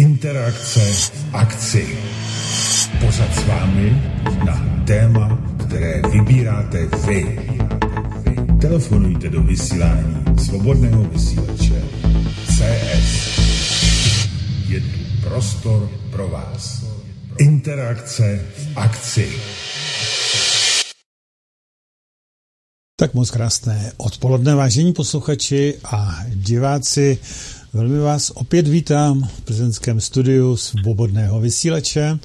Interakce v akci. Pořad s vámi na téma, které vybíráte vy. Telefonujte do vysílání svobodného vysílače CS. Je tu prostor pro vás. Interakce v akci. Tak moc krásné odpoledne, vážení posluchači a diváci. Velmi vás opět vítám v prezidentském studiu svobodného vysílače.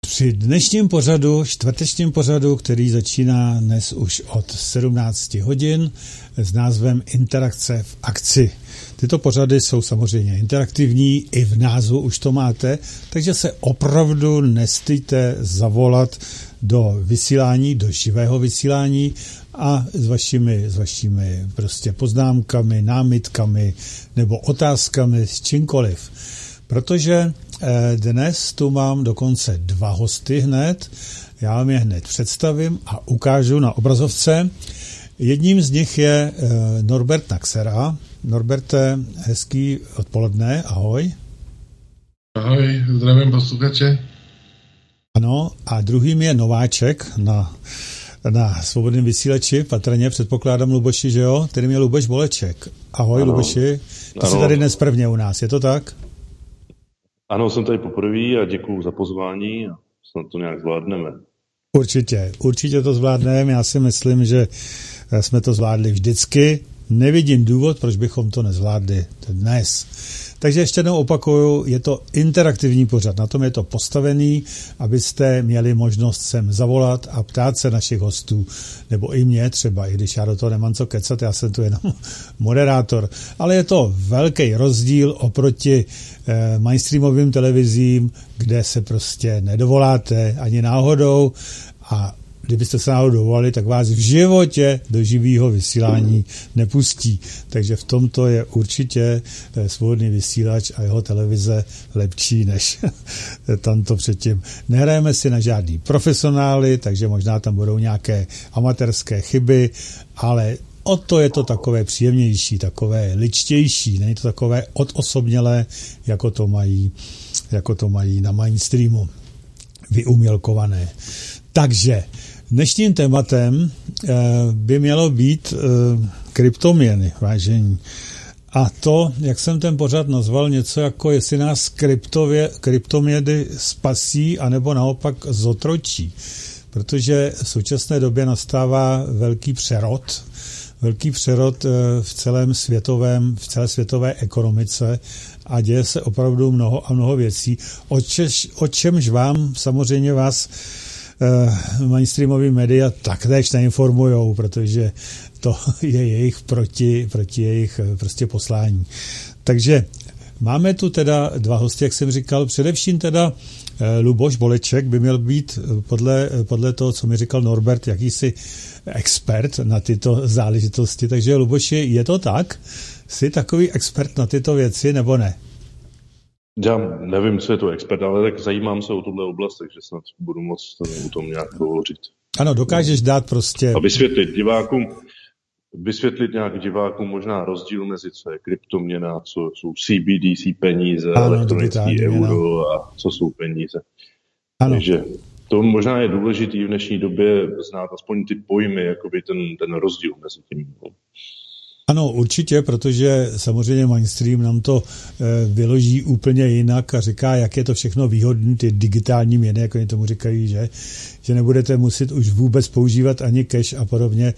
Při dnešním pořadu, čtvrtečním pořadu, který začíná dnes už od 17 hodin s názvem Interakce v akci. Tyto pořady jsou samozřejmě interaktivní, i v názvu už to máte, takže se opravdu nestýte zavolat do vysílání, do živého vysílání a s vašimi, s vašimi prostě poznámkami, námitkami nebo otázkami s čímkoliv. Protože eh, dnes tu mám dokonce dva hosty hned, já vám je hned představím a ukážu na obrazovce. Jedním z nich je eh, Norbert Naxera. Norberte, hezký odpoledne, ahoj. Ahoj, zdravím posluchače. Ano, a druhým je Nováček na na svobodném vysílači, patrně předpokládám Luboši, že jo, který je Luboš Boleček. Ahoj ano. Luboši, ty ano. jsi tady dnes prvně u nás, je to tak? Ano, jsem tady poprvé a děkuji za pozvání a snad to nějak zvládneme. Určitě, určitě to zvládneme, já si myslím, že jsme to zvládli vždycky. Nevidím důvod, proč bychom to nezvládli dnes. Takže ještě jednou opakuju, je to interaktivní pořad, na tom je to postavený, abyste měli možnost sem zavolat a ptát se našich hostů, nebo i mě třeba, i když já do toho nemám co kecat, já jsem tu jenom moderátor. Ale je to velký rozdíl oproti eh, mainstreamovým televizím, kde se prostě nedovoláte ani náhodou. A kdybyste se náhodou dovolili, tak vás v životě do živého vysílání nepustí. Takže v tomto je určitě eh, svobodný vysílač a jeho televize lepší než tamto předtím. Nehrajeme si na žádný profesionály, takže možná tam budou nějaké amatérské chyby, ale o to je to takové příjemnější, takové ličtější, není to takové odosobnělé, jako to mají, jako to mají na mainstreamu vyumělkované. Takže Dnešním tématem eh, by mělo být eh, kryptoměny, vážení. A to, jak jsem ten pořad nazval, něco jako jestli nás kryptově, kryptoměny spasí, anebo naopak zotročí. Protože v současné době nastává velký přerod, velký přerod eh, v celém světovém, v celé světové ekonomice a děje se opravdu mnoho a mnoho věcí, o, čež, o čemž vám samozřejmě vás uh, mainstreamové média taktéž neinformují, protože to je jejich proti, proti jejich eh, prostě poslání. Takže máme tu teda dva hosty, jak jsem říkal, především teda eh, Luboš Boleček by měl být podle, podle toho, co mi říkal Norbert, jakýsi expert na tyto záležitosti. Takže Luboši, je to tak? Jsi takový expert na tyto věci nebo ne? Já nevím, co je to expert, ale tak zajímám se o tuhle oblast, takže snad budu moc o tom nějak hovořit. Ano, dokážeš dát prostě... A vysvětlit divákům, vysvětlit nějak divákům možná rozdíl mezi co je kryptoměna, co jsou CBDC peníze, ano, elektronický euro a co jsou peníze. Ano. Takže to možná je důležitý v dnešní době znát aspoň ty pojmy, jakoby ten, ten rozdíl mezi tím. Ano, určitě, protože samozřejmě mainstream nám to e, vyloží úplně jinak a říká, jak je to všechno výhodné, ty digitální měny, jako oni tomu říkají, že, že nebudete muset už vůbec používat ani cash a podobně.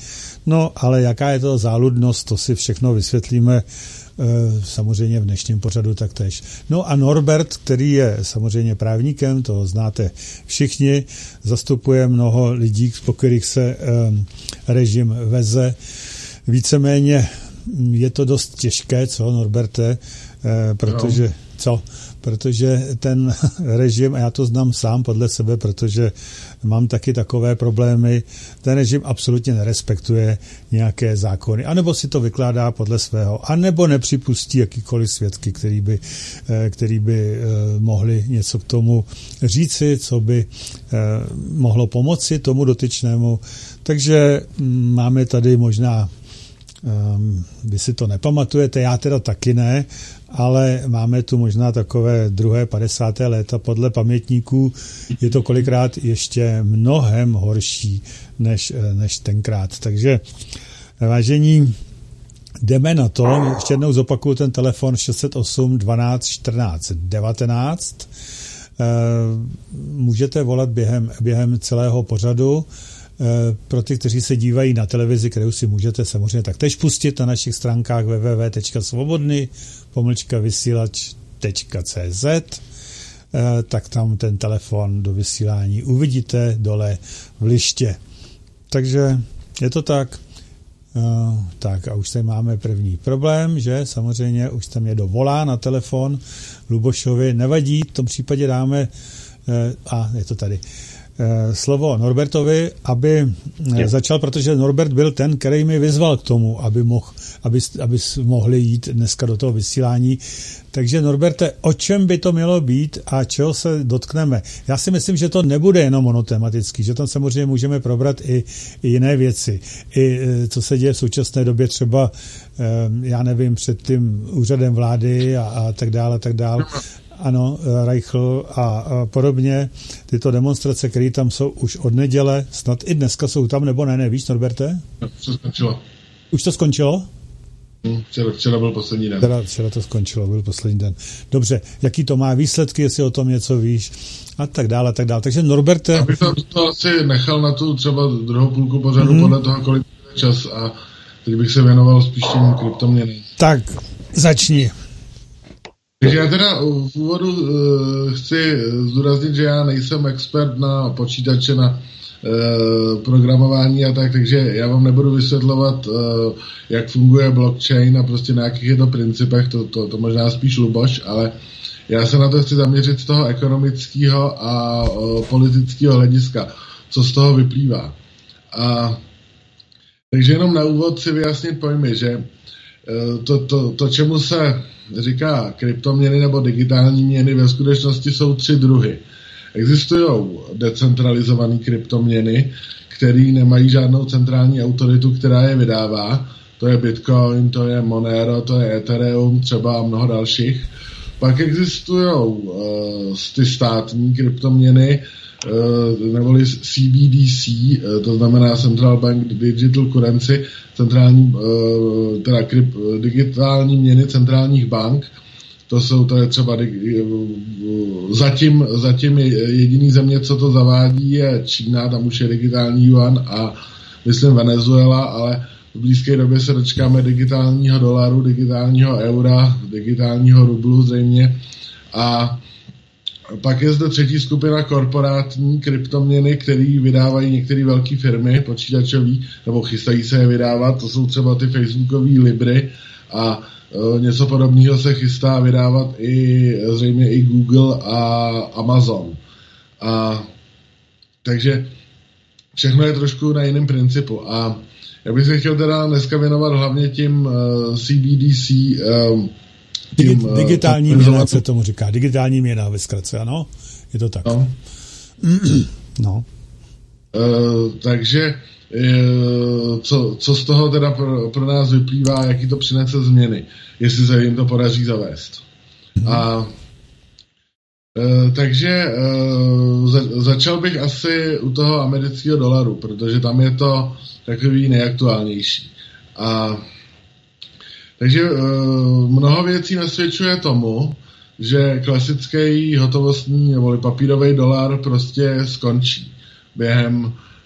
No, ale jaká je to záludnost, to si všechno vysvětlíme e, samozřejmě v dnešním pořadu taktéž. No a Norbert, který je samozřejmě právníkem, to znáte všichni, zastupuje mnoho lidí, po kterých se e, režim veze, víceméně je to dost těžké, co Norberte, eh, protože no. co? Protože ten režim, a já to znám sám podle sebe, protože mám taky takové problémy, ten režim absolutně nerespektuje nějaké zákony, anebo si to vykládá podle svého, anebo nepřipustí jakýkoliv svědky, který by, eh, který by eh, mohli něco k tomu říci, co by mohlo pomoci tomu dotyčnému. Takže mm, máme tady možná Um, vy si to nepamatujete, já teda taky ne, ale máme tu možná takové druhé 50. léta podle pamětníků. Je to kolikrát ještě mnohem horší než, než tenkrát. Takže vážení, jdeme na to. Ještě jednou zopakuju ten telefon 608 12 14 19. Můžete volat během, během celého pořadu. Eh, pro ty, kteří se dívají na televizi, kterou si můžete samozřejmě taktéž pustit na našich stránkách www.svobodny vysílač.cz eh, tak tam ten telefon do vysílání uvidíte dole v liště. Takže je to tak. Uh, tak a už tady máme první problém, že samozřejmě už tam je dovolá na telefon Lubošovi, nevadí, v tom případě dáme a je to tady. Eh, slovo Norbertovi, aby eh, je. začal, protože Norbert byl ten, který mi vyzval k tomu, aby, mohl, aby, aby mohli jít dneska do toho vysílání. Takže Norberte, o čem by to mělo být a čeho se dotkneme? Já si myslím, že to nebude jenom monotematický, že tam samozřejmě můžeme probrat i, i jiné věci. I eh, co se děje v současné době třeba, já nevím, před tím úřadem vlády a, a tak dále, tak dále ano, Reichl a, podobně, tyto demonstrace, které tam jsou už od neděle, snad i dneska jsou tam, nebo ne, nevíš, Norberte? Už to skončilo. Už to skončilo? Hm, včera, včera byl poslední den. Včera, včera to skončilo, byl poslední den. Dobře, jaký to má výsledky, jestli o tom něco víš a tak dále, a tak dále. Takže Norberte... Já bych to, to asi nechal na tu třeba druhou půlku pořadu mm. podle toho, kolik čas a teď bych se věnoval spíš těm kryptoměnám. Tak, začni. Takže já teda v úvodu uh, chci zdůraznit, že já nejsem expert na počítače, na uh, programování a tak, takže já vám nebudu vysvětlovat, uh, jak funguje blockchain a prostě na jakých je to principech, to, to, to možná spíš Luboš, ale já se na to chci zaměřit z toho ekonomického a uh, politického hlediska, co z toho vyplývá. A takže jenom na úvod si vyjasnit pojmy, že to, to, to, čemu se říká kryptoměny nebo digitální měny, ve skutečnosti jsou tři druhy. Existují decentralizované kryptoměny, které nemají žádnou centrální autoritu, která je vydává. To je Bitcoin, to je Monero, to je Ethereum, třeba a mnoho dalších. Pak existují uh, ty státní kryptoměny, uh, neboli CBDC, uh, to znamená Central Bank Digital Currency, centrální, uh, teda kryp, digitální měny centrálních bank. To jsou je třeba zatím, zatím jediný země, co to zavádí, je Čína, tam už je digitální yuan a myslím Venezuela, ale v blízké době se dočkáme digitálního dolaru, digitálního eura, digitálního rublu zřejmě a pak je zde třetí skupina korporátní kryptoměny, které vydávají některé velké firmy počítačové, nebo chystají se je vydávat. To jsou třeba ty facebookové Libry a e, něco podobného se chystá vydávat i zřejmě i Google a Amazon. A, takže všechno je trošku na jiném principu. A já bych se chtěl teda dneska věnovat hlavně tím uh, e, CBDC, um, e, Digi, tím, digitální měna se tomu říká. Digitální měna ve zkratce, ano? Je to tak. No. no. Uh, takže uh, co, co z toho teda pro, pro nás vyplývá, jaký to přinese změny, jestli se jim to podaří zavést. Mm. A uh, takže uh, za, začal bych asi u toho amerického dolaru, protože tam je to takový nejaktuálnější. A takže uh, mnoho věcí nasvědčuje tomu, že klasický hotovostní nebo papírový dolar prostě skončí během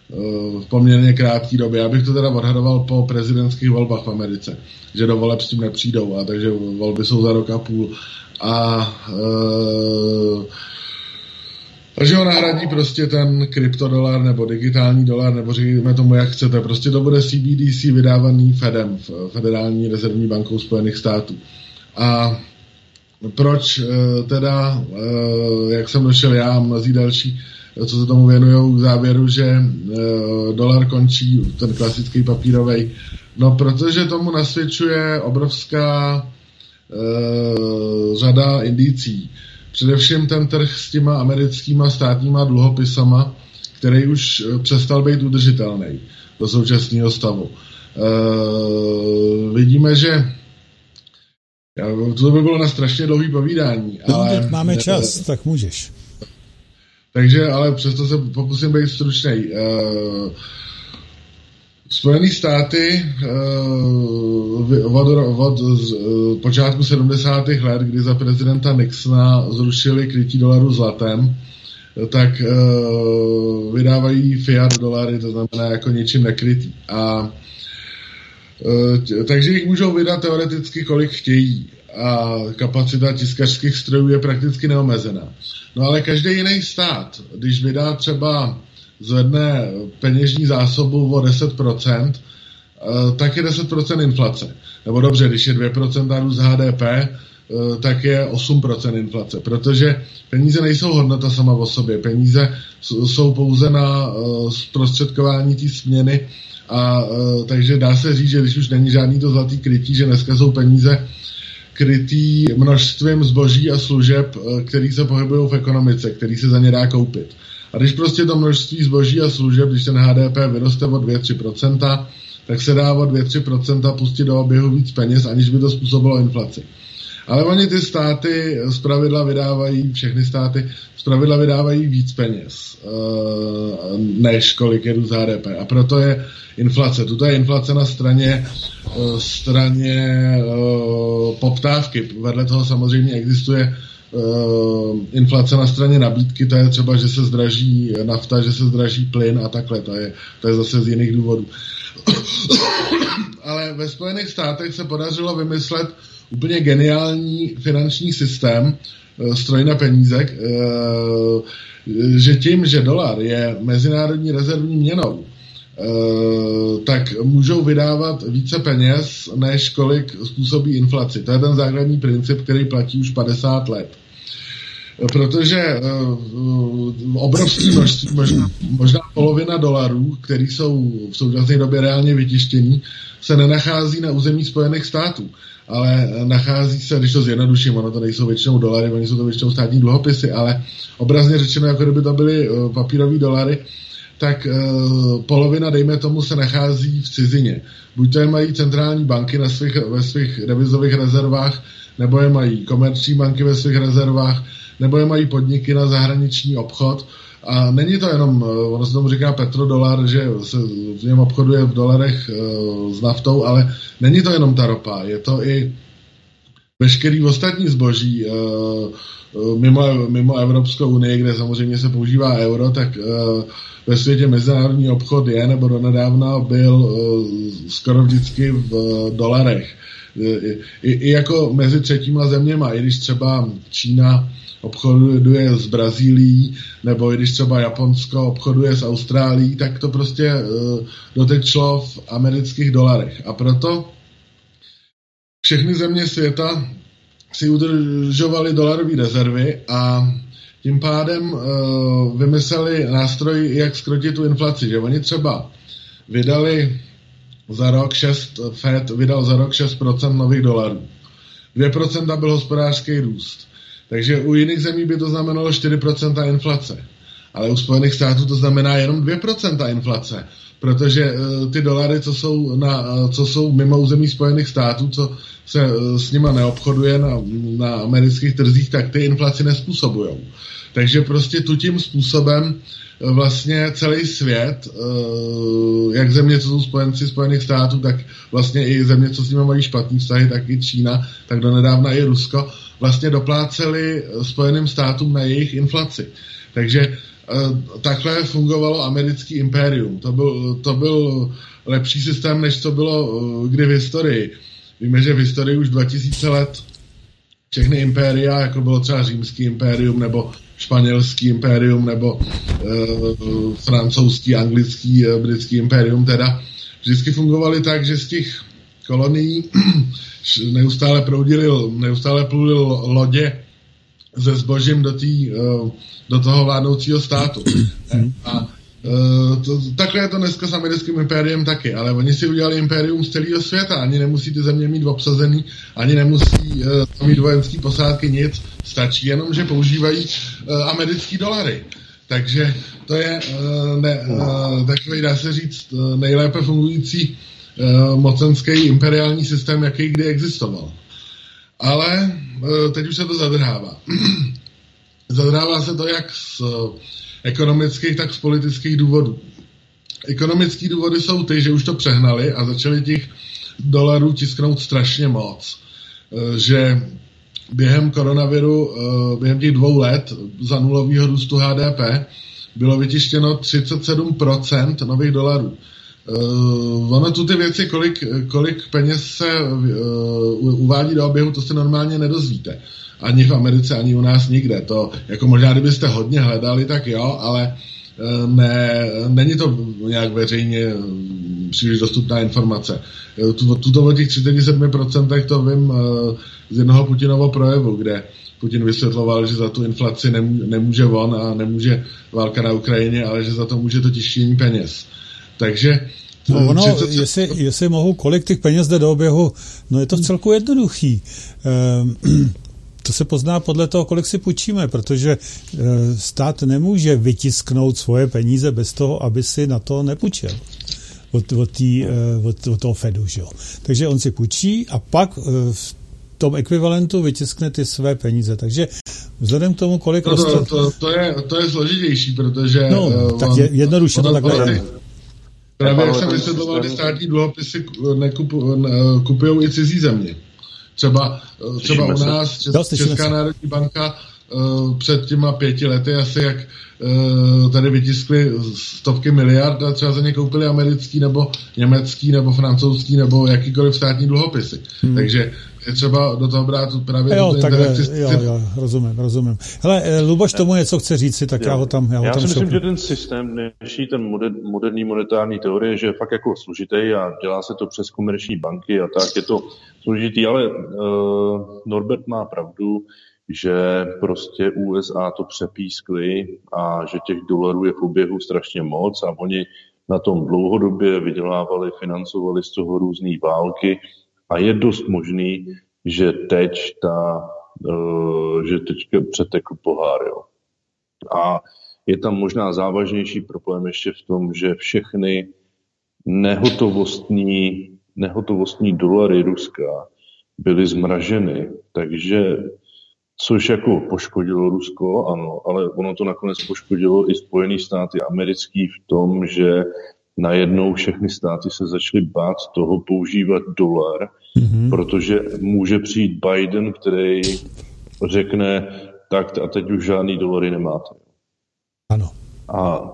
uh, poměrně krátké doby. Já bych to teda odhadoval po prezidentských volbách v Americe, že do voleb s tím nepřijdou, a takže volby jsou za rok a půl. A uh, takže ho nahradí prostě ten kryptodolar nebo digitální dolar, nebo řekněme tomu, jak chcete. Prostě to bude CBDC vydávaný Fedem, Federální rezervní bankou Spojených států. A proč eh, teda, eh, jak jsem došel já a mnozí další, co se tomu věnují k závěru, že eh, dolar končí, ten klasický papírový. No, protože tomu nasvědčuje obrovská řada indicí. Především ten trh s těma americkýma státníma dluhopisama, který už eh, přestal být udržitelný do současného stavu. vidíme, že to by bylo na strašně dlouhý povídání. No, ale, máme čas, tak můžeš. Takže, ale přesto se pokusím být stručný. Uh, Spojené státy uh, od, od uh, počátku 70. let, kdy za prezidenta Nixona zrušili krytí dolaru zlatem, tak uh, vydávají fiat dolary, to znamená jako něčím nekrytý. A takže jich můžou vydat teoreticky kolik chtějí a kapacita tiskařských strojů je prakticky neomezená. No ale každý jiný stát, když vydá třeba zvedne peněžní zásobu o 10%, eh, tak je 10% inflace. Nebo dobře, když je 2% růst HDP, eh, tak je 8% inflace, protože peníze nejsou hodnota sama o sobě. Peníze jsou pouze na eh, zprostředkování té směny a takže dá se říct, že když už není žádný to zlatý krytí, že dneska jsou peníze krytý množstvím zboží a služeb, který se pohybují v ekonomice, který se za ně dá koupit. A když prostě to množství zboží a služeb, když ten HDP vyroste o 2-3%, tak se dá o 2-3% pustit do oběhu víc peněz, aniž by to způsobilo inflaci. Ale oni ty státy z pravidla vydávají, všechny státy z pravidla vydávají víc peněz, eh, než kolik je z HDP. A proto je inflace. Tuto je inflace na straně, eh, straně eh, poptávky. Vedle toho samozřejmě existuje inflace na straně nabídky, to je třeba, že se zdraží nafta, že se zdraží plyn a takhle, to je, to je zase z jiných důvodů. Ale ve Spojených státech se podařilo vymyslet úplně geniální finanční systém, uh, stroj na peníze, uh, že tím, že dolar je mezinárodní rezervní měnou, tak můžou vydávat více peněz, než kolik způsobí inflaci. To je ten základní princip, který platí už 50 let protože uh, obrovské množství, možná, možná polovina dolarů, které jsou v současné době reálně vytištění, se nenachází na území Spojených států, ale nachází se, když to zjednoduším, ono to nejsou většinou dolary, oni jsou to většinou státní dluhopisy, ale obrazně řečeno, jako kdyby to byly uh, papírové dolary, tak uh, polovina, dejme tomu, se nachází v cizině. Buď to je mají centrální banky na svých, ve svých devizových rezervách, nebo je mají komerční banky ve svých rezervách, nebo je mají podniky na zahraniční obchod. A není to jenom, eh, ono se tomu říká petrodolar, že se v něm obchoduje v dolarech uh, s naftou, ale není to jenom ta ropa, je to i veškerý ostatní zboží uh, mimo, mimo Evropskou unii, kde samozřejmě se používá euro, tak uh, ve světě mezinárodní obchod je, nebo donedávna byl uh, skoro vždycky v uh, dolarech. I, i jako mezi třetíma zeměma, i když třeba Čína obchoduje s Brazílií, nebo i když třeba Japonsko obchoduje s Austrálií, tak to prostě uh, dotečlo v amerických dolarech. A proto všechny země světa si udržovaly dolarové rezervy a tím pádem uh, vymysleli nástroj, jak skrotit tu inflaci. Že oni třeba vydali za rok 6, Fed vydal za rok 6% nových dolarů. 2% byl hospodářský růst. Takže u jiných zemí by to znamenalo 4% inflace. Ale u Spojených států to znamená jenom 2% inflace. Protože uh, ty dolary, co jsou, na, uh, co jsou mimo území Spojených států, co se uh, s nima neobchoduje na, na amerických trzích, tak ty inflaci nespůsobují. Takže prostě tu tím způsobem vlastně celý svět, jak země, co jsou spojenci Spojených států, tak vlastně i země, co s nimi mají špatný vztahy, tak i Čína, tak do nedávna i Rusko, vlastně dopláceli Spojeným státům na jejich inflaci. Takže takhle fungovalo americký impérium. To byl, to byl lepší systém, než to bylo kdy v historii. Víme, že v historii už 2000 let všechny impéria, jako bylo třeba římský impérium, nebo španělský impérium, nebo uh, francouzský, anglický, britský impérium, teda vždycky fungovaly tak, že z těch kolonií neustále proudili, neustále pluli lodě ze zbožím do, tý, eh, do toho vládnoucího státu. A Uh, to, takhle je to dneska s americkým impériem taky, ale oni si udělali impérium z celého světa, ani nemusí ty země mít obsazený, ani nemusí uh, mít vojenský posádky, nic, stačí jenom, že používají uh, americký dolary. Takže to je uh, ne, uh, takový, dá se říct, uh, nejlépe fungující mocenský imperiální systém, jaký kdy existoval. Ale teď už se to zadrhává. zadrhává se to jak z ekonomických, tak z politických důvodů. Ekonomické důvody jsou ty, že už to přehnali a začali těch dolarů tisknout strašně moc. Že během koronaviru, eh, během těch dvou let za nulového růstu HDP bylo vytištěno 37% nových dolarů. Uh, ono tu ty věci, kolik, kolik peněz se uh, uvádí do oběhu, to se normálně nedozvíte. Ani v Americe, ani u nás nikde. To, jako možná, kdybyste hodně hledali, tak jo, ale uh, ne, není to nějak veřejně příliš dostupná informace. Tuto o těch 37% to vím z jednoho Putinovo projevu, kde Putin vysvětloval, že za tu inflaci nemůže on a nemůže válka na Ukrajině, ale že za to může to tištění peněz. Takže No ono, 30... jestli, jestli mohu, kolik těch peněz jde do oběhu, no je to v celku jednoduchý. Ehm, to se pozná podle toho, kolik si půjčíme, protože e, stát nemůže vytisknout svoje peníze bez toho, aby si na to nepůjčil od, od, tý, e, od, od toho Fedu. Že jo? Takže on si půjčí a pak e, v tom ekvivalentu vytiskne ty své peníze. Takže vzhledem k tomu, kolik no to, roste... To, to, je, to je složitější, protože... No, uh, tak je, jednoduše to takhle je. Právě jak jsem vysvětloval, ty státní dluhopisy kupují i cizí země. Třeba, eh, třeba u nás Česká, Česká národní banka uh, před těma pěti lety asi jak uh, tady vytiskli stovky miliard a třeba za ně koupili americký nebo německý nebo francouzský nebo jakýkoliv státní dluhopisy. Hmm. Takže je třeba do toho brát právě jo, tak, jo, jo, rozumím, rozumím. Hele, eh, Luboš tomu něco chce říct si, tak jo. já ho tam Já, ho já tam si myslím, že ten systém dnešní, ten moder, moderní monetární teorie, že je fakt jako složitý a dělá se to přes komerční banky a tak, je to složitý, ale uh, Norbert má pravdu, že prostě USA to přepískli a že těch dolarů je v oběhu strašně moc a oni na tom dlouhodobě vydělávali, financovali z toho různé války a je dost možný, že teď ta, uh, že teďka přetekl pohár, jo. A je tam možná závažnější problém ještě v tom, že všechny nehotovostní, nehotovostní dolary Ruska byly zmraženy, takže což jako poškodilo Rusko, ano, ale ono to nakonec poškodilo i Spojené státy americký v tom, že najednou všechny státy se začaly bát toho používat dolar, mm-hmm. protože může přijít Biden, který řekne, tak a teď už žádný dolary nemáte. Ano. A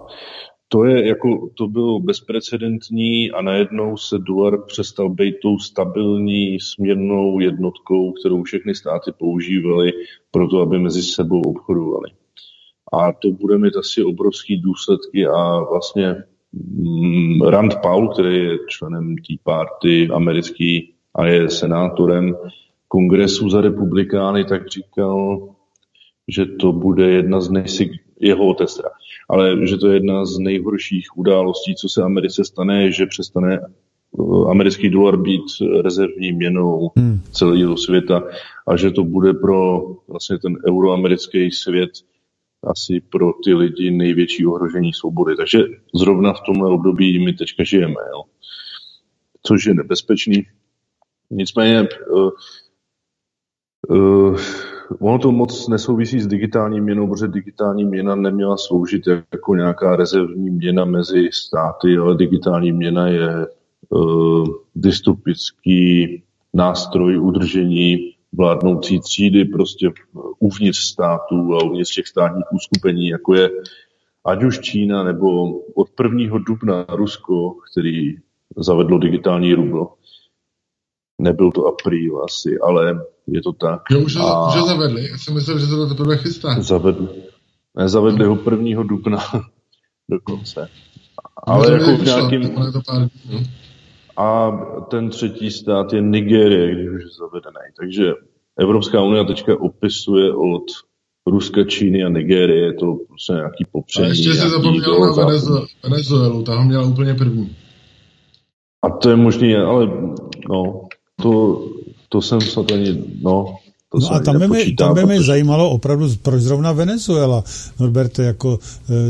to je jako, to bylo bezprecedentní a najednou se dolar přestal být tou stabilní směrnou jednotkou, kterou všechny státy používaly pro to, aby mezi sebou obchodovali. A to bude mít asi obrovský důsledky a vlastně mm, Rand Paul, který je členem té party americký a je senátorem kongresu za republikány, tak říkal, že to bude jedna z nejsig... jeho otec ale že to je jedna z nejhorších událostí, co se Americe stane, že přestane eh, americký dolar být rezervní měnou hmm. celého světa a že to bude pro vlastně ten euroamerický svět asi pro ty lidi největší ohrožení svobody. Takže zrovna v tomhle období my teďka žijeme, jo. což je nebezpečný. Nicméně uh, uh, ono to moc nesouvisí s digitální měnou, protože digitální měna neměla sloužit jako nějaká rezervní měna mezi státy, ale digitální měna je uh, dystopický nástroj udržení vládnoucí třídy prostě uvnitř států a uvnitř těch státních uskupení, jako je ať už Čína nebo od 1. dubna Rusko, který zavedlo digitální rubl. Nebyl to apríl asi, ale je to tak. Jo, už, a... už ho zavedli, já si myslel, že se to teprve chystá. Zavedli. Ne, zavedli ho 1. dubna dokonce. Ale no, jako v nějakým... To pár... A ten třetí stát je Nigérie, když už je zavedený. Takže Evropská unie teďka opisuje od Ruska, Číny a Nigérie, je to prostě nějaký popření. A ještě se zapomněl na Venezuelu, ta ho měla úplně první. A to je možný, ale no, to, to jsem snad ani, no, To no a tam by, mi, tam by mi zajímalo opravdu, proč zrovna Venezuela, Norberte, jako...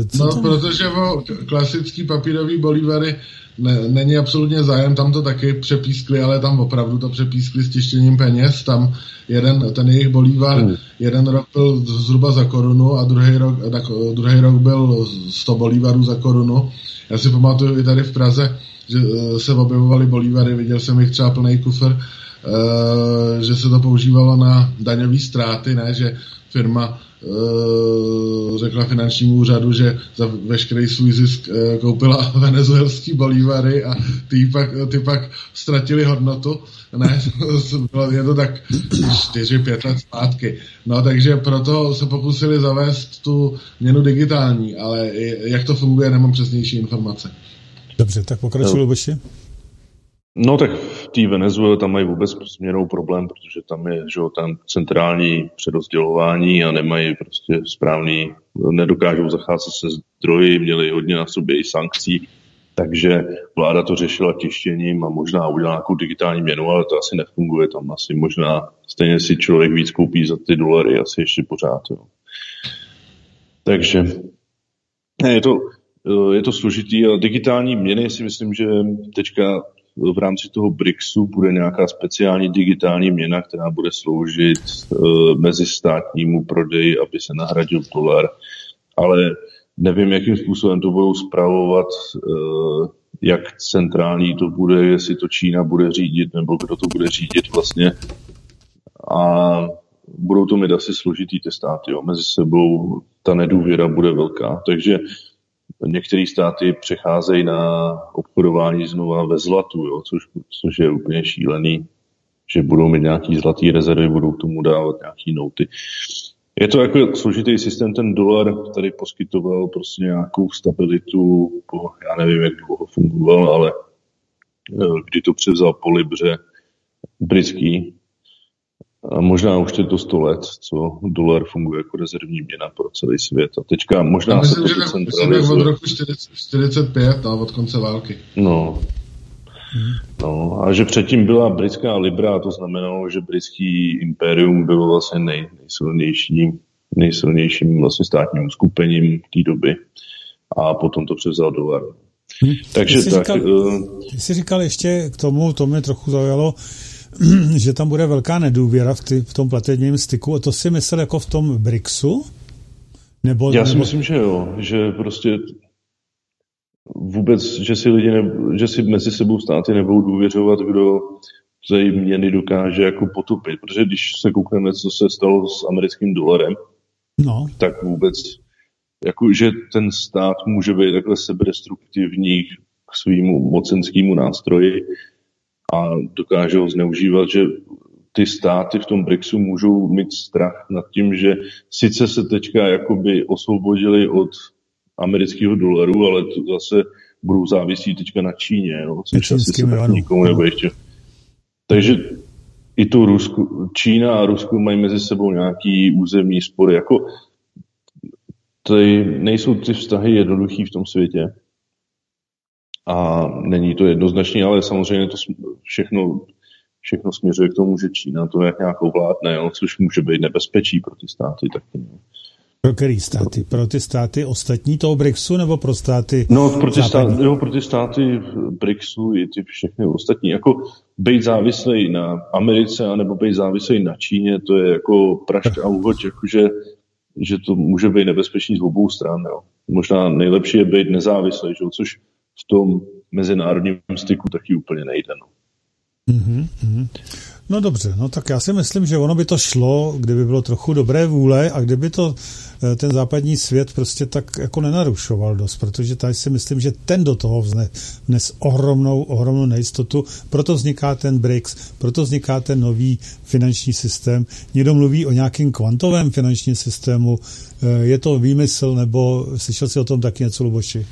Co no, to... protože o klasický papírový bolívary ne, není absolutně zájem, tam to taky přepískli, ale tam opravdu to přepískli s tištěním peněz, tam jeden, ten jejich bolívar, hmm. jeden rok byl zhruba za korunu a druhý rok, tak, druhý rok byl 100 bolívarů za korunu. Já si pamatuju i tady v Praze, že eh, se objevovaly bolívary, viděl jsem jich třeba plný kufr, eh, že se to používalo na daňové ztráty, ne, že firma Eh, řekla finančnímu úřadu, že za veškerý svůj zisk koupila venezuelský bolívary a ty pak, ty pak ztratili hodnotu. Ne, bylo je to tak 4-5 let zpátky. No, takže proto se pokusili zavést tu měnu digitální, ale jak to funguje, nemám přesnější informace. Dobře, tak pokračuju, Luboši. No. No tak v té Venezuele tam mají vůbec směrou problém, protože tam je že, tam centrální přerozdělování a nemají prostě správný, nedokážou zacházet se zdroji, měli hodně na sobě i sankcí, takže vláda to řešila tištěním a možná udělala nějakou digitální měnu, ale to asi nefunguje. Tam asi možná stejně si člověk víc koupí za ty dolary, asi ještě pořád. Jo. Takže ne, je to, je to složitý a digitální měny si myslím, že teďka v rámci toho BRICSu bude nějaká speciální digitální měna, která bude sloužit uh, mezistátnímu prodeji, aby se nahradil dolar. Ale nevím, jakým způsobem to budou zpravovat, uh, jak centrální to bude, jestli to Čína bude řídit, nebo kdo to bude řídit vlastně. A budou to mít asi složitý ty státy. Jo. Mezi sebou ta nedůvěra bude velká. Takže Některé státy přecházejí na obchodování znova ve zlatu, jo, což, což je úplně šílený, že budou mít nějaký zlatý rezervy, budou tomu dávat nějaký noty. Je to jako složitý systém, ten dolar tady poskytoval prostě nějakou stabilitu, po, já nevím, jak dlouho fungoval, ale eh, kdy to převzal po Libře britský, a možná už je to 100 let, co dolar funguje jako rezervní měna pro celý svět. A teďka možná myslím, se to že tak, myslím, od roku 45, no, od konce války. No. No, a že předtím byla britská libra, a to znamenalo, že britský impérium bylo vlastně nej, nejsilnější, nejsilnějším vlastně státním skupením té doby. A potom to převzal dolar. Hmm. Takže ty jsi tak... Říkal, uh, ty jsi říkal ještě k tomu, to mě trochu zaujalo, že tam bude velká nedůvěra v, ty, v tom platebním styku. A to si myslel jako v tom BRICSu? Nebo, Já si myslím, že jo, že prostě vůbec, že si lidi, ne, že si mezi sebou státy nebudou důvěřovat, kdo ze měny dokáže jako potupit. Protože když se koukneme, co se stalo s americkým dolarem, no. tak vůbec, jako, že ten stát může být takhle sebedestruktivní k svýmu mocenskému nástroji, a dokáže ho zneužívat, že ty státy v tom BRICSu můžou mít strach nad tím, že sice se teďka jakoby osvobodili od amerického dolaru, ale to zase budou závisí teďka na Číně, no, což asi se tak nikomu nebo ještě. Takže i tu Rusku, Čína a Rusko mají mezi sebou nějaký územní spory. Jako, ty, nejsou ty vztahy jednoduchý v tom světě a není to jednoznačný, ale samozřejmě to všechno, všechno směřuje k tomu, že Čína to jak nějakou vládne, jo, což může být nebezpečí pro ty státy taky. No. Pro který státy? Pro ty státy ostatní toho BRICSu nebo pro státy No, pro ty, státy, jo, pro ty státy BRICSu i ty všechny ostatní. Jako být závislý na Americe anebo být závislý na Číně, to je jako prašť a úhoď, jakože že to může být nebezpečný z obou stran. Jo. Možná nejlepší je být nezávislý, že? což v tom mezinárodním styku taky úplně nejde. No. Mm-hmm. No dobře, no tak já si myslím, že ono by to šlo, kdyby bylo trochu dobré vůle a kdyby to eh, ten západní svět prostě tak jako nenarušoval dost, protože tady si myslím, že ten do toho vzne, vnes ohromnou, ohromnou nejistotu, proto vzniká ten BRICS, proto vzniká ten nový finanční systém. Někdo mluví o nějakém kvantovém finančním systému, eh, je to výmysl, nebo slyšel si o tom taky něco, Luboši?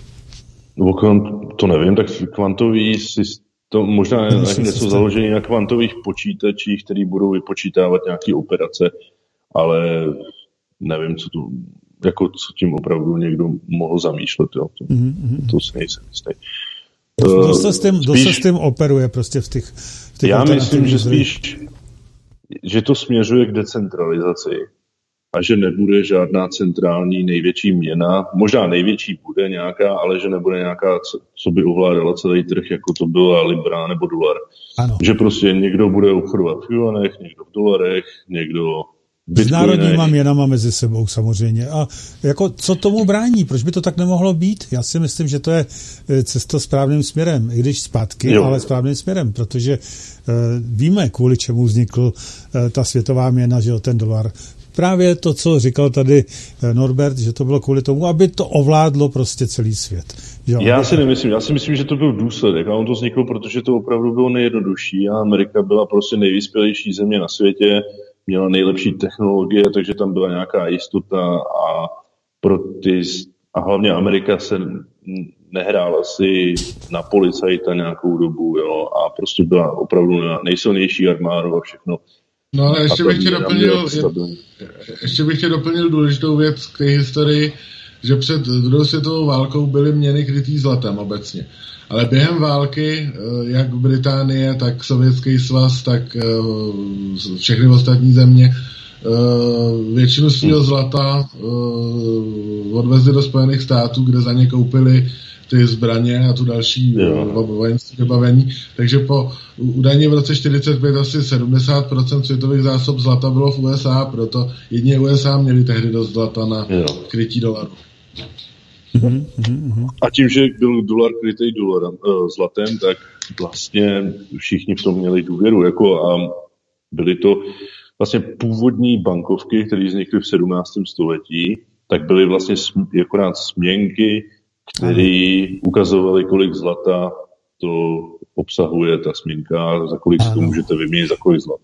No, to nevím, tak kvantový systém, to možná je něco založené na kvantových počítačích, které budou vypočítávat nějaké operace, ale nevím, co to, jako co tím opravdu někdo mohl zamýšlet. Jo. To, mm-hmm. to si nejsem jistý. Kdo se, s tím, Spíš, se s tím operuje prostě v těch, v těch Já myslím, že spíš že to směřuje k decentralizaci a že nebude žádná centrální největší měna. Možná největší bude nějaká, ale že nebude nějaká, co by ovládala celý trh, jako to byla Libra nebo dolar. Ano. Že prostě někdo bude obchodovat v juanech, někdo v dolarech, někdo s národníma měnama mezi sebou samozřejmě. A jako co tomu brání? Proč by to tak nemohlo být? Já si myslím, že to je eh, cesta správným směrem, i když zpátky, jo. ale správným směrem, protože uh, víme, kvůli čemu vznikl uh, ta světová měna, že jo, ten dolar. Právě to, co říkal tady Norbert, že to bylo kvůli tomu, aby to ovládlo prostě celý svět. Jo, já si nemyslím, já si myslím, že to byl důsledek a on to vznikl, protože to opravdu bylo nejjednodušší a Amerika byla prostě nejvyspělejší země na světě, měla nejlepší technologie, takže tam byla nějaká jistota a pro ty, a hlavně Amerika se nehrála si na policajta nějakou dobu, jo, a prostě byla opravdu nejsilnější armádu a všechno. No ale ještě bych, tě doplnil, ještě bych tě doplnil důležitou věc k té historii, že před druhou světovou válkou byly měny krytý zlatem obecně. Ale během války, eh, jak Británie, tak Sovětský svaz, tak eh, všechny ostatní země eh, většinu svého zlata odvezli do Spojených států, kde za ně koupili ty zbraně a tu další vojenské vybavení. Takže po údajně v roce 45 asi 70% světových zásob zlata bylo v USA, proto jedině USA měli tehdy dost zlata na krytí dolaru. Mm-hmm. A tím, že byl dolar krytý dolarem, uh, zlatem, tak vlastně všichni v tom měli důvěru. Jako a byly to vlastně původní bankovky, které vznikly v 17. století, tak byly vlastně sm- akorát směnky, které ukazovaly, kolik zlata to obsahuje ta směnka, za kolik si to můžete vyměnit, za kolik zlata.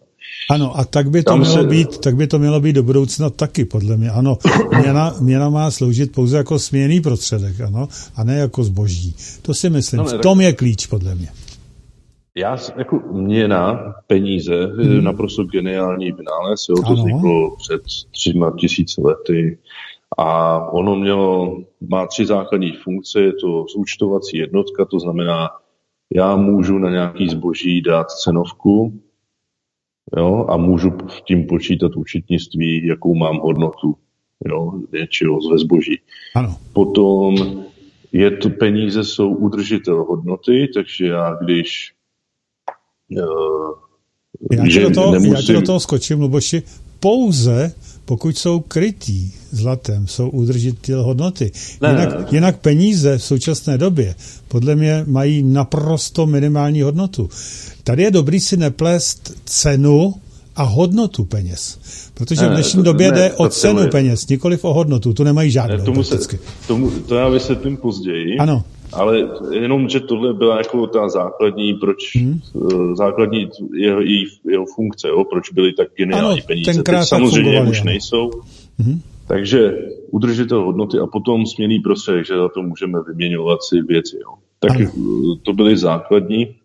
Ano, a tak by to Tam mělo se... být, tak by to mělo být do budoucna taky, podle mě. Ano, měna, měna má sloužit pouze jako směný prostředek, ano, a ne jako zboží. To si myslím, no, ne, v tom tak... je klíč, podle mě. Já jako měna, peníze, hmm. naprosto geniální vynález, jo, to ano. vzniklo před třima tisíci lety a ono mělo, má tři základní funkce, je to zúčtovací jednotka, to znamená, já můžu na nějaký zboží dát cenovku, jo, a můžu s tím počítat účetnictví, jakou mám hodnotu jo, něčeho ze zboží. Ano. Potom je to, peníze jsou udržitel hodnoty, takže já když uh, já, že do toho, nemusím... já ti do toho skočím, Luboši, pouze pokud jsou krytí zlatem, jsou udržitel hodnoty. Ne, jinak, ne, ne. jinak peníze v současné době podle mě mají naprosto minimální hodnotu. Tady je dobrý si neplést cenu a hodnotu peněz. Protože ne, v dnešní to, době ne, jde o cenu je... peněz, nikoliv o hodnotu. Tu nemají žádnou. Ne, tomu se, tomu, to já vysvětlím později. Ano. Ale jenom, že tohle byla jako ta základní, proč, hmm. základní jeho, jeho funkce, jo, proč byly tak geniální ano, peníze. Teď samozřejmě už nejsou. Hmm. Takže udržitel hodnoty a potom směný prostředek, že za to můžeme vyměňovat si věci. Jo. Tak ano. to byly základní.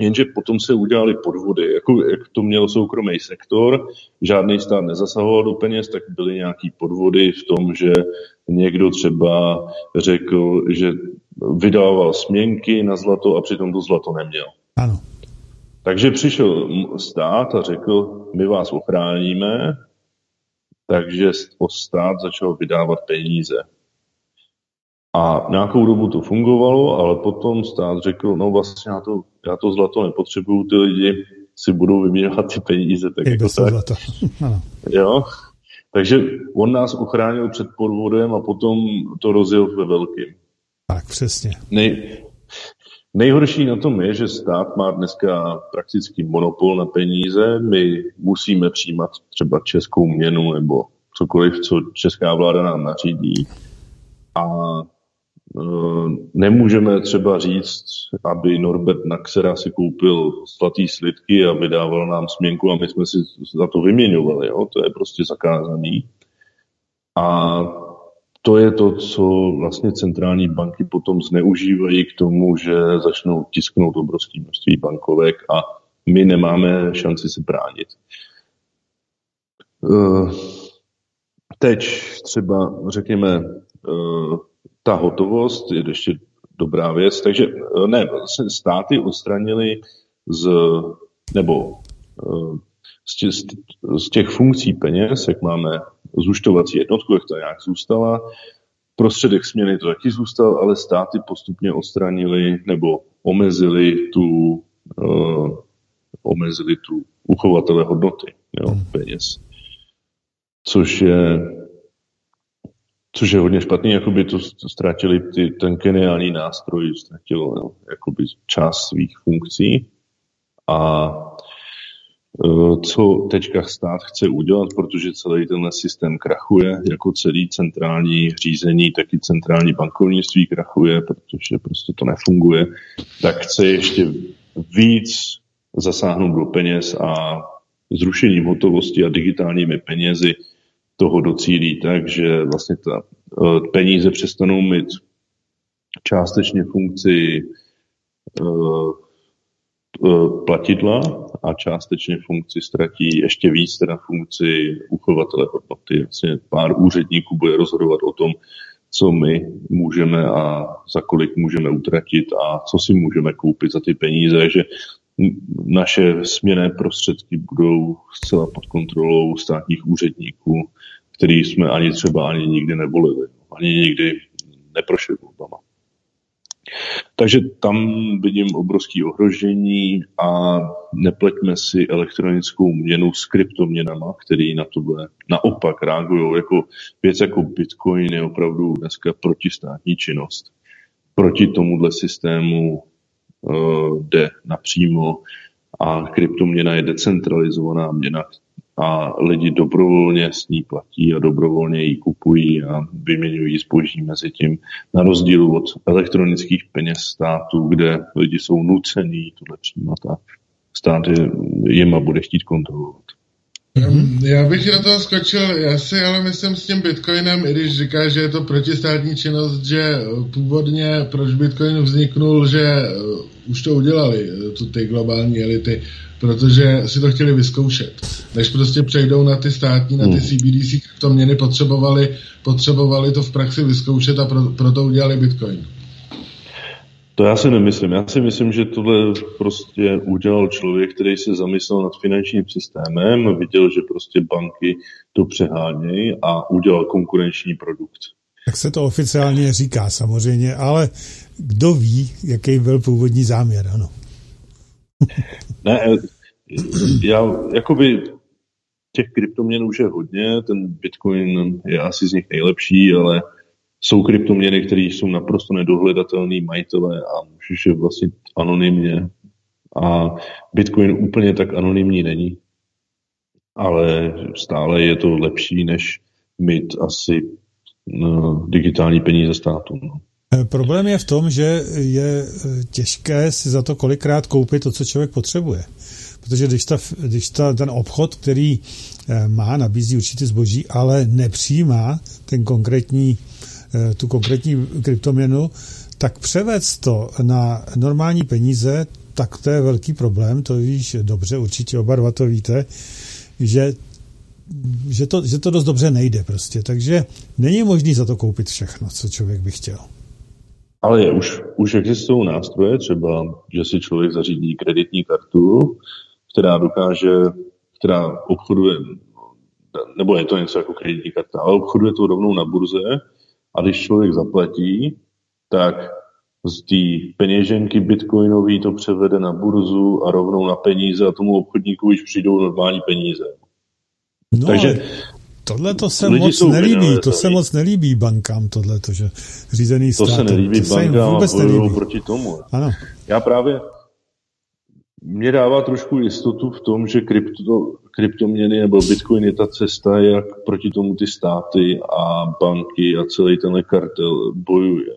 Jenže potom se udělali podvody, jako jak to měl soukromý sektor, žádný stát nezasahoval do peněz, tak byly nějaký podvody v tom, že někdo třeba řekl, že vydával směnky na zlato a přitom to zlato neměl. Ano. Takže přišel stát a řekl, my vás ochráníme, takže stát začal vydávat peníze. A nějakou dobu to fungovalo, ale potom stát řekl, no vlastně já to, já to zlato nepotřebuju, ty lidi si budou vyměňovat ty peníze. Tak jako tak. Zlato. ano. Jo? Takže on nás uchránil před podvodem a potom to rozjel ve velkým. Tak, přesně. Nej, nejhorší na tom je, že stát má dneska prakticky monopol na peníze. My musíme přijímat třeba českou měnu nebo cokoliv, co česká vláda nám nařídí. A e, nemůžeme třeba říct, aby Norbert Naxera si koupil zlatý slidky a vydával nám směnku a my jsme si za to vyměňovali. Jo? To je prostě zakázaný. A to je to, co vlastně centrální banky potom zneužívají k tomu, že začnou tisknout obrovské množství bankovek a my nemáme šanci se bránit. Eh, teď třeba, řekněme, eh, ta hotovost je ještě dobrá věc, takže eh, ne, vlastně státy odstranili z, nebo z těch funkcí peněz, jak máme zúčtovací jednotku, jak to nějak zůstala, prostředek směny to taky zůstal, ale státy postupně odstranili nebo omezili tu, uh, omezili tu uchovatele hodnoty jo, hmm. peněz. Což je což je hodně špatný, jakoby to ztratili ty, ten geniální nástroj, ztratil jo, jakoby část svých funkcí a co teďka stát chce udělat, protože celý tenhle systém krachuje, jako celý centrální řízení, taky centrální bankovnictví krachuje, protože prostě to nefunguje, tak chce ještě víc zasáhnout do peněz a zrušením hotovosti a digitálními penězi toho docílí tak, že vlastně ta eh, peníze přestanou mít částečně funkci eh, platidla a částečně funkci ztratí ještě víc teda funkci uchovatele hodnoty. Vlastně pár úředníků bude rozhodovat o tom, co my můžeme a za kolik můžeme utratit a co si můžeme koupit za ty peníze, že naše směné prostředky budou zcela pod kontrolou státních úředníků, který jsme ani třeba ani nikdy nevolili, ani nikdy neprošli volbama. Takže tam vidím obrovské ohrožení a nepleťme si elektronickou měnu s kryptoměnama, který na tohle naopak reagují. Jako věc jako Bitcoin je opravdu dneska protistátní činnost. Proti tomuhle systému uh, jde napřímo a kryptoměna je decentralizovaná měna, a lidi dobrovolně s ní platí a dobrovolně ji kupují a vyměňují zboží mezi tím, na rozdíl od elektronických peněz státu, kde lidi jsou nucený tohle přijímat a stát je, jima bude chtít kontrolovat. Mm-hmm. Já bych do toho skočil, já si ale myslím s tím Bitcoinem, i když říká, že je to protistátní činnost, že původně proč Bitcoin vzniknul, že uh, už to udělali, uh, tu ty globální elity, protože si to chtěli vyzkoušet. Než prostě přejdou na ty státní, na ty CBDC hmm. to měny potřebovali, potřebovali to v praxi vyzkoušet a pro, proto udělali Bitcoin. To já si nemyslím. Já si myslím, že tohle prostě udělal člověk, který se zamyslel nad finančním systémem, viděl, že prostě banky to přehánějí a udělal konkurenční produkt. Tak se to oficiálně říká samozřejmě, ale kdo ví, jaký byl původní záměr, ano. ne, já jakoby těch kryptoměn už je hodně, ten Bitcoin je asi z nich nejlepší, ale jsou kryptoměny, které jsou naprosto nedohledatelné majitele a můžeš je vlastnit anonymně. A Bitcoin úplně tak anonymní není. Ale stále je to lepší, než mít asi no, digitální peníze státu. No. Eh, problém je v tom, že je eh, těžké si za to kolikrát koupit to, co člověk potřebuje. Protože když, ta, když ta, ten obchod, který má, nabízí určitý zboží, ale nepřijímá ten konkrétní tu konkrétní kryptoměnu, tak převést to na normální peníze, tak to je velký problém, to víš dobře, určitě oba dva to víte, že, že, to, že to dost dobře nejde prostě, takže není možný za to koupit všechno, co člověk by chtěl. Ale je, už, už existují nástroje, třeba, že si člověk zařídí kreditní kartu, která dokáže, která obchoduje, nebo je to něco jako kreditní karta, ale obchoduje to rovnou na burze a když člověk zaplatí, tak z té peněženky bitcoinový to převede na burzu a rovnou na peníze a tomu obchodníku už přijdou normální peníze. No, Takže tohle to se moc nelíbí, to se moc nelíbí bankám, tohle to, že řízený stát. To se nelíbí to bankám vůbec a nelíbí. proti tomu. Ano. Já právě, mě dává trošku jistotu v tom, že krypto, kryptoměny nebo Bitcoin je ta cesta, jak proti tomu ty státy a banky a celý tenhle kartel bojuje.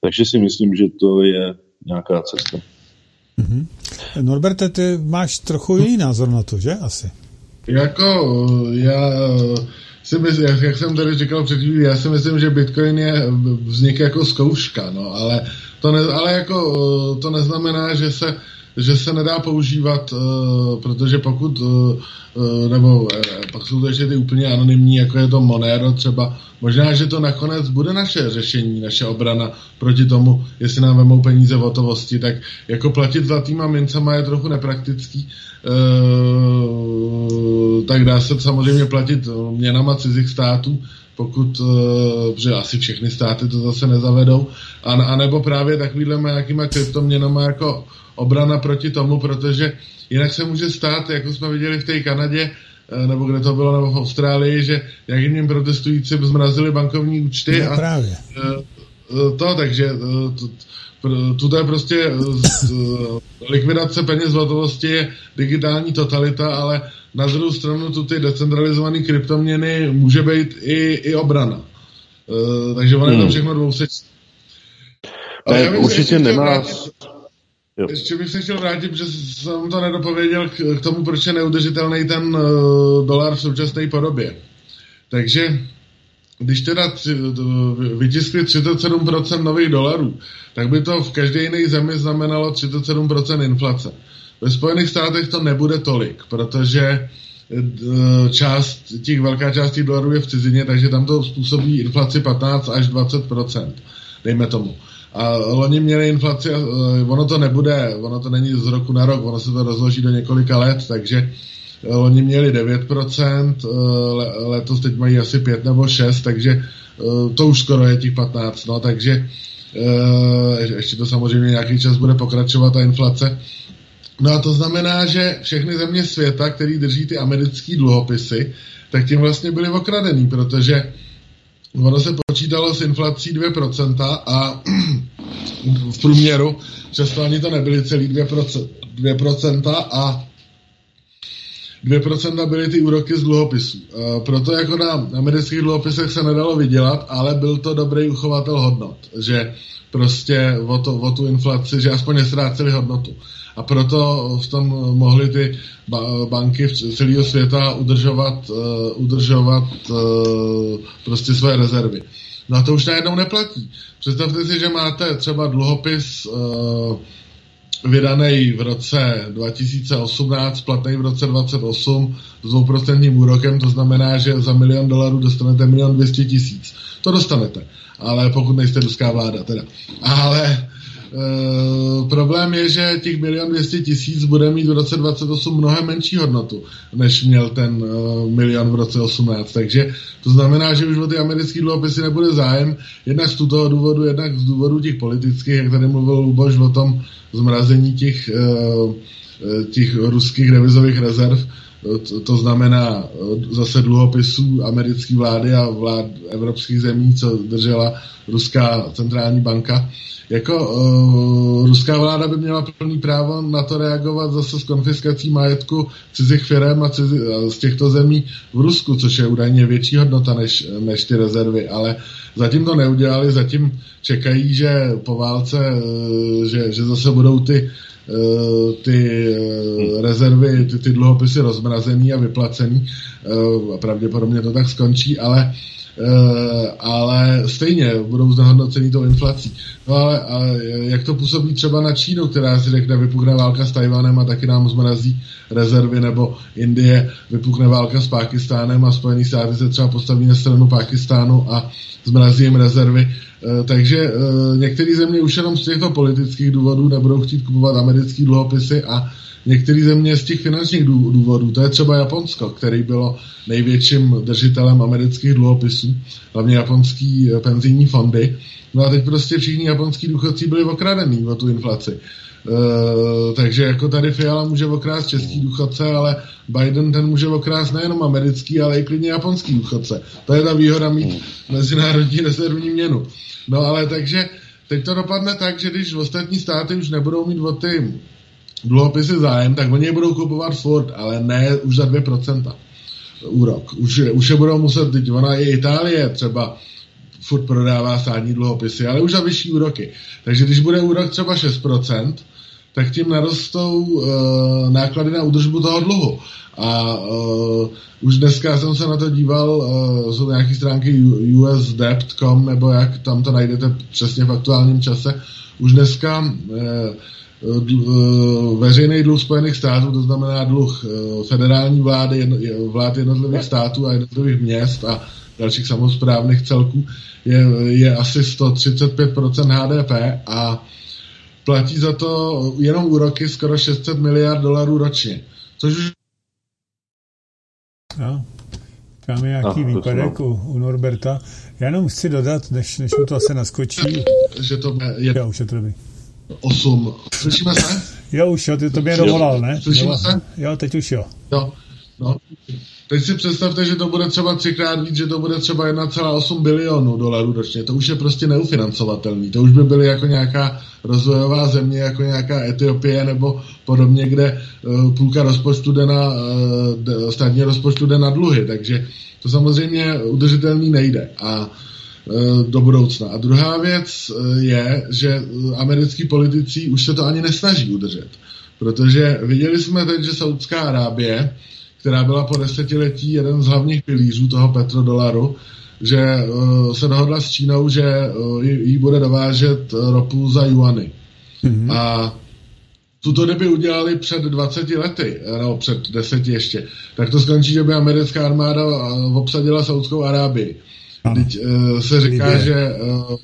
Takže si myslím, že to je nějaká cesta. Mm-hmm. Norberte, ty máš trochu jiný názor na to, že asi? Jako, já si myslím, jak jsem tady říkal před chvílí, já si myslím, že Bitcoin je vznik jako zkouška, no, ale to, ne, ale jako, to neznamená, že se že se nedá používat, uh, protože pokud, uh, nebo uh, pak jsou to ještě ty úplně anonymní, jako je to Monero třeba, možná, že to nakonec bude naše řešení, naše obrana proti tomu, jestli nám vemou peníze v hotovosti, tak jako platit zlatýma mincama je trochu nepraktický, uh, tak dá se samozřejmě platit měnama cizích států, pokud, že asi všechny státy to zase nezavedou, a, a nebo právě takovýhle nějakýma kryptoměnama jako obrana proti tomu, protože jinak se může stát, jako jsme viděli v té Kanadě, eh, nebo kde to bylo, nebo v Austrálii, že nějakým protestujícím zmrazili bankovní účty no, a právě. Eh, eh, to, takže to je prostě likvidace peněz v hotovosti je digitální totalita, ale na druhou stranu tu ty decentralizované kryptoměny může být i, i obrana. Takže ono hmm. je to hmm. všechno dvousečné. Ale určitě nemá... Vrátit, Jo. Ještě bych se chtěl vrátit, že jsem to nedopověděl k, tomu, proč je neudržitelný ten uh, dolar v současné podobě. Takže když teda tři, vytiskli 37% nových dolarů, tak by to v každé jiné zemi znamenalo 37% inflace. Ve Spojených státech to nebude tolik, protože eh, část, těch velká část těch dolarů je v cizině, takže tam to způsobí inflaci 15 až 20%, dejme tomu. A loni měli inflaci, ono to nebude, ono to není z roku na rok, ono se to rozloží do několika let, takže eh, loni měli 9%, eh, letos teď mají asi 5 nebo 6, takže eh, to už skoro je těch 15, no, takže ještě to samozřejmě nějaký čas bude pokračovat ta inflace. No a to znamená, že všechny země světa, který drží ty americké dluhopisy, tak tím vlastně byly okradený, protože ono se počítalo s inflací 2% a v průměru, často ani to nebyly celý 2%, 2% a 2% byly ty úroky z dluhopisů. E, proto jako na amerických dluhopisech se nedalo vydělat, ale byl to dobrý uchovatel hodnot, že prostě o, to, o tu inflaci, že aspoň nestráceli hodnotu. A proto v tom mohly ty banky celého světa udržovat, uh, udržovat uh, prostě své rezervy. No a to už najednou neplatí. Představte si, že máte třeba dluhopis uh, vydaný v roce 2018, platný v roce 2028 s 2% úrokem, to znamená, že za milion dolarů dostanete milion 200 tisíc. To dostanete, ale pokud nejste ruská vláda teda. Ale Uh, problém je, že těch milion 200 tisíc bude mít v roce 28 mnohem menší hodnotu, než měl ten uh, milion v roce 18. Takže to znamená, že už o ty americké dluhopisy nebude zájem, jednak z toho důvodu, jednak z důvodu těch politických, jak tady mluvil Luboš o tom zmrazení těch, uh, těch ruských revizových rezerv, to, to znamená zase dluhopisů americké vlády a vlád evropských zemí, co držela ruská centrální banka. Jako uh, ruská vláda by měla plný právo na to reagovat zase s konfiskací majetku cizích firm a cizi, z těchto zemí v Rusku, což je údajně větší hodnota než, než ty rezervy, ale zatím to neudělali, zatím čekají, že po válce, uh, že, že zase budou ty uh, ty uh, rezervy, ty, ty dluhopisy rozmrazený a vyplacený. Uh, pravděpodobně to tak skončí, ale Eh, ale stejně budou znehodnocený tou inflací. No ale, ale jak to působí třeba na Čínu, která si řekne, vypukne válka s Tajvanem a taky nám zmrazí rezervy, nebo Indie vypukne válka s Pákistánem a Spojený státy se třeba postaví na stranu Pákistánu a zmrazí jim rezervy. Eh, takže eh, některé země už jenom z těchto politických důvodů nebudou chtít kupovat americké dluhopisy a některé země z těch finančních důvodů, to je třeba Japonsko, který bylo největším držitelem amerických dluhopisů, hlavně japonský eh, penzijní fondy. No a teď prostě všichni japonský důchodci byli okradený o tu inflaci. Uh, takže jako tady Fiala může okrást český důchodce, ale Biden ten může okrást nejenom americký, ale i klidně japonský důchodce. To je ta výhoda mít mezinárodní rezervní měnu. No ale takže teď to dopadne tak, že když ostatní státy už nebudou mít o ty dluhopisy zájem, tak oni je budou kupovat Ford, ale ne už za 2% úrok. Už, už je budou muset, teď ona i Itálie třeba furt prodává státní dluhopisy, ale už za vyšší úroky. Takže když bude úrok třeba 6%, tak tím narostou uh, náklady na údržbu toho dluhu. A uh, už dneska jsem se na to díval, uh, jsou nějaké stránky usdebt.com, nebo jak tam to najdete přesně v aktuálním čase. Už dneska uh, veřejný dluh Spojených států, to znamená dluh federální vlády, vlád jednotlivých států a jednotlivých měst a dalších samozprávných celků, je, je asi 135% HDP a platí za to jenom úroky skoro 600 miliard dolarů ročně. Což už No, tam je nějaký no, výpadek u, u Norberta. Já jenom chci dodat, než, než mu to asi naskočí. Že to je... Já už je to dobrý. 8. Slyšíme se? Jo, už jo, ty to mě dovolal, ne? Slyšíme se? Jo, teď už jo. Jo, no. Teď si představte, že to bude třeba třikrát víc, že to bude třeba 1,8 bilionů dolarů ročně. To už je prostě neufinancovatelný. To už by byly jako nějaká rozvojová země, jako nějaká Etiopie nebo podobně, kde uh, půlka rozpočtu jde na, uh, státní rozpočtu jde na dluhy. Takže to samozřejmě udržitelný nejde. A uh, do budoucna. A druhá věc je, že americký politici už se to ani nesnaží udržet. Protože viděli jsme teď, že Saudská Arábie která byla po desetiletí jeden z hlavních pilířů toho petrodolaru, že uh, se dohodla s Čínou, že uh, jí bude dovážet ropu za juany. Mm-hmm. A tuto kdyby udělali před 20 lety, nebo před deseti ještě, tak to skončí, že by americká armáda obsadila Saudskou Arábii. Teď uh, se říká, Libě. že uh,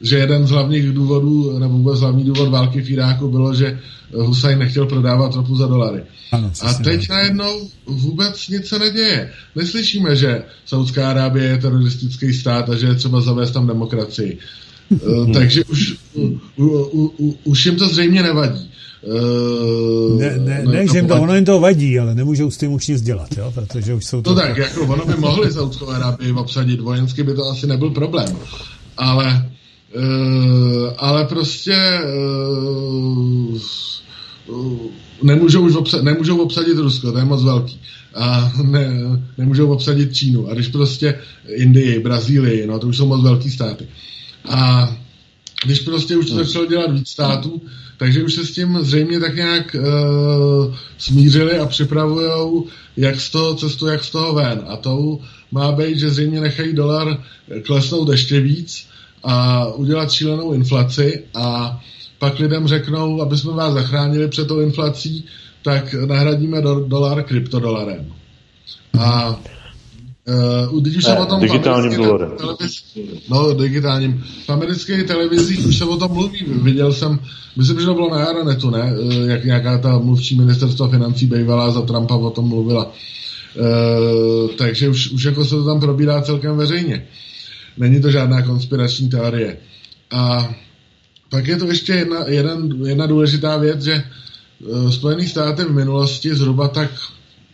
že jeden z hlavních důvodů, nebo vůbec hlavní důvod války v Iráku bylo, že Hussein nechtěl prodávat ropu za dolary. Ano, a teď najednou vůbec nic se neděje. Neslyšíme, že Saudská Arábie je teroristický stát a že je třeba zavést tam demokracii. Eh, takže už, u, u, u, už jim to zřejmě nevadí. Uh, ne, ne, ne že jim to, ono jim to vadí, ale nemůžou s tím už nic dělat, jo? protože už jsou to... To tak, jako ono by mohli Saudskou Arábii obsadit, vojensky by to asi nebyl problém, ale Uh, ale prostě uh, uh, nemůžou už obsa- nemůžou obsadit Rusko, to je moc velký. A ne, nemůžou obsadit Čínu. A když prostě Indii, Brazílii, no to už jsou moc velký státy. A když prostě už to začalo dělat víc států, takže už se s tím zřejmě tak nějak uh, smířili a připravují, jak z toho cestu, jak z toho ven. A to má být, že zřejmě nechají dolar klesnout ještě víc, a udělat šílenou inflaci a pak lidem řeknou, aby jsme vás zachránili před tou inflací, tak nahradíme do, dolar kryptodolarem. A Uh, když už ne, se o tom digitálním dolarem. no, digitálním. V amerických televizích už se o tom mluví. Viděl jsem, myslím, že to bylo na Aeronetu, ne? Jak nějaká ta mluvčí ministerstva financí bývalá za Trumpa o tom mluvila. Uh, takže už, už jako se to tam probírá celkem veřejně. Není to žádná konspirační teorie. A pak je to ještě jedna, jeden, jedna důležitá věc, že uh, Spojené státy v minulosti zhruba tak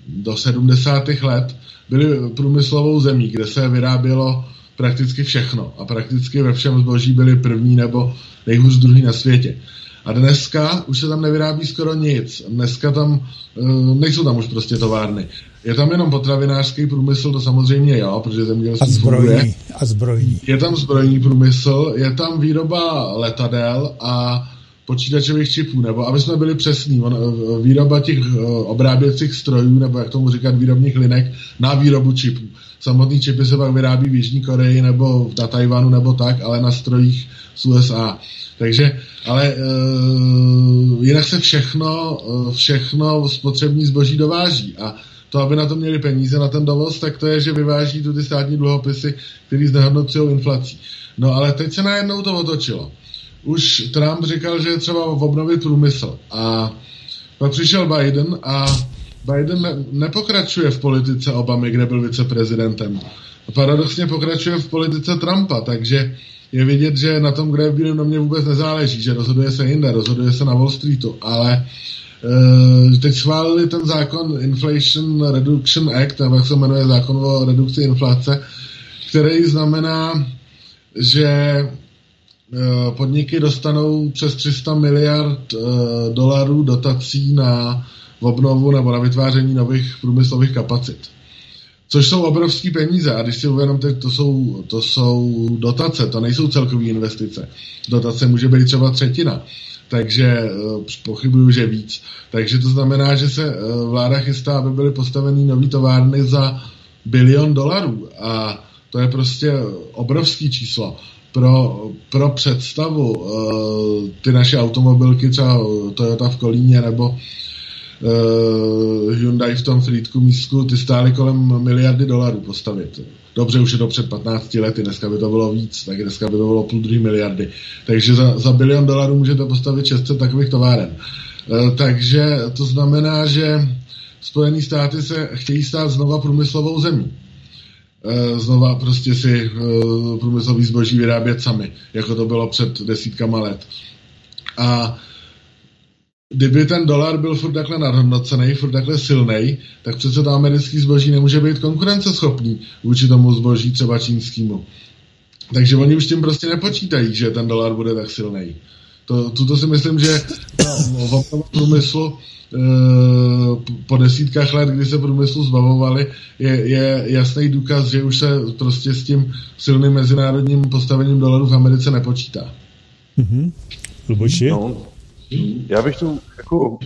do 70. let byly průmyslovou zemí, kde se vyrábělo prakticky všechno a prakticky ve všem zboží byli první nebo nejhůř druhý na světě. A dneska už se tam nevyrábí skoro nic. Dneska tam uh, nejsou tam už prostě továrny. Je tam jenom potravinářský průmysl, to samozřejmě jo, protože zemědělství a zbrojní, funguje. A zbrojní. Je tam zbrojní průmysl, je tam výroba letadel a počítačových čipů, nebo aby jsme byli přesní, on, eh, výroba těch uh, obráběcích strojů, nebo jak tomu říkat, výrobních linek na výrobu čipů. Samotný čipy se pak vyrábí v Jižní Koreji nebo na Tajvanu nebo tak, ale na strojích z USA. Takže, ale uh, jinak se všechno, uh, všechno spotřební zboží dováží a to, aby na to měli peníze, na ten dovoz, tak to je, že vyváží tu ty státní dluhopisy, který znehodnocují inflací. No ale teď se najednou to otočilo. Už Trump říkal, že je třeba obnovit průmysl a pak přišel Biden a Biden ne, nepokračuje v politice Obamy, kde byl viceprezidentem. Paradoxně pokračuje v politice Trumpa, takže je vidět, že na tom, kde je Bílém domě vůbec nezáleží, že rozhoduje se jinde, rozhoduje se na Wall Streetu, ale uh, teď schválili ten zákon Inflation Reduction Act, nebo jak se jmenuje zákon o redukci inflace, který znamená, že uh, podniky dostanou přes 300 miliard uh, dolarů dotací na obnovu nebo na vytváření nových průmyslových kapacit. Což jsou obrovské peníze a když si uvědomíte, to jsou, to jsou dotace, to nejsou celkové investice. Dotace může být třeba třetina, takže eh, pochybuju, že víc. Takže to znamená, že se eh, vláda chystá, aby byly postaveny nové továrny za bilion dolarů a to je prostě obrovský číslo. pro, pro představu uh, ty naše automobilky, třeba Toyota v Kolíně nebo uh, Hyundai v tom Frýdku místku, ty stály kolem miliardy dolarů postavit. Dobře, už je to před 15 lety, dneska by to bylo víc, tak dneska by to bylo půl druhý miliardy. Takže za, za bilion dolarů můžete postavit 600 takových továren. Uh, takže to znamená, že Spojené státy se chtějí stát znova průmyslovou zemí. Eh, znova prostě si průmyslový zboží vyrábět sami, jako to bylo před desítkama let. A kdyby ten dolar byl furt takhle nadhodnocený, furt takhle silný, tak přece to americký zboží nemůže být konkurenceschopný vůči tomu zboží třeba čínskému. Takže oni už tím prostě nepočítají, že ten dolar bude tak silný. To, tuto si myslím, že no, v průmyslu Eh, po desítkách let, kdy se průmyslu zbavovali, je, je jasný důkaz, že už se prostě s tím silným mezinárodním postavením dolaru v Americe nepočítá. Mm-hmm. No, já bych to jako,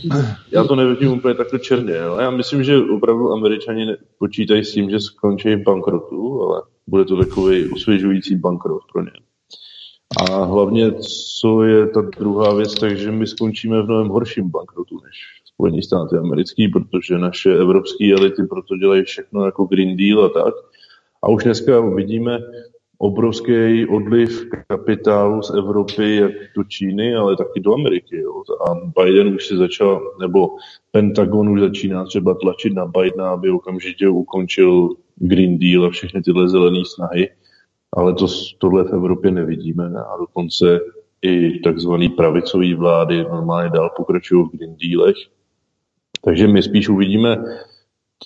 já to nevidím úplně takhle černě, ale já myslím, že opravdu američani počítají s tím, že skončí bankrotu, ale bude to takový osvěžující bankrot pro ně. A hlavně, co je ta druhá věc, takže my skončíme v novém horším bankrotu než Spojené státy americký, protože naše evropské elity proto dělají všechno jako Green Deal a tak. A už dneska vidíme obrovský odliv kapitálu z Evropy jak do Číny, ale taky do Ameriky. Jo. A Biden už si začal, nebo Pentagon už začíná třeba tlačit na Bidena, aby okamžitě ukončil Green Deal a všechny tyhle zelené snahy. Ale to, tohle v Evropě nevidíme a dokonce i takzvané pravicové vlády normálně dál pokračují v Green Dealech takže my spíš uvidíme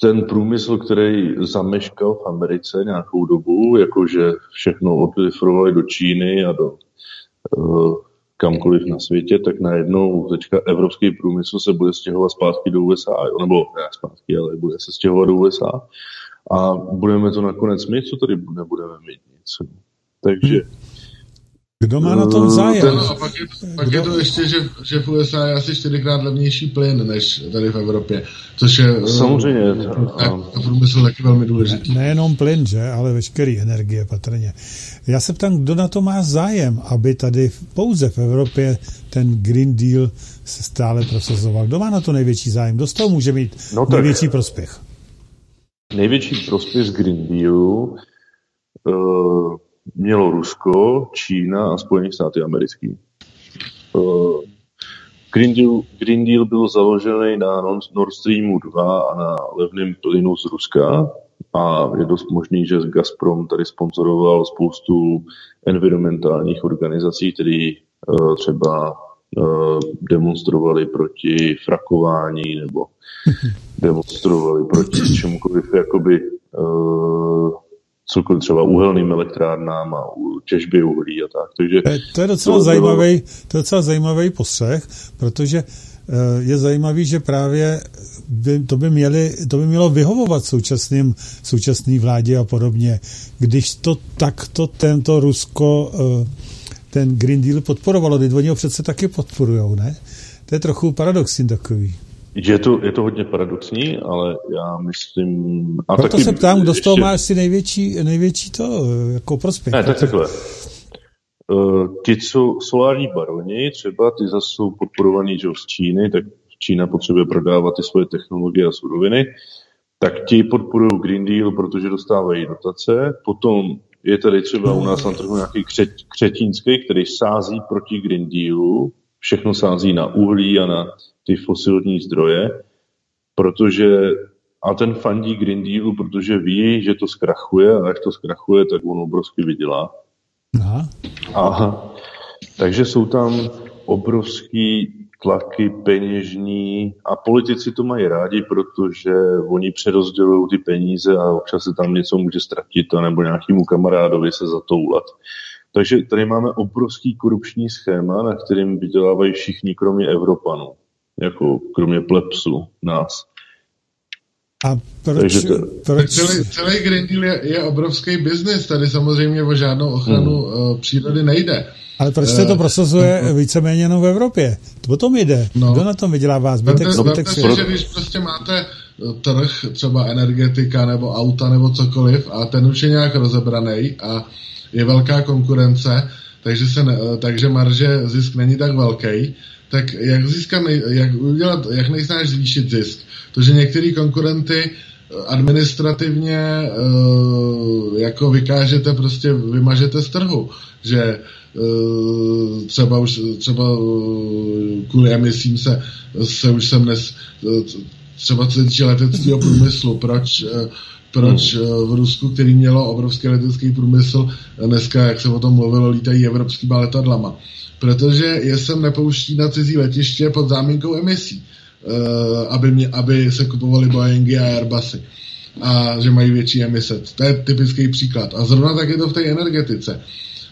ten průmysl, který zameškal v Americe nějakou dobu, jakože všechno odlifrovali do Číny a do uh, kamkoliv na světě, tak najednou teďka evropský průmysl se bude stěhovat zpátky do USA, nebo ne zpátky, ale bude se stěhovat do USA a budeme to nakonec mít, co tady nebudeme mít nic. Takže hmm. Kdo má na tom eh, zájem? Ten, a pak je, pak Kdo? je to ještě, že, že v USA je asi čtyřikrát levnější plyn než tady v Evropě, což je eh, samozřejmě a průmysl taky velmi důležitý. Ne, nejenom plyn, že, ale veškerý energie patrně. Já se ptám, kdo na to má zájem, aby tady pouze v Evropě ten Green Deal se stále prosazoval. Kdo má na to největší zájem? Kdo z toho může mít no největší prospěch? Největší prospěch z Green Dealu uh, mělo Rusko, Čína a Spojené státy americký. Uh, Green Deal, Green Deal byl založený na Nord Streamu 2 a na levném plynu z Ruska a je dost možný, že Gazprom tady sponzoroval spoustu environmentálních organizací, které uh, třeba uh, demonstrovali proti frakování nebo demonstrovali proti čemukoliv jakoby cokoliv třeba uhelným elektrárnám a těžbě uhlí a tak. Takže to je docela to zajímavý, to je docela zajímavý postřeh, protože eh, je zajímavý, že právě by, to, by měli, to by mělo vyhovovat současným, současný vládě a podobně. Když to takto tento Rusko eh, ten Green Deal podporovalo, teď oni ho přece taky podporujou, ne? To je trochu paradoxní takový. Je to, je to hodně paradoxní, ale já myslím... A Proto taky se ptám, kdo z toho má asi největší, největší to jako prospěch. Ne, tak takhle. Uh, ti, co solární baroni, třeba ty zase jsou podporovaní že z Číny, tak Čína potřebuje prodávat ty svoje technologie a suroviny, tak ti podporují Green Deal, protože dostávají dotace. Potom je tady třeba u nás na trhu nějaký křet, křetínský, který sází proti Green Dealu, všechno sází na uhlí a na ty fosilní zdroje, protože a ten fandí Green Dealu, protože ví, že to zkrachuje a až to zkrachuje, tak on obrovsky vydělá. Aha. Aha. Takže jsou tam obrovský tlaky peněžní a politici to mají rádi, protože oni přerozdělují ty peníze a občas se tam něco může ztratit a nebo nějakému kamarádovi se zatoulat. Takže tady máme obrovský korupční schéma, na kterým vydělávají všichni, kromě Evropanů jako kromě plepsu nás. A proč? to... proč? Celý, celý Green Deal je, je obrovský biznis. Tady samozřejmě o žádnou ochranu hmm. uh, přírody nejde. Ale proč se to eh, prosazuje uh, víceméně jenom v Evropě? O tom jde. No. Kdo na tom vydělává? Zbytek, Vemte, zbytek si, že když prostě máte trh, třeba energetika nebo auta nebo cokoliv a ten už je nějak rozebraný a je velká konkurence, takže, se ne, takže marže zisk není tak velký, tak jak získat, jak udělat, jak nejsnáš zvýšit zisk? To, že některý konkurenty administrativně uh, jako vykážete, prostě vymažete z trhu, že uh, třeba už třeba kvůli emisím se, se už sem nes, třeba co se týče leteckého průmyslu, proč proč v Rusku, který mělo obrovský letecký průmysl, dneska, jak se o tom mluvilo, lítají evropský letadlama. Protože je sem nepouští na cizí letiště pod záminkou emisí. Eh, aby, mě, aby se kupovaly Boeingy a Airbusy a že mají větší emise. To je typický příklad. A zrovna tak je to v té energetice.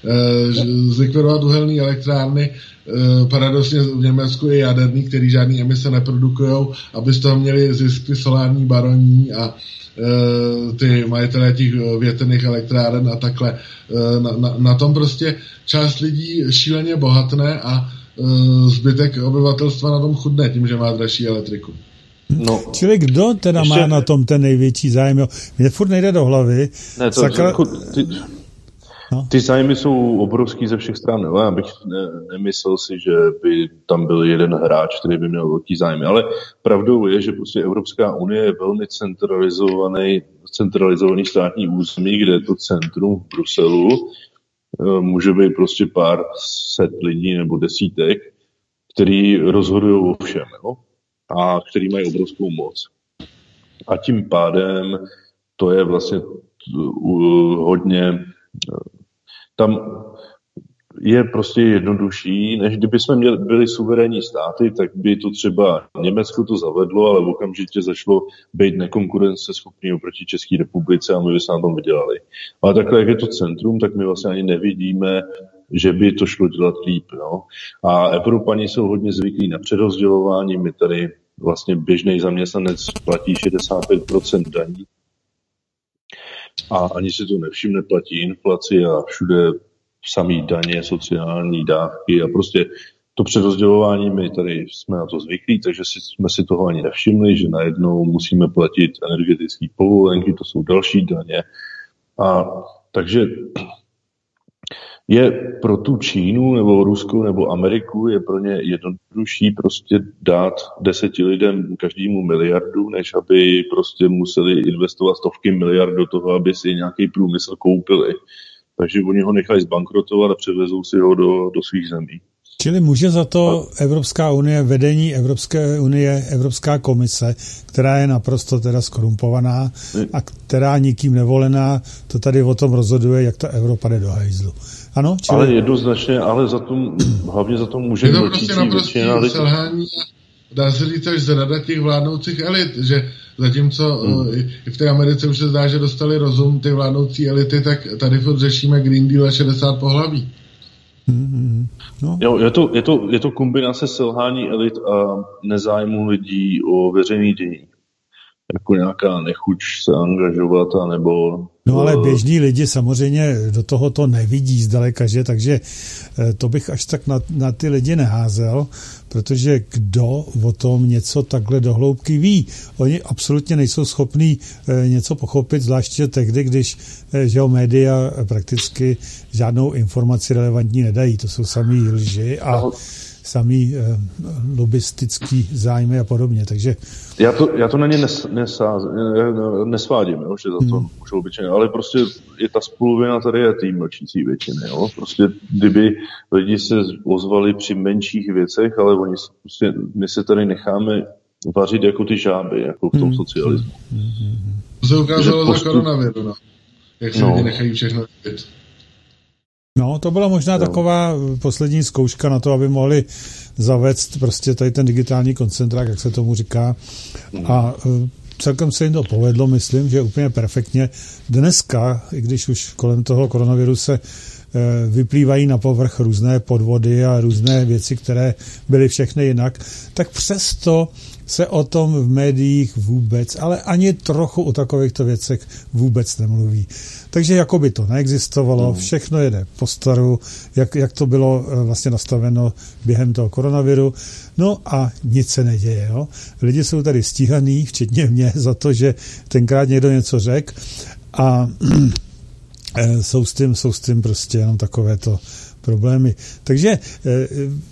Eh, zlikvidovat uhelné elektrárny, eh, paradoxně v Německu je jaderný, který žádný emise neprodukují, aby z toho měli zisky solární baroní a ty majitelé těch větrných elektráren a takhle. Na, na, na tom prostě část lidí šíleně bohatne a Eh, zbytek obyvatelstva na tom chudne tím, že má dražší elektriku. No. Čili kdo teda Ještě... má na tom ten největší zájem? Mně furt nejde do hlavy. Ne, to, Sakra... ty, no. ty zájmy jsou obrovský ze všech stran. Jo? Já bych ne, nemyslel si, že by tam byl jeden hráč, který by měl velký zájem. Ale pravdou je, že prostě Evropská unie je velmi centralizovaný, centralizovaný státní území, kde je to centrum v Bruselu Eh, může být prostě pár set lidí nebo desítek, který rozhodují o všem jo? a který mají obrovskou moc. A tím pádem to je vlastně hodně tam je prostě jednodušší, než kdyby jsme měli, byli suverénní státy, tak by to třeba Německo to zavedlo, ale okamžitě začalo být nekonkurenceschopný oproti České republice a my by se na tom vydělali. Ale takhle, jak je to centrum, tak my vlastně ani nevidíme, že by to šlo dělat líp. No. A Evropani jsou hodně zvyklí na přerozdělování. My tady vlastně běžný zaměstnanec platí 65% daní a ani si to nevšimne, platí inflaci a všude samý daně, sociální dávky a prostě to přerozdělování, my tady jsme na to zvyklí, takže si, jsme si toho ani nevšimli, že najednou musíme platit energetické povolenky, to jsou další daně. A takže je pro tu Čínu nebo Rusko nebo Ameriku je pro ně jednodušší prostě dát deseti lidem každému miliardu, než aby prostě museli investovat stovky miliard do toho, aby si nějaký průmysl koupili takže oni ho nechají zbankrotovat a převezou si ho do, do svých zemí. Čili může za to Evropská unie, vedení Evropské unie, Evropská komise, která je naprosto teda skorumpovaná a která nikým nevolená, to tady o tom rozhoduje, jak ta Evropa jde do hajzlu. Ano, čili... Ale jednoznačně, ale za to, hlavně za to může je to prostě naprostý selhání dá se říct až zrada těch vládnoucích elit, že zatímco hmm. Eh, v té Americe už se zdá, že dostali rozum ty vládnoucí elity, tak tady furt řešíme Green Deal a 60 pohlaví. Hmm. No. Jo, je, to, je, to, je to kombinace selhání elit a nezájmu lidí o veřejný dění jako nějaká nechuť se angažovat, nebo... No ale běžní lidi samozřejmě do toho to nevidí zdaleka, že? Takže eh, to bych až tak na, na ty lidi neházel, protože kdo o tom něco takhle dohloubky ví? Oni absolutně nejsou schopní eh, něco pochopit, zvláště tehdy, když eh, že média prakticky žádnou informaci relevantní nedají. To jsou samý lži a... No samý eh, lobistický zájmy a podobně, takže... Já to, já to na ně nes, nesáz, nesvádím, jo, že za to hmm. můžou obyčejně, ale prostě je ta spoluvina tady je tým mlčící většiny, jo, prostě kdyby lidi se ozvali při menších věcech, ale oni prostě, my se tady necháme vařit jako ty žáby, jako v tom hmm. socialismu. Hmm. To se ukázalo postup... za koronaviru, no. Jak se no. lidi nechají všechno vidět. No, to byla možná no. taková poslední zkouška na to, aby mohli zavést prostě tady ten digitální koncentrák, jak se tomu říká. A e, celkem se jim to povedlo, myslím, že úplně perfektně. Dneska, i když už kolem toho koronaviru se vyplývají na povrch různé podvody a různé věci, které byly všechny jinak, tak přesto se o tom v médiích vůbec, ale ani trochu o takovýchto věcech vůbec nemluví. Takže jako by to neexistovalo, hmm. všechno jede po staru, jak, jak to bylo eh, vlastně nastaveno během toho koronaviru. No a nic se neděje. Jo? Lidi jsou tady stíhaný, včetně mě, za to, že tenkrát někdo něco řekl a eh, jsou s tím, jsou s tím prostě jenom takovéto problémy. Takže eh,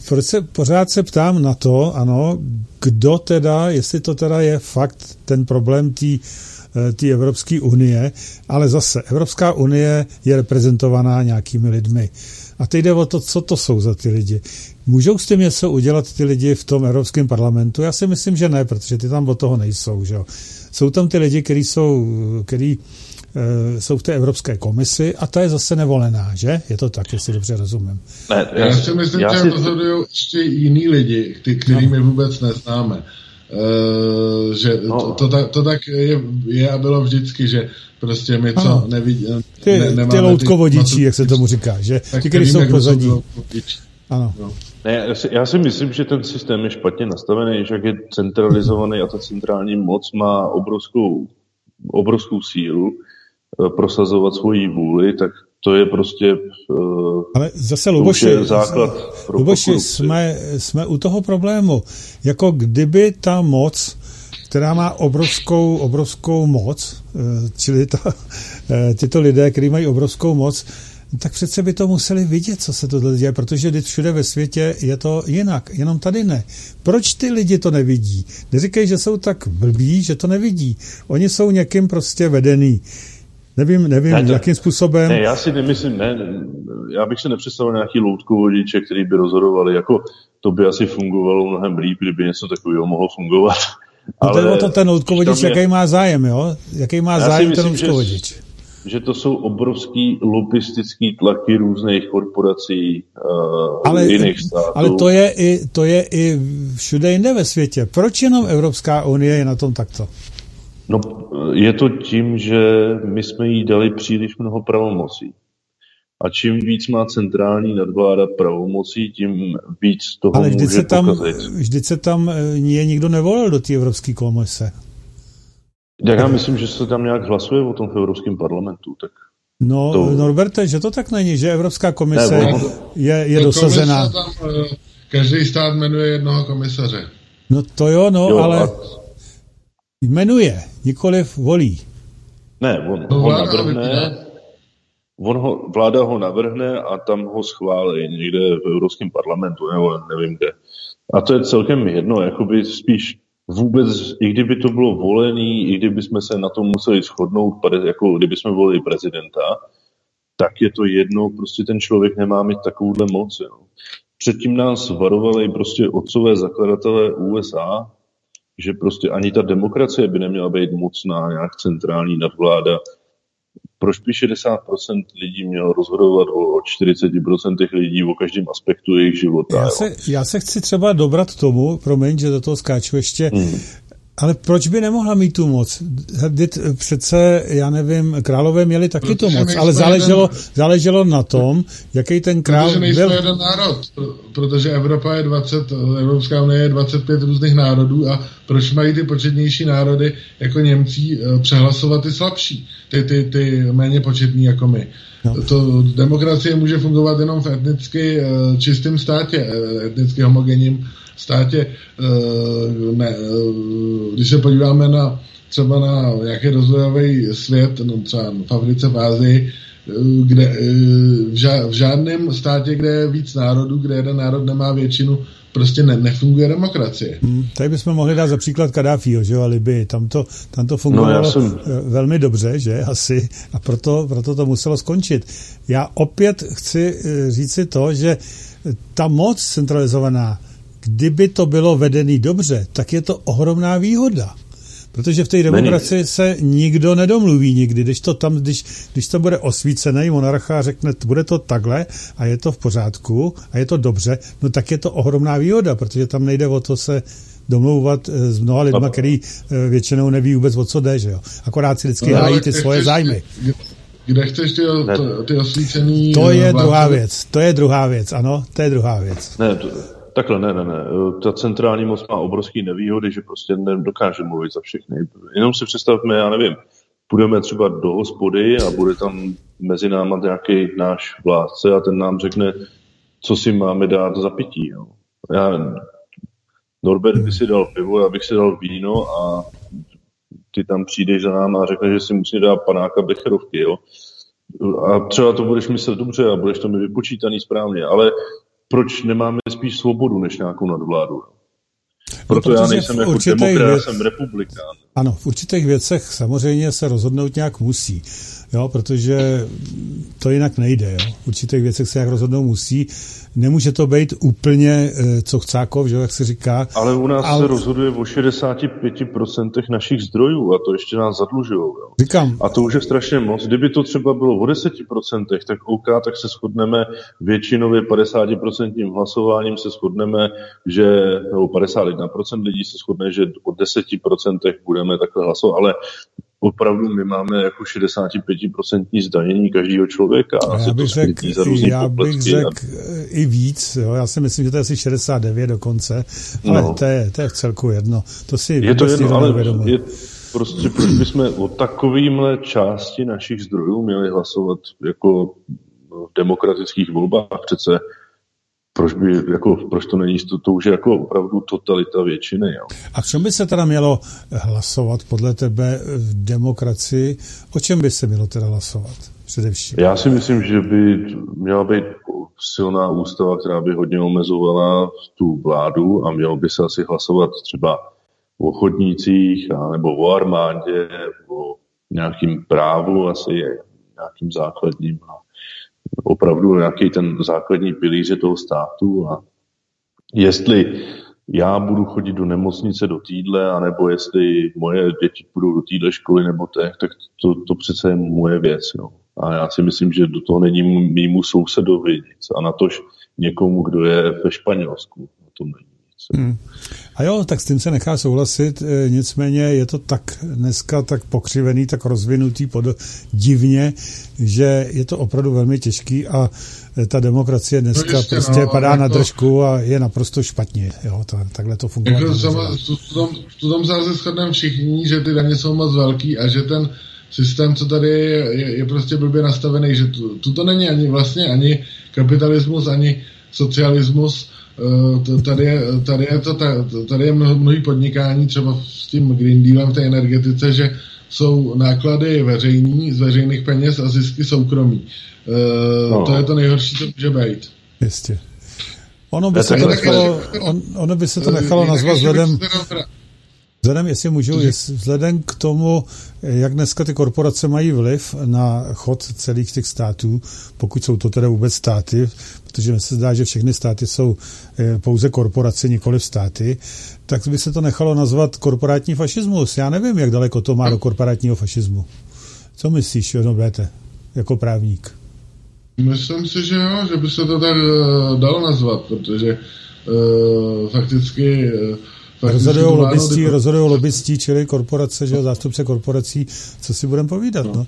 proč se, pořád se ptám na to, ano, kdo teda, jestli to teda je fakt ten problém té té Evropské unie, ale zase Evropská unie je reprezentovaná nějakými lidmi. A teď jde o to, co to jsou za ty lidi. Můžou s tím něco udělat ty lidi v tom Evropském parlamentu? Já si myslím, že ne, protože ty tam od toho nejsou. Že? Jsou tam ty lidi, kteří jsou, který, e, jsou v té Evropské komisi a ta je zase nevolená, že? Je to tak, jestli dobře rozumím. Ne, já, já si myslím, já že si... rozhodují ještě jiní lidi, který my vůbec neznáme. Uh, že no. to, to, tak, to tak je, je a bylo vždycky, že prostě my co ano. nevidí, ty, ne, ty loutkovodičí, jak se tomu říká, že ti, kteří jsou pozadí. Ano. No. Ne, já si, já si myslím, že ten systém je špatně nastavený, že jak je centralizovaný a ta centrální moc má obrovskou, obrovskou sílu uh, prosazovat svoji vůli, tak to je prostě uh, Ale zase, Luboši, je základ pro Luboši, jsme, jsme u toho problému. Jako kdyby ta moc, která má obrovskou, obrovskou moc, uh, čili ta, tyto lidé, kteří mají obrovskou moc, tak přece by to museli vidět, co se to děje, protože všude ve světě je to jinak, jenom tady ne. Proč ty lidi to nevidí? Neříkej, že jsou tak blbí, že to nevidí. Oni jsou někým prostě vedený. Nevím, nevím, ne, to, jakým způsobem. Ne, já si nemyslím, ne, já bych se nepředstavil nějaký vodiče, který by rozhodovali, jako to by asi fungovalo mnohem líp, kdyby něco takového mohlo fungovat. No Ale to je to ten loutkovodič, je... jaký má zájem, jo? Jaký má já zájem myslím, ten loutkovodič? Že, že to jsou obrovský lobistický tlaky různých korporací uh, ale, jiných států. Ale to je, i, to je i všude jinde ve světě. Proč jenom Evropská unie je na tom takto? No, je to tím, že my jsme jí dali příliš mnoho pravomocí. A čím víc má centrální nadvláda pravomocí, tím víc toho Ale vždyť může se tam, pokazit. Vždyť se tam je nikdo nevolil do té Evropské komise. Jak já myslím, že se tam nějak hlasuje o tom v Evropském parlamentu, tak No, to... Norberte, že to tak není, že Evropská komise ne, je, je dosazená. Tam, eh, každý stát jmenuje jednoho komisaře. No to jo, no, jo, ale... A Jmenuje, nikoliv volí. Ne, on ho navrhne, on ho, vláda ho navrhne a tam ho schválí někde v Evropském parlamentu, nebo nevím kde. A to je celkem jedno, jakoby spíš vůbec, i kdyby to bylo volený, i kdyby jsme se na tom museli shodnout, jako kdyby jsme volili prezidenta, tak je to jedno, prostě ten člověk nemá mít takovouhle moc. Jo. Předtím nás varovali prostě otcové zakladatelé USA, že prostě ani ta demokracie by neměla být mocná, nějak centrální nadvláda. Proč by 60% lidí mělo rozhodovat o 40% lidí o každém aspektu jejich života? Já se, já se chci třeba dobrat tomu, promiň, že do toho skáču ještě, hmm. Ale proč by nemohla mít tu moc? Přece, já nevím, králové měli taky Protože tu moc, ale záleželo, jeden... záleželo na tom, jaký ten král protože byl. jeden národ, protože Evropa je 20, Evropská unie je 25 různých národů a proč mají ty početnější národy jako Němcí eh, přehlasovat ty slabší, ty, ty, ty méně početní jako my. No. To demokracie může fungovat jenom v etnicky eh, čistém státě, eh, etnicky homogenním státě, ne, když se podíváme na třeba na nějaký rozvojový svět, no třeba v Africe, v Ázii, kde v žádném státě, kde je víc národů, kde jeden národ nemá většinu, prostě ne, nefunguje demokracie. Hmm, tady bychom mohli dát za příklad Kadáfího, že jo, a Libii. Tam to, tam to fungovalo no, jsem... velmi dobře, že, asi, a proto, proto to muselo skončit. Já opět chci říci to, že ta moc centralizovaná kdyby to bylo vedený dobře, tak je to ohromná výhoda. Protože v té demokracii se nikdo nedomluví nikdy. Když to tam, když, když to bude osvícený monarcha a řekne, bude to takhle a je to v pořádku a je to dobře, no tak je to ohromná výhoda, protože tam nejde o to se domlouvat eh, s mnoha lidma, který eh, většinou neví vůbec, o co jde, že jo. Akorát si vždycky no, hájí ty svoje zájmy. Kde chceš ty, ty osvícený... To je vládce? druhá věc, to je druhá věc, ano, to je druhá věc. Ne, to, Takhle, ne, ne, ne. Ta centrální moc má obrovské nevýhody, že prostě nedokáže mluvit za všechny. Jenom si představme, já nevím, půjdeme třeba do hospody a bude tam mezi náma nějaký náš vládce a ten nám řekne, co si máme dát za pití. Jo. Já, Norbert by si dal pivo, já bych si dal víno a ty tam přijdeš za náma a řekneš, že si musí dát panáka becherovky, jo. a třeba to budeš myslet dobře a budeš to mi vypočítaný správně, ale proč nemáme spíš svobodu než nějakou nadvládu? Proto no, já nejsem jako demokrat, věc... jsem republikán. Ano, v určitých věcech samozřejmě se rozhodnout nějak musí, jo, protože to jinak nejde. Jo. V určitých věcech se jak rozhodnout musí nemůže to být úplně eh, co chcákov, že jak se říká. Ale u nás ale... se rozhoduje o 65% našich zdrojů a to ještě nás zadlužují. Říkám. A to už je strašně moc. Kdyby to třeba bylo o 10%, tak OK, tak se shodneme většinově 50% hlasováním se shodneme, že, nebo 51% lidí se shodne, že o 10% budeme takhle hlasovat, ale opravdu my máme jako 65% zdanění každého člověka. A já bych řekl, já bych řekl a... i víc, jo. já si myslím, že to je asi 69 dokonce, ale no. to, je, to je v celku jedno. To si je to jedno, ale je, prostě proč bychom o takovýmhle části našich zdrojů měli hlasovat jako v demokratických volbách. Přece proč, by, jako, proč to není, to, to už je jako opravdu totalita většiny. Jo. A čem by se teda mělo hlasovat podle tebe v demokracii? O čem by se mělo teda hlasovat především? Já si myslím, že by měla být silná ústava, která by hodně omezovala tu vládu a mělo by se asi hlasovat třeba o chodnících a, nebo o armádě, o nějakým právu asi nějakým základním. A opravdu nějaký ten základní pilíře toho státu a jestli já budu chodit do nemocnice do týdle, anebo jestli moje děti budou do týdle školy nebo tak, tak to, to přece je moje věc. Jo. A já si myslím, že do toho není mýmu sousedovi nic. A na tož někomu, kdo je ve Španělsku. Tom není. Hmm. A jo, tak s tím se nechá souhlasit, e, nicméně je to tak dneska tak pokřivený, tak rozvinutý pod, divně, že je to opravdu velmi těžký a e, ta demokracie dneska no jistě, prostě no, padá jako, na držku a je naprosto špatně. Jo, tak, takhle to funguje. Jako v tom, v tom se shodneme všichni, že ty daně jsou moc velký a že ten systém, co tady je, je, je prostě blbě nastavený, že tu, tu to není ani vlastně ani kapitalismus, ani socialismus, Eh, tady je, tady je, to, tady je mnoho, mnohý podnikání, třeba s tím Green Dealem v té energetice, že jsou náklady veřejní z veřejných peněz a zisky soukromí. Eh, no. To je to nejhorší, co může být. Jistě. Ono by, se to nechalo, on, ono by se to nechalo nazvat vzhledem, Vzhledem, jestli můžu, jest, vzhledem k tomu, jak dneska ty korporace mají vliv na chod celých těch států, pokud jsou to teda vůbec státy, protože mi se zdá, že všechny státy jsou eh, pouze korporace, nikoli státy, tak by se to nechalo nazvat korporátní fašismus. Já nevím, jak daleko to má do korporátního fašismu. Co myslíš, Jono Béte, jako právník? Myslím si, že jo, že by se to tak uh, dalo nazvat, protože uh, fakticky uh, Rozhodují lobbystí, rozhodují lobbystí, čili korporace, že zástupce korporací, co si budeme povídat, no. no.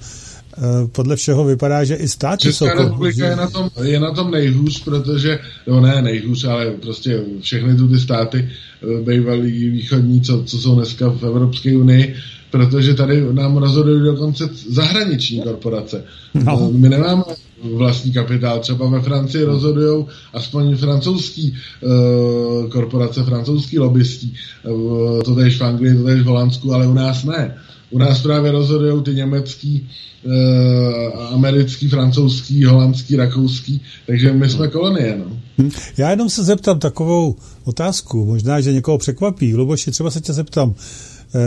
Podle všeho vypadá, že i státy Česká jsou... republika je na, tom, je na tom nejhůř, protože, no ne nejhůř, ale prostě všechny tu ty státy eh, bývalý východní, co, co jsou dneska v Evropské unii, protože tady nám rozhodují dokonce zahraniční korporace. No. My nemáme vlastní kapitál. Třeba ve Francii rozhodují aspoň francouzský uh, korporace, francouzský lobbystí. Uh, to tež v Anglii, to tež v Holandsku, ale u nás ne. U nás právě rozhodují ty německý, uh, americký, francouzský, holandský, rakouský, takže my jsme kolonie. No. Hm. Já jenom se zeptám takovou otázku, možná, že někoho překvapí. Luboši, třeba se tě zeptám,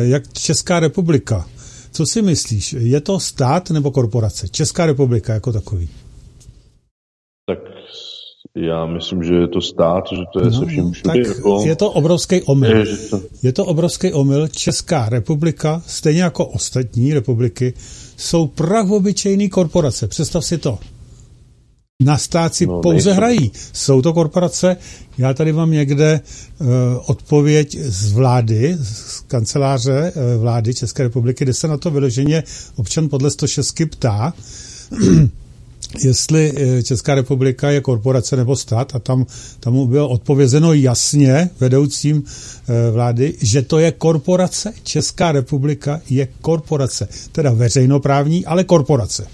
jak Česká republika, co si myslíš, je to stát nebo korporace? Česká republika jako takový tak já myslím, že je to stát, že to je no, se vším no, všude. Tak jako... Je to obrovský omyl. Je, to... je to obrovský omyl. Česká republika, stejně jako ostatní republiky, jsou pravobyčejný korporace. Představ si to. Na stát si no, pouze nejsou. hrají. Jsou to korporace. Já tady mám někde uh, odpověď z vlády, z kanceláře uh, vlády České republiky, kde se na to vyloženě občan podle 106 ptá, jestli eh, Česká republika je korporace nebo stát a tam, tam bylo odpovězeno jasně vedoucím eh, vlády, že to je korporace. Česká republika je korporace. Teda veřejnoprávní, ale korporace.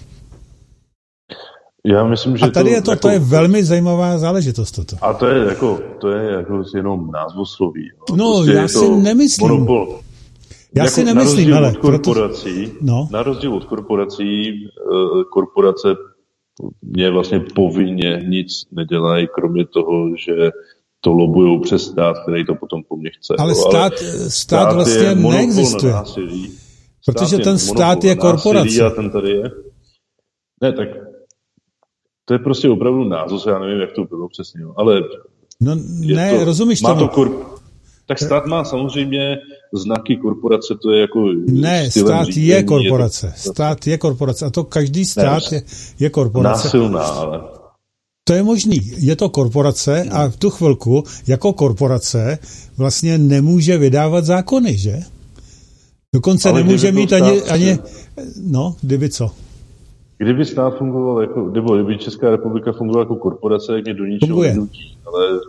Já myslím, že a tady to, je to, jako, to je velmi zajímavá záležitost toto. A to je jako, to je jako jenom názvosloví. No, no já si nemyslím. Monopol, Já jako si nemyslím, ale... Od korporací, proto... no. Na rozdíl od korporací, eh, korporace mě vlastně povinně nic nedělají, kromě toho, že to lobují přes stát, který to potom po mně chce. Ale stát, ale stát, stát vlastně neexistuje. Násilí. Protože stát ten stát je korporace. A ten tady je. Ne, tak to je prostě opravdu názor, já nevím, jak to bylo přesně, ale... No ne, to, rozumíš má to korp... Tak stát má samozřejmě znaky korporace, to je jako... Ne, stát řízení, je korporace. Je to... Stát je korporace. A to každý stát ne, je, je korporace. Násilná, ale... To je možný. Je to korporace a v tu chvilku jako korporace vlastně nemůže vydávat zákony, že? Dokonce ale nemůže mít ani, ani... No, kdyby co? Kdyby stát fungoval jako, nebo kdyby Česká republika fungovala jako korporace, jak mě do ničeho. Ale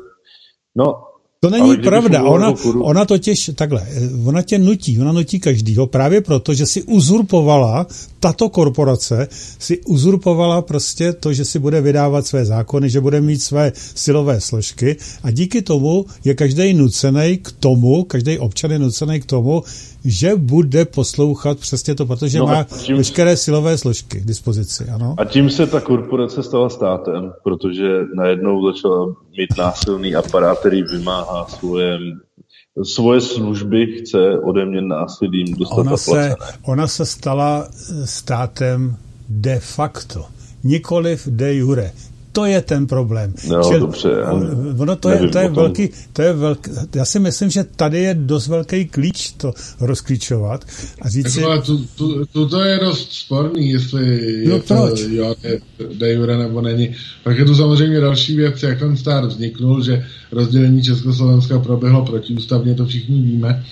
no, to není pravda. Ona, ona totiž, takhle, ona tě nutí, ona nutí každýho právě proto, že si uzurpovala, tato korporace si uzurpovala prostě to, že si bude vydávat své zákony, že bude mít své silové složky a díky tomu je každý nucený k tomu, každý občan je nucený k tomu, že bude poslouchat přesně to, protože no má tím, veškeré silové složky k dispozici. Ano? A tím se ta korporace stala státem, protože najednou začala mít násilný aparát, který vymáhá svoje svoje služby chce ode mě násilím dostat ona se, ona se stala státem de facto, nikoliv de jure to je ten problém. No, Čili, dobře. Ono to je, to je velký, to je velký, já si myslím, že tady je dost velký klíč to rozklíčovat a říct si... Tu, tu, tu, to je dost sporný, jestli no je proč? to jo, je de jure nebo není. Pak je tu samozřejmě další věc, jak ten stát vzniknul, že rozdělení Československa proběhlo protiústavně, to všichni víme,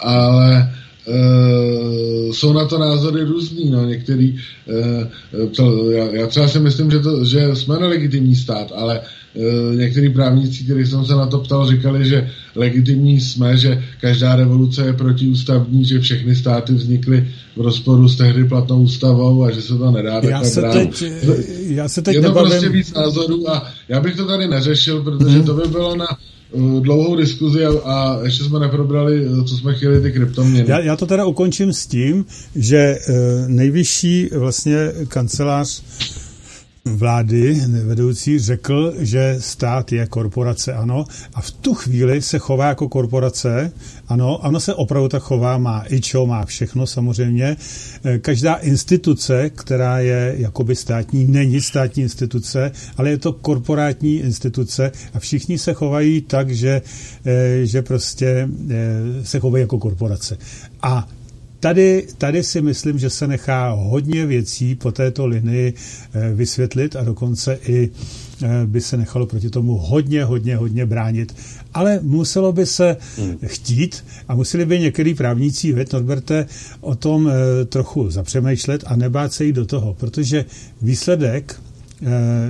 ale Uh, jsou na to názory různý, no, některý, uh, to, já, já třeba si myslím, že, to, že jsme nelegitimní stát, ale uh, některý právníci, kteří jsem se na to ptal, říkali, že legitimní jsme, že každá revoluce je protiústavní, že všechny státy vznikly v rozporu s tehdy platnou ústavou a že se to nedá já se teď, já se teď Je to nebavím... prostě víc názorů a já bych to tady neřešil, protože hmm. to by bylo na Eh, dlouhou diskuzi a, a ještě jsme neprobrali, eh, co jsme chtěli, ty kryptoměny. Já, já to teda ukončím s tím, že e, nejvyšší vlastně kancelář vlády vedoucí řekl, že stát je korporace, ano, a v tu chvíli se chová jako korporace, ano, ono se opravdu tak chová, má čo, má všechno samozřejmě. E, každá instituce, která je jakoby státní, není státní instituce, ale je to korporátní instituce a všichni se chovají tak, že, e, že prostě e, se chovají jako korporace. A tady, tady si myslím, že se nechá hodně věcí po této linii eh, vysvětlit a dokonce i eh, by se nechalo proti tomu hodně, hodně, hodně bránit. Ale muselo by se hmm. chtít a museli by některý právníci, věd Norberte, o tom eh, trochu zapřemýšlet a nebát se jít do toho, protože výsledek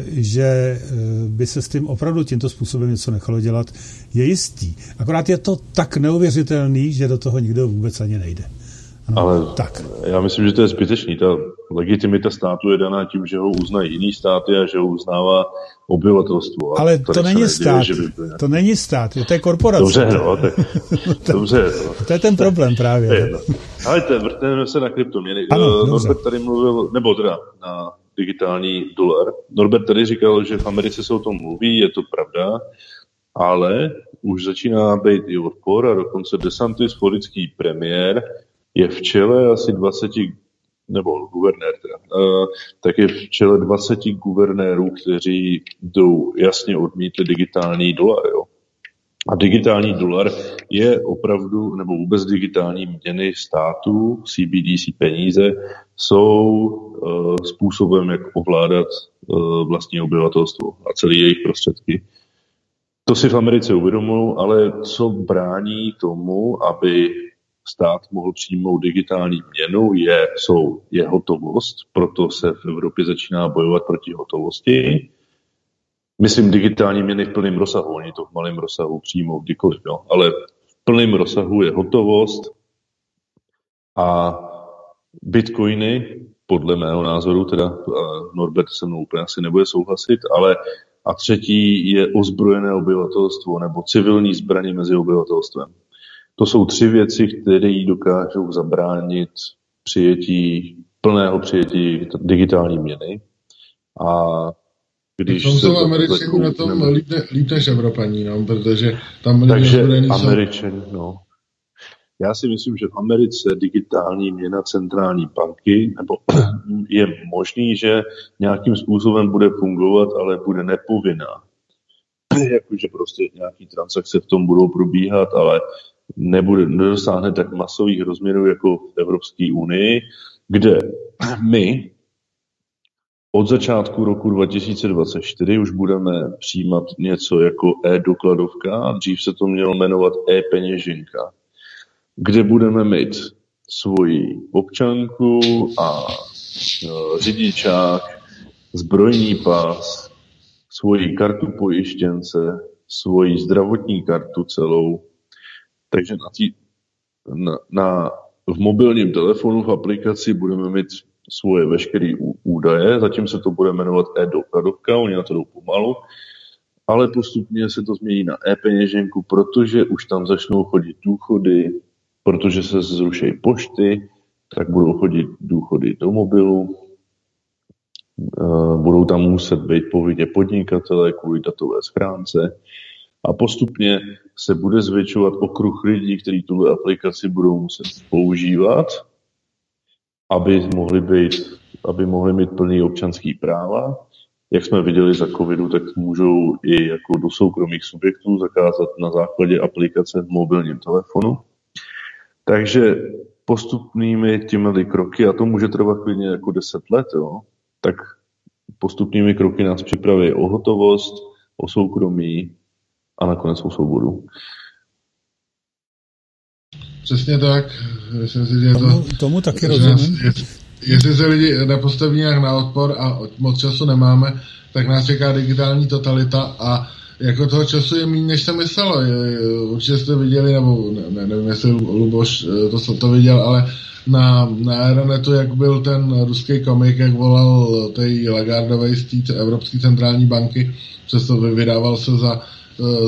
že by se s tím opravdu tímto způsobem něco nechalo dělat, je jistý. Akorát je to tak neuvěřitelný, že do toho nikdo vůbec ani nejde. No, Ale tak. já myslím, že to je zbytečný. Ta legitimita státu je daná tím, že ho uznají jiný státy a že ho uznává obyvatelstvo. Ale to není stát. Neděje, by to, to není stát, to je korporace. Dobře, no, tak, dobře. No. To je ten problém právě. Je, no. Ale to, vrtneme se na kryptoměny. Ano, uh, Norbert tady mluvil, nebo teda na digitální dolar. Norbert tady říkal, že v Americe se o tom mluví, je to pravda, ale už začíná být i odpor a dokonce DeSantis, florický premiér, je v čele asi 20, nebo guvernér teda, uh, tak je v čele 20 guvernérů, kteří jdou jasně odmítli digitální dolar. Jo. A digitální dolar je opravdu, nebo vůbec digitální měny států, CBDC peníze, jsou uh, způsobem, jak ovládat uh, vlastní obyvatelstvo a celé jejich prostředky. To si v Americe uvědomují, ale co brání tomu, aby stát mohl přijmout digitální měnu, je, jsou, je hotovost, proto se v Evropě začíná bojovat proti hotovosti. Myslím digitální měny v plném rozsahu, oni to v malém rozsahu přijmou kdykoliv, jo? ale v plném rozsahu je hotovost a bitcoiny, podle mého názoru, teda Norbert se mnou úplně asi nebude souhlasit, ale a třetí je ozbrojené obyvatelstvo nebo civilní zbraně mezi obyvatelstvem. To jsou tři věci, které dokážou zabránit přijetí, plného přijetí digitální měny. A když to jsou američani na tom líp, líp než Evropaní, no, protože tam Takže američani, no. Já si myslím, že v Americe digitální měna centrální banky, nebo je možný, že nějakým způsobem bude fungovat, ale bude nepovinná. Jakože prostě nějaký transakce v tom budou probíhat, ale nebude, nedosáhne tak masových rozměrů jako v Evropské unii, kde my od začátku roku 2024 už budeme přijímat něco jako e-dokladovka, dřív se to mělo jmenovat e-peněženka, kde budeme mít svoji občanku a e, řidičák, zbrojní pás, svoji kartu pojištěnce, svoji zdravotní kartu celou. Takže na, tý, na, na, v mobilním telefonu v aplikaci budeme mít svoje veškeré údaje, zatím se to bude jmenovat e-dokladovka, oni na to jdou pomalu, ale postupně se to změní na e-peněženku, protože už tam začnou chodit důchody, protože se zruší pošty, tak budou chodit důchody do mobilu, budou tam muset být povinně podnikatelé kvůli datové schránce a postupně se bude zvětšovat okruh lidí, kteří tuhle aplikaci budou muset používat aby mohli, být, aby mohli mít plný občanský práva. Jak jsme viděli za covidu, tak můžou i jako do soukromých subjektů zakázat na základě aplikace v mobilním telefonu. Takže postupnými těmi kroky, a to může trvat klidně jako 10 let, jo, tak postupnými kroky nás připraví o hotovost, o soukromí a nakonec o svobodu. Přesně tak. Myslím si, že to, tomu, tomu taky rozumím. jestli se lidi nepostaví nějak na odpor a moc času nemáme, tak nás čeká digitální totalita a jako toho času je méně, než se myslelo. Určitě jste viděli, nebo ne, nevím, jestli Luboš eh, to, to viděl, ale na, na Aeronetu, jak byl ten ruský komik, jak volal tej Lagardové z Evropské centrální banky, přesto vydával se za uh,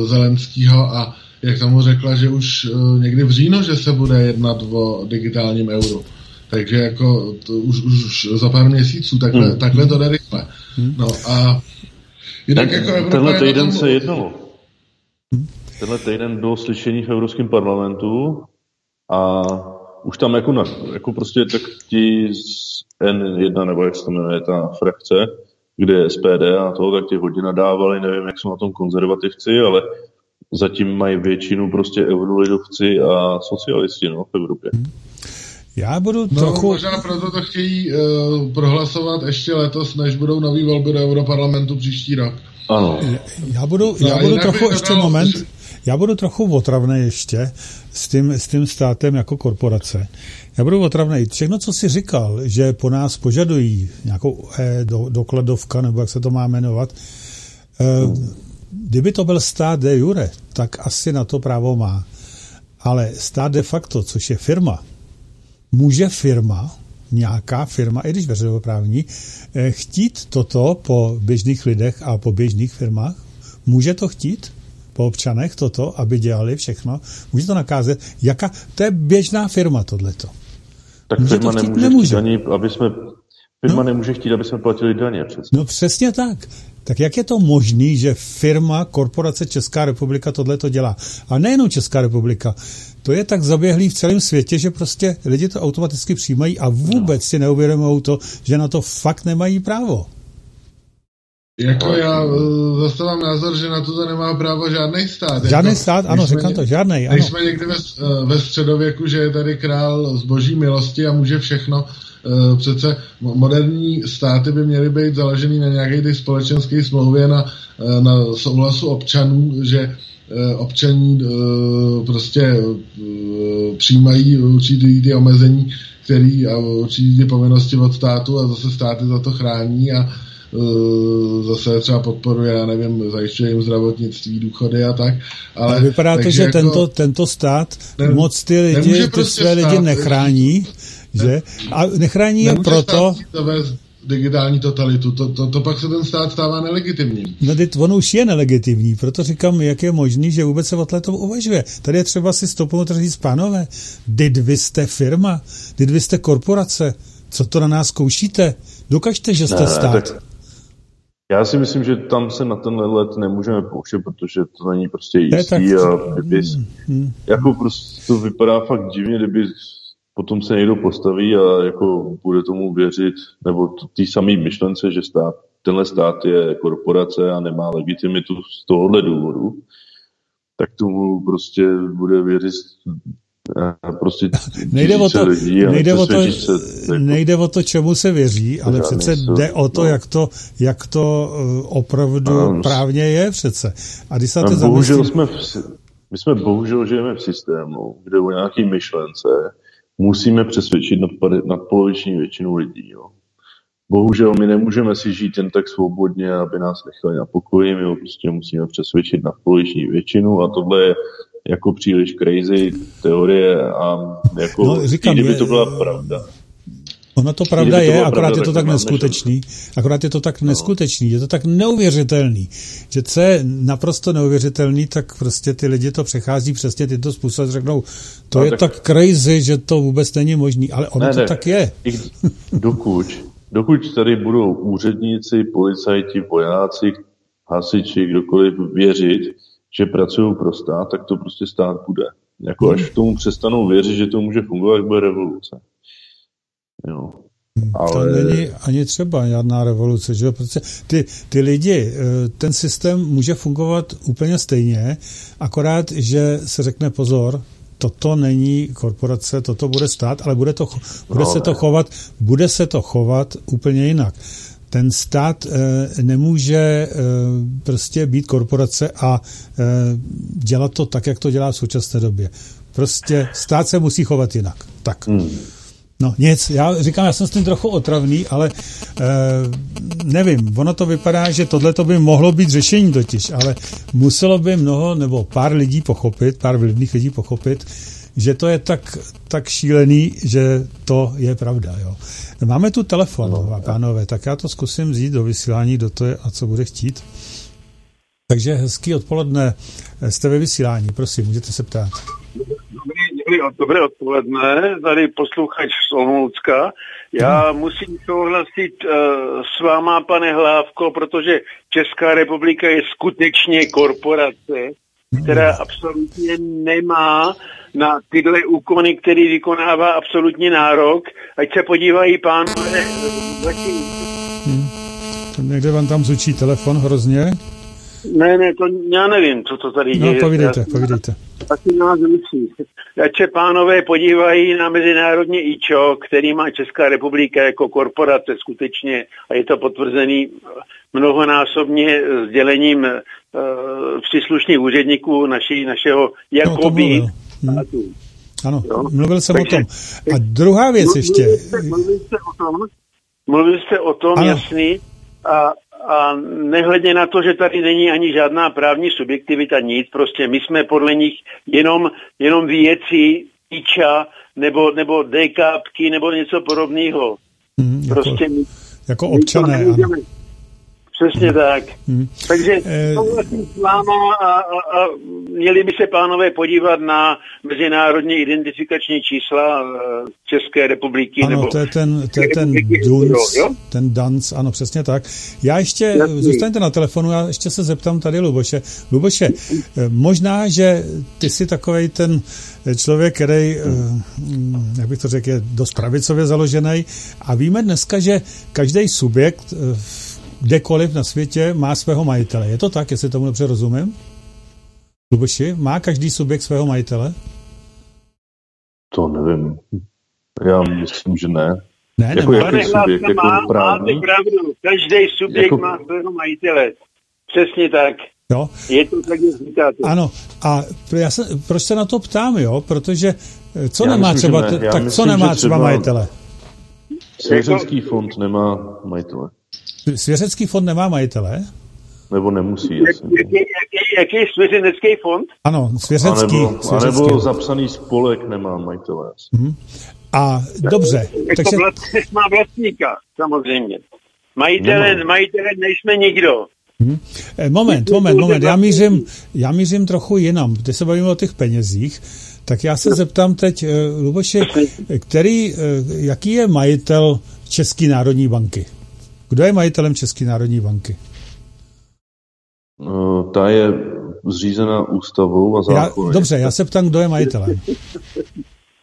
Zelenskýho a jak tomu řekla, že už uh, někdy v říjnu, že se bude jednat o digitálním euru. Takže jako to už, už za pár měsíců, takhle, hmm. takhle to jde rychle. Hmm. No a jinak tak jako Evropa tenhle týden se jednalo. Tenhle týden bylo slyšení v Evropském parlamentu a už tam jako, na, jako prostě tak ti z N1, nebo jak se to jmenuje, ta frakce, kde je SPD a toho, tak ti hodně nadávali, nevím, jak jsou na tom konzervativci, ale zatím mají většinu prostě eurolidovci a socialisti no, v Evropě. Já budu no, trochu... možná proto to chtějí uh, prohlasovat ještě letos, než budou nový volby do Europarlamentu příští rok. Ano. Já budu, já budu trochu ještě dal, moment, já budu trochu otravný ještě s tím, s tím státem jako korporace. Já budu otravný. Všechno, co jsi říkal, že po nás požadují nějakou e, do, dokladovka, nebo jak se to má jmenovat, uh, Kdyby to byl stát de jure, tak asi na to právo má. Ale stát de facto, což je firma, může firma, nějaká firma, i když veřejnoprávní, eh, chtít toto po běžných lidech a po běžných firmách? Může to chtít? Po občanech toto, aby dělali všechno? Může to nakázat? Jaká? To je běžná firma tohleto. Tak může firma to chtít? nemůže, nemůže. Chtít ani, aby jsme Firma no, nemůže chtít, aby jsme platili daně přece. No přesně tak. Tak jak je to možné, že firma, korporace Česká republika tohle to dělá? A nejenom Česká republika. To je tak zaběhlý v celém světě, že prostě lidi to automaticky přijímají a vůbec no. si neuvědomují to, že na to fakt nemají právo. Jako já uh, zastávám názor, že na to nemá právo žádný stát. Žádný jako, stát, ano, říkám to, žádný. Když jsme někdy ve, uh, ve středověku, že je tady král z boží milosti a může všechno, Eh, přece moderní státy by měly být založený na nějaké ty společenské smlouvě, na, eh, na souhlasu občanů, že eh, občaní prostě přijímají určitý ty omezení, který a určitý ty povinnosti od státu a zase státy za to chrání a zase třeba podporuje, já nevím, zajišťuje jim zdravotnictví, důchody a tak. Ale, vypadá to, že jako, tento, tento stát ne, moc ty lidi, ty prostě své lidi nechrání, že? A nechrání je proto... Digitální totalitu, to, to, to pak se ten stát stává nelegitimním. No, teď on už je nelegitimní, proto říkám, jak je možný, že vůbec se o tom uvažuje. Tady je třeba si stopnout a říct, pánové, teď vy jste firma, teď vy jste korporace, co to na nás zkoušíte? Dokažte, že jste ne, stát. Tak já si myslím, že tam se na tenhle let nemůžeme pouštět, protože to není prostě jistý tak... a kdyby, hmm, hmm. jako prostě to vypadá fakt divně, kdyby potom se někdo postaví a jako bude tomu věřit, nebo té samé myšlence, že stát, tenhle stát je korporace a nemá legitimitu z tohohle důvodu, tak tomu prostě bude věřit prostě nejde o to, lidí, nejde, o to, se, jako, nejde o to, čemu se věří, ale přece jsou, jde o to, no. jak to, jak to uh, opravdu ano, právně je přece. A když se to bohužel jsme v, my jsme bohužel žijeme v systému, kde o nějaký myšlence musíme přesvědčit nad, nad poloviční většinu lidí. Jo. Bohužel my nemůžeme si žít jen tak svobodně, aby nás nechali na pokoji, my prostě musíme přesvědčit na poloviční většinu a tohle je jako příliš crazy teorie a jako no, říkám, kdyby to byla pravda. Ono to pravda je, akorát pravda, je to tak neskutečný. Akorát je to tak no. neskutečný, je to tak neuvěřitelný, že co je naprosto neuvěřitelný, tak prostě ty lidi to přechází přesně tyto způsoby, řeknou, to no, je tak... tak crazy, že to vůbec není možný, ale ono ne, to ne. tak je. Dokud, dokud tady budou úředníci, policajti, vojáci, hasiči, kdokoliv věřit, že pracují pro stát, tak to prostě stát bude. Jako až tomu přestanou věřit, že to může fungovat, jak bude revoluce. Jo. Ale... To není ani třeba žádná revoluce, že protože ty, ty lidi, eh, ten systém může fungovat úplně stejně, akorát, že se řekne pozor, toto není korporace, toto bude stát, ale bude, to, bude no, se to chovat, bude se to chovat úplně jinak ten stát e, nemůže e, prostě být korporace a e, dělat to tak, jak to dělá v současné době. Prostě stát se musí chovat jinak. Tak. Hmm. No nic, já říkám, já jsem s tím trochu otravný, ale e, nevím, ono to vypadá, že tohle to by mohlo být řešení totiž, ale muselo by mnoho nebo pár lidí pochopit, pár vlivných lidí pochopit, že to je tak, tak šílený, že to je pravda. Jo. Máme tu telefon, no, pánové, tak já to zkusím vzít do vysílání, do to je a co bude chtít. Takže hezký odpoledne, jste ve vysílání, prosím, můžete se ptát. Dobrý, dobré odpoledne, tady posluchač z Olomoucka. Já hmm. musím souhlasit uh, s váma, pane Hlávko, protože Česká republika je skutečně korporace, která hmm. absolutně nemá na tyhle úkony, který vykonává absolutní nárok. Ať se podívají pánové hmm. Někde vám tam zvučí telefon hrozně? Ne, ne, to já nevím, co to tady no, děje. No, povídejte, já, povídejte. Taky nás zvučí. Ať se pánové podívají na mezinárodní IČO, který má Česká republika jako korporace skutečně a je to potvrzený mnohonásobně sdělením uh, příslušných úředníků naší, našeho jakoby no, Hmm. Ano, jo? mluvil jsem Takže, o tom. A druhá věc mluvil ještě. Jste, mluvil jste o tom, mluvil jste o tom, ano. jasný, a, a nehledě na to, že tady není ani žádná právní subjektivita, nic, prostě my jsme podle nich jenom, jenom věci, IČA, nebo, nebo DKPky, nebo něco podobného. Hmm, jako, prostě my, jako občané, ano. Přesně tak. Hmm. Takže eh, souhlasím s váma a, a, a měli by se pánové podívat na mezinárodní identifikační čísla eh, České republiky. Ano, nebo to je ten, to je ten DUNC, ten DANC, ano, přesně tak. Já ještě, Jasný. zůstaňte na telefonu, já ještě se zeptám tady Luboše. Luboše, eh, možná, že ty jsi takovej ten člověk, který, jak bych to řekl, je dost pravicově založený a víme dneska, že každý subjekt v kdekoliv na světě má svého majitele. Je to tak, jestli tomu dobře rozumím? Luboši, má každý subjekt svého majitele? To nevím. Já myslím, že ne. Ne, jako jaký subjekt, jako má, právní? Máte pravdu. Každý subjekt jako... má svého majitele. Přesně tak. Jo. Je to tak, jak říkáte. Ano, a já se, proč se na to ptám, jo? Protože eh, co já nemá myslím, třeba, ne. tak myslím, co nemá třeba, třeba majitele? Svěřenský fond nemá majitele. Svěřecký fond nemá majitele? Nebo nemusí, jaký, jaký, jaký, jaký svěřenecký fond? Ano, svěřecký. A nebo, svěřecký. a nebo zapsaný spolek nemá majitele. Hmm. A dobře. Tak takže... vlastník má vlastníka, samozřejmě. Majitele, majitele nejsme nikdo. Hmm. Moment, moment, moment. Já mířím, já mířím trochu jinam. Když se bavíme o těch penězích, tak já se zeptám teď, eh, Luboši, který, eh, jaký je majitel České národní banky? Kdo je majitelem České národní banky? No, ta je zřízena ústavou a zákony. Já, dobře, já se ptám, kdo je majitelem.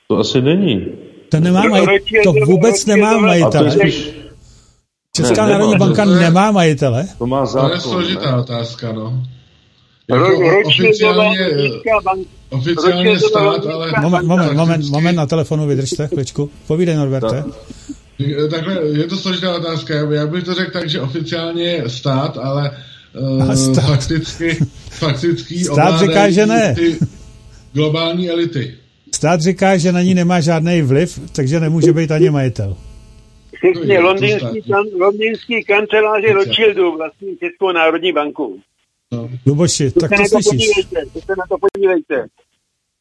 To asi není. To nemá maj... to vůbec nemá majitele. Spíš... Česká ne, národní banka to je... nemá majitele? To má zákon. To je složitá ne? otázka, no. Jako oficiálně, oficiálně stát, ale... Moment, moment, moment, moment na telefonu, vydržte chvíličku. Povídej, Norberte. Takhle, je to složitá otázka. Já bych to řekl tak, že oficiálně je stát, ale uh, stát. fakticky, fakticky stát říká, že ne. ty globální elity. Stát říká, že na ní nemá žádný vliv, takže nemůže být ani majitel. Přesně, londýnský, kan, londýnský kanceláře Rothschildu vlastní Českou národní banku. No. Luboši, tak to, to slyšíš. Podívejte, to se na to podívejte.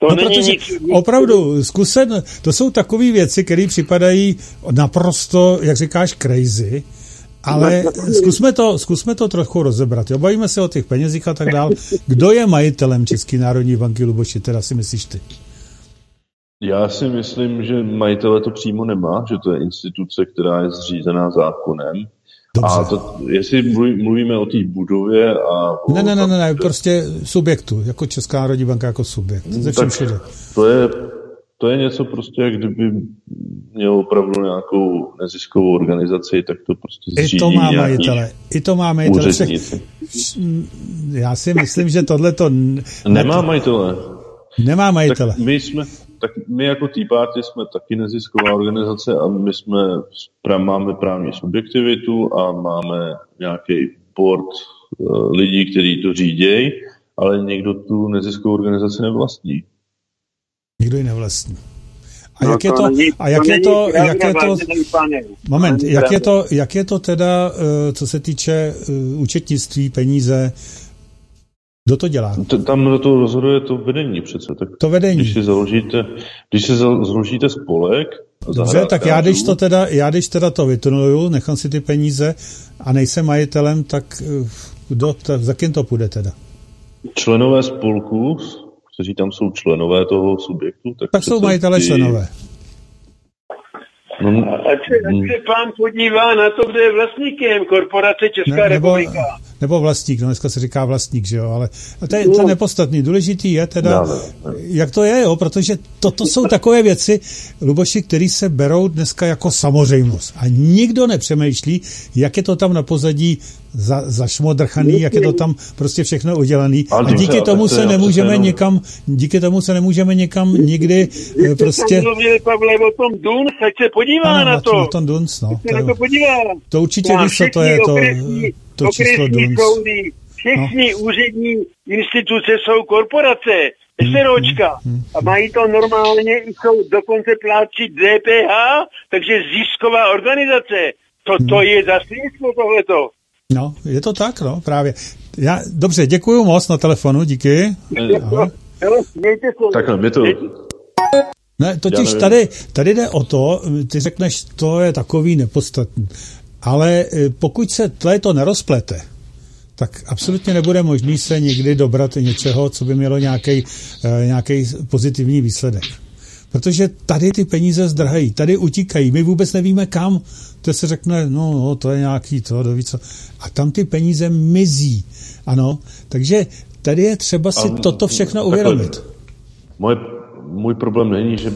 To no, není nic, nic, opravdu, zkusen, to jsou takové věci, které připadají naprosto, jak říkáš, crazy, ale zkusme to, zkusme to trochu rozebrat. Jo? Bavíme se o těch penězích a tak dál. Kdo je majitelem České národní banky, Luboši, teda si myslíš ty? Já si myslím, že majitele to přímo nemá, že to je instituce, která je zřízená zákonem. Dobře. A to, jestli mluvíme o té budově a... Ne, ne, ne, ne, ne, prostě subjektu, jako Česká národní banka jako subjekt, ze všem všude. To je, to je něco prostě, jak kdyby měl opravdu nějakou neziskovou organizaci, tak to prostě zřídí I to má majitele, i to má majitele. Všech, já si myslím, že tohle to... Nemá majitele. Nemá majitele. Tak my jsme, tak my jako Tea Party jsme taky nezisková organizace a my jsme, máme právní subjektivitu a máme nějaký board uh, lidí, kteří to řídějí, ale někdo tu neziskovou organizaci nevlastní. Nikdo ji nevlastní. A jak je to, a jak je to, jak je to, moment, jak je to, jak je to teda, uh, co se týče uh, účetnictví, peníze, kdo to dělá? Tam do toho rozhoduje to vedení přece. Tak to vedení. Když si založíte, když si založíte spolek... Dobře, tak já když, to teda, já když teda to vytunuju, nechám si ty peníze a nejsem majitelem, tak eh, kdo, tak za kým to půjde teda? Členové spolku, kteří tam jsou členové toho subjektu, tak... Tak jsou majitelé ty... členové. No, ať, se, ať se pán podívá na to, kdo je vlastníkem korporace Česká ne, nebo, republika. Nebo vlastník, no dneska se říká vlastník, že jo, ale to je, to je nepodstatný. Důležitý je teda, no, no. jak to je, jo, protože toto jsou takové věci, Luboši, které se berou dneska jako samozřejmost. A nikdo nepřemýšlí, jak je to tam na pozadí za, zašmodrchaný, jak je to tam prostě všechno udělaný. A díky tomu se nemůžeme někam, díky tomu se nemůžeme někam nikdy eh, prostě... Mluvili, Pavle, o tom Duns, ať se podívá ano, na to. Na tom Duns, no. To, to, podívá. to určitě víš, co to je, to, to číslo Duns. Soudy, všechny no. úřední instituce jsou korporace, SROčka hmm, hmm, a mají to normálně, jsou dokonce pláci DPH, takže zisková organizace. To hmm. je za smysl tohleto? No, je to tak, no, právě. Já, dobře, děkuji moc na telefonu, díky. Ahoj. Takhle, mě to... Ne, totiž tady, tady jde o to, ty řekneš, to je takový nepodstatný. Ale e, pokud se to nerozplete, tak absolutně nebude možný se někdy dobrat něčeho, co by mělo nějaký e, pozitivní výsledek. Protože tady ty peníze zdrhají, tady utíkají, my vůbec nevíme kam. To se řekne, no, no to je nějaký to, do co. A tam ty peníze mizí. Ano, takže tady je třeba si toto všechno uvědomit. Moje, můj problém není, že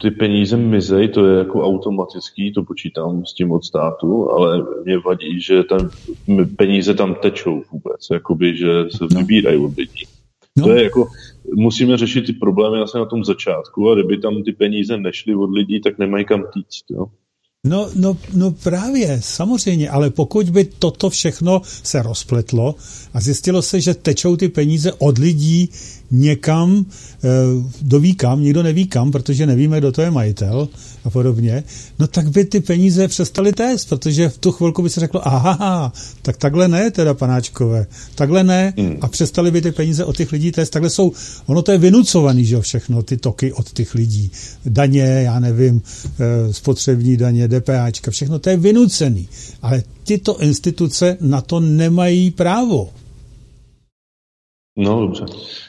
ty peníze mizej, to je jako automatický, to počítám s tím od státu, ale mě vadí, že tam peníze tam tečou vůbec, jakoby, že se no. vybírají od lidí. No. To je jako, musíme řešit ty problémy asi na tom začátku a kdyby tam ty peníze nešly od lidí, tak nemají kam týct. Jo? No, no, no právě, samozřejmě, ale pokud by toto všechno se rozpletlo a zjistilo se, že tečou ty peníze od lidí někam, eh, doví kam, nikdo neví kam, protože nevíme, kdo to je majitel a podobně, no tak by ty peníze přestaly téct, protože v tu chvilku by se řeklo, aha, tak takhle ne teda, panáčkové, takhle ne. Hmm. a přestali by ty peníze od těch lidí téct, takhle jsou, ono to je vynucovaný, že jo, všechno, ty toky od těch lidí, daně, já nevím, eh, spotřební daně, DPAčka, všechno to je vynucený, ale tyto instituce na to nemají právo. No, dobře.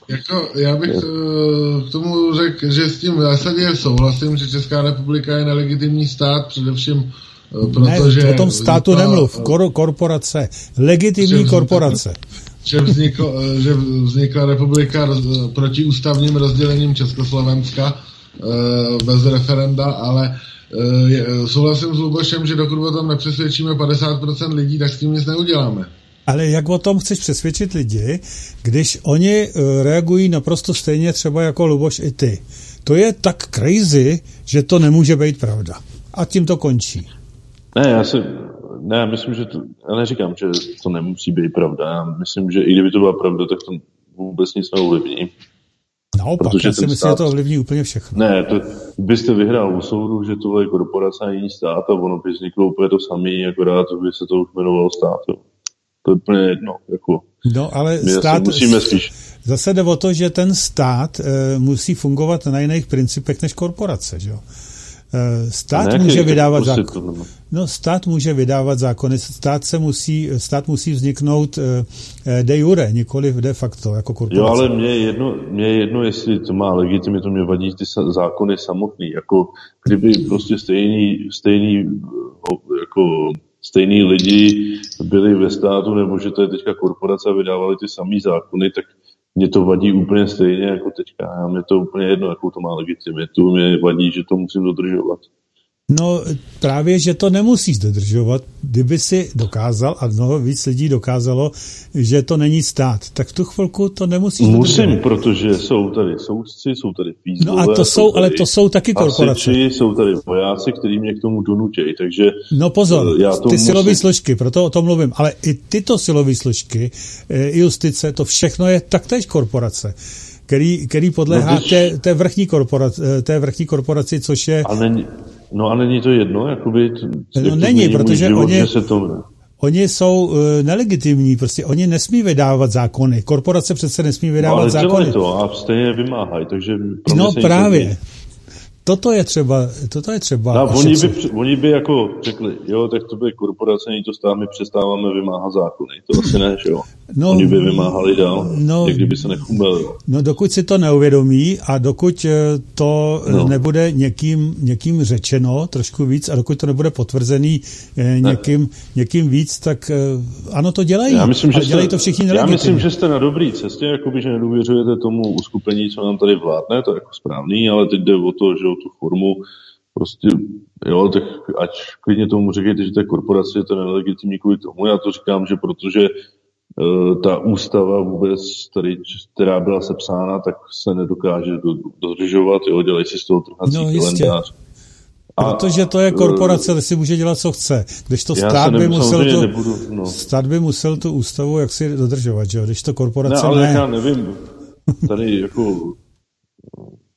Jako, já bych uh, k tomu řekl, že s tím v zásadě souhlasím, že Česká republika je nelegitimní stát, především uh, protože... Ne, o tom státu vznikla, nemluv, eh, Kor, korporace, legitimní že korporace. Že, vznikl, že vznikla republika roz, proti ústavním rozdělením Československa bez referenda, ale uh, souhlasím s Lubošem, že dokud o tom nepřesvědčíme 50% lidí, tak s tím nic neuděláme. Ale jak o tom chceš přesvědčit lidi, když oni eh, reagují naprosto stejně třeba jako Luboš i ty? To je tak crazy, že to nemůže být pravda. A tím to končí. Ne, já si, ne, já myslím, že to, já neříkám, že to nemusí být pravda. Já myslím, že i kdyby to byla pravda, tak to vůbec nic neovlivní. Naopak, Protože já si myslím, stát... že to ovlivní úplně všechno. Ne, to byste vyhrál u soudu, že tohle je korporace a jiný stát a ono by vzniklo úplně to samé, akorát by se to už jmenovalo stát. To je úplně jedno. Jako, no, ale stát, musíme spíš. Zase jde o to, že ten stát e, musí fungovat na jiných principech než korporace, že jo? E, stát může vydávat zákony. No, stát může vydávat zákony, stát se musí, stát musí vzniknout e, de jure, nikoli de facto, jako korporace. Jo, ale mě je jedno, mě je jedno jestli to má legitimitu, mě vadí ty zákony samotný, jako kdyby prostě stejný, stejný jako stejný lidi byli ve státu, nebo že to je teďka korporace a vydávali ty samý zákony, tak mě to vadí úplně stejně jako teďka. Mě to úplně jedno, jakou to má legitimitu, mě vadí, že to musím dodržovat. No právě, že to nemusíš dodržovat, kdyby si dokázal, a mnoho víc lidí dokázalo, že to není stát, tak v tu chvilku to nemusíš Musím, dodržovat. protože jsou tady soudci, jsou tady fízlové, No a to jsou, ale to jsou taky korporace. Asiči, jsou tady vojáci, kteří mě k tomu donutějí, takže... No pozor, eh, já to ty musím... silové složky, proto o tom mluvím, ale i tyto silové složky, eh, justice, to všechno je taktéž korporace který, který podléhá no, když... té, té, vrchní korporaci, té vrchní korporaci, což je... A není, No a není to jedno? Jakoby, no není, protože život, oni, se to... oni jsou uh, nelegitimní, prostě oni nesmí vydávat zákony. Korporace přece nesmí vydávat no, ale zákony. to a stejně vymáhají, takže... No právě toto je třeba, toto je třeba no, oni, by, oni by jako řekli, jo, tak to by korporace, není to stát, my přestáváme vymáhat zákony. To asi ne, že jo? No, oni by vymáhali dál, no, jak kdyby se nechumeli. No dokud si to neuvědomí a dokud eh, to no. nebude někým, někým řečeno trošku víc a dokud to nebude potvrzený eh, někým, ne. někým víc, tak eh, ano, to dělají. Já myslím, že jste, dělají to všichni Já myslím, že jste na dobré cestě, jakoby, že nedůvěřujete tomu uskupení, co nám tady vládne, to je jako správný, ale teď jde o to, že tu formu, prostě, jo, tak ať klidně tomu řekněte, že to je korporace, je to nelegitimní kvůli tomu. Já to říkám, že protože uh, ta ústava vůbec, tady, která byla sepsána, tak se nedokáže dodržovat, jo, dělají si z toho trhací no, kalendář. A, Protože to je korporace, si může dělat, co chce. Když to stát by, musel tu, nebudu, no. stát by musel tu ústavu jaksi dodržovat, že jo? Když to korporace ne. ale ne. já nevím, tady jako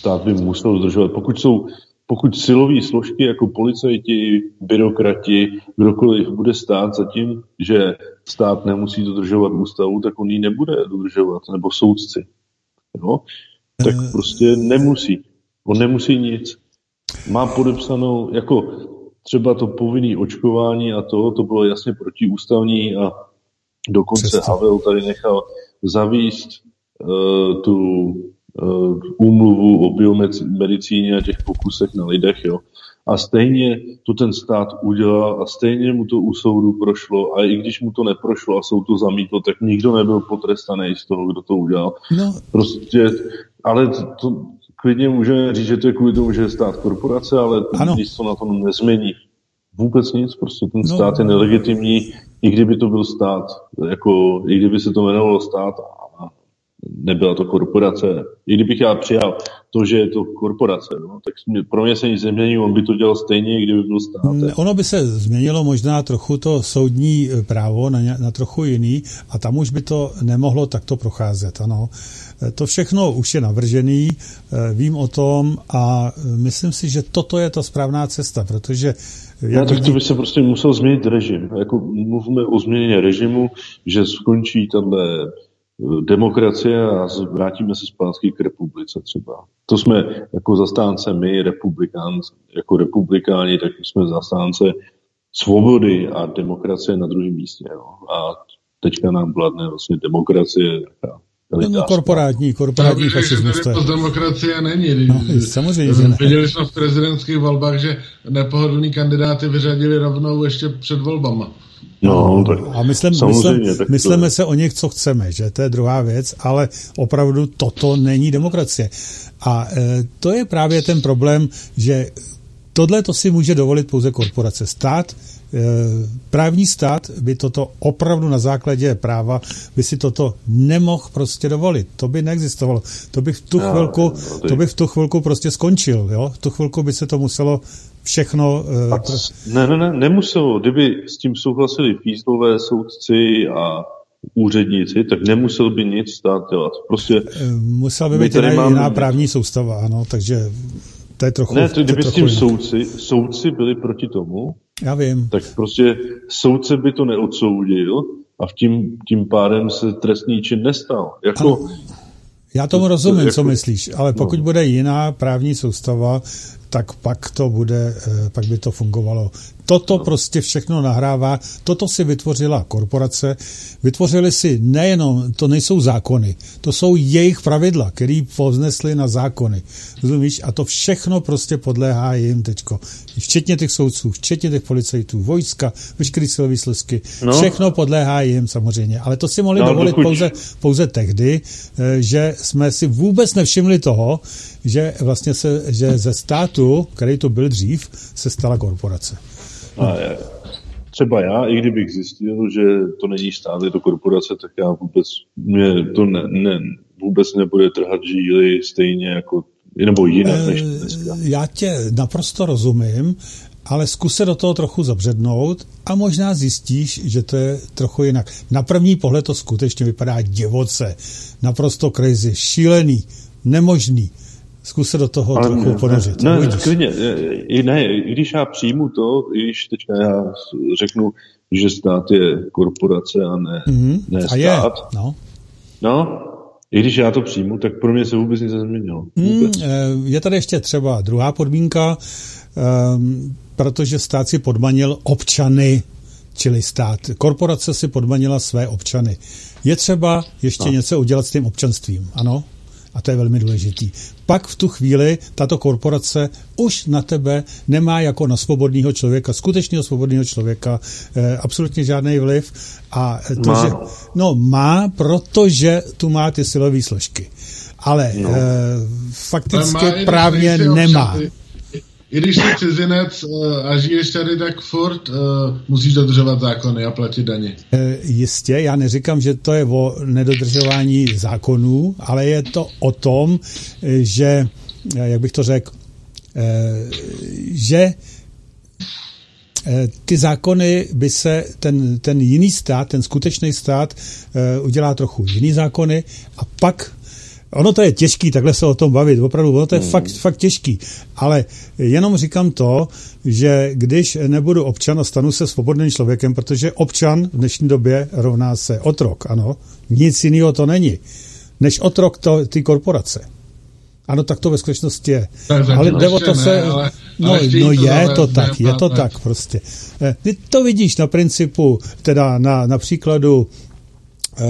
stát by musel dodržovat. Pokud jsou pokud silové složky jako policajti, byrokrati, kdokoliv bude stát za tím, že stát nemusí dodržovat ústavu, tak on ji nebude dodržovat, nebo soudci. No? Tak uh... prostě nemusí. On nemusí nic. Má podepsanou, jako třeba to povinné očkování a to, to bylo jasně protiústavní a dokonce. Havel tady nechal zavíst uh, tu Eh, úmluvu o biomedicíně a těch pokusech na lidech, jo. A stejně to ten stát udělal a stejně mu to u soudu prošlo a i když mu to neprošlo a soud to zamítl, tak nikdo nebyl potrestaný z toho, kdo to udělal. No. Prostě, ale to, klidně můžeme říct, že to je kvůli tomu, že je stát korporace, ale ano. nic to na tom nezmění. Vůbec nic, prostě ten no. stát je nelegitimní, i kdyby to byl stát, jako, i kdyby se to jmenovalo stát nebyla to korporace. I kdybych já přijal to, že je to korporace, no, tak pro mě se nic nemění, on by to dělal stejně, kdyby byl stát. Mm, ono by se změnilo možná trochu to soudní e, právo na, na trochu jiný a tam už by to nemohlo takto procházet, ano. E, to všechno už je navržený, e, vím o tom a myslím si, že toto je ta správná cesta, protože já tak to by se prostě musel změnit režim. Jako mluvíme o změně režimu, že skončí tenhle demokracie a vrátíme se zpátky k republice třeba. To jsme jako zastánce my, republikán, jako republikáni, tak jsme zastánce svobody a demokracie na druhém místě. No. A teďka nám vládne vlastně demokracie, No, korporátní, korporátní no, fašismus. To demokracie není. No, samozřejmě, že ne. Viděli jsme v prezidentských volbách, že nepohodlní kandidáty vyřadili rovnou ještě před volbama. No, tak a myslím, myslím, tak myslíme to... se o nich, co chceme, že to je druhá věc, ale opravdu toto není demokracie. A e, to je právě ten problém, že tohle to si může dovolit pouze korporace. Stát, e, právní stát by toto opravdu na základě práva by si toto nemohl prostě dovolit. To by neexistovalo. To by v tu chvilku, to by v tu chvilku prostě skončil. Jo? V tu chvilku by se to muselo všechno... Uh, ne, ne, ne, nemuselo. Kdyby s tím souhlasili fízlové soudci a úředníci, tak nemusel by nic stát dělat. Prostě eh, Musela by být jiná, máme... jiná právní soustava, ano, takže to je trochu... Ne, to, kdyby s tím soudci, soudci byli proti tomu, já vím. tak prostě soudce by to neodsoudil a v tím, tím pádem se trestný čin nestal. Jako, ano. Já tomu rozumím, jako, co myslíš, ale pokud no. bude jiná právní soustava, tak pak to bude, eh, pak by to fungovalo. Toto no. prostě všechno nahrává, toto si vytvořila korporace, vytvořili si nejenom, to nejsou zákony, to jsou jejich pravidla, který povznesli na zákony. Rozumíš? A to všechno prostě podléhá jim teďko. Včetně těch soudců, včetně těch policajtů, vojska, veškerý silové slezky, no. všechno podléhá jim samozřejmě. Ale to si mohli no, dovolit dokud... pouze, pouze tehdy, eh, že jsme si vůbec nevšimli toho, že vlastně se, že ze státu, který to byl dřív, se stala korporace. A třeba já, i kdybych zjistil, že to není stát, je to korporace, tak já vůbec, mě to ne, ne, vůbec nebude trhat žíly stejně jako, nebo jinak než eh, dneska. Já tě naprosto rozumím, ale zkus se do toho trochu zabřednout a možná zjistíš, že to je trochu jinak. Na první pohled to skutečně vypadá divoce, naprosto crazy, šílený, nemožný. Zkus se do toho Ale trochu ponořit. Ne, ne, klidně, i, ne, i když já přijmu to, i když teďka já řeknu, že stát je korporace a ne, mm-hmm. ne stát. A je, no. no, i když já to přijmu, tak pro mě se vůbec nic nezměnilo. Mm, je tady ještě třeba druhá podmínka, um, protože stát si podmanil občany, čili stát. Korporace si podmanila své občany. Je třeba ještě no. něco udělat s tím občanstvím, ano? A to je velmi důležitý. Pak v tu chvíli tato korporace už na tebe nemá jako na svobodného člověka, skutečného svobodného člověka, eh, absolutně žádný vliv. A to, má. Že, no má, protože tu má ty silové složky. Ale no. eh, fakticky právně nemá. Občany i když jsi cizinec uh, a žiješ tady, tak furt uh, musíš dodržovat zákony a platit daně. E, jistě, já neříkám, že to je o nedodržování zákonů, ale je to o tom, že, jak bych to řekl, že ty zákony by se, ten, ten jiný stát, ten skutečný stát, udělá trochu jiný zákony a pak Ono to je těžký, takhle se o tom bavit, opravdu, ono to je hmm. fakt, fakt těžký, ale jenom říkám to, že když nebudu občan a stanu se svobodným člověkem, protože občan v dnešní době rovná se otrok, ano, nic jiného to není, než otrok to, ty korporace. Ano, tak to ve skutečnosti je. Tak ale jde o to se... Ne, ale, no, ale no to je to tak, je to tak prostě. Eh, ty to vidíš na principu, teda na, na příkladu eh,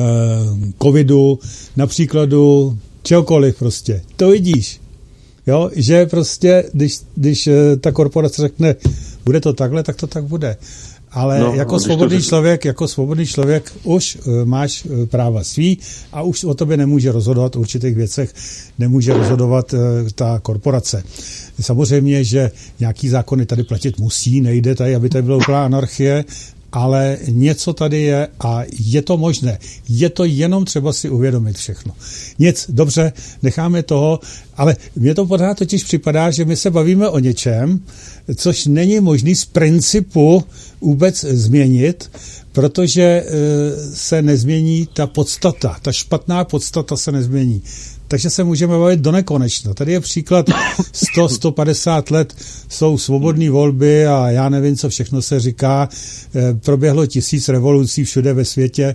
covidu, na příkladu čehokoliv prostě. To vidíš. Jo, že prostě, když, když eh, ta korporace řekne, bude to takhle, tak to tak bude. Ale no, jako svobodný to... člověk, jako svobodný člověk už uh, máš uh, práva svý a už o tobě nemůže rozhodovat v určitých věcech, nemůže rozhodovat uh, ta korporace. Samozřejmě, že nějaký zákony tady platit musí, nejde tady, aby tady byla úplná anarchie, ale něco tady je a je to možné. Je to jenom třeba si uvědomit všechno. Nic, dobře, necháme toho, ale mně to pořád totiž připadá, že my se bavíme o něčem, což není možný z principu vůbec změnit, protože e, se nezmění ta podstata, ta špatná podstata se nezmění takže se můžeme bavit do nekonečna. Tady je příklad 100-150 let jsou svobodné volby a já nevím, co všechno se říká. Eh, proběhlo tisíc revolucí všude ve světě.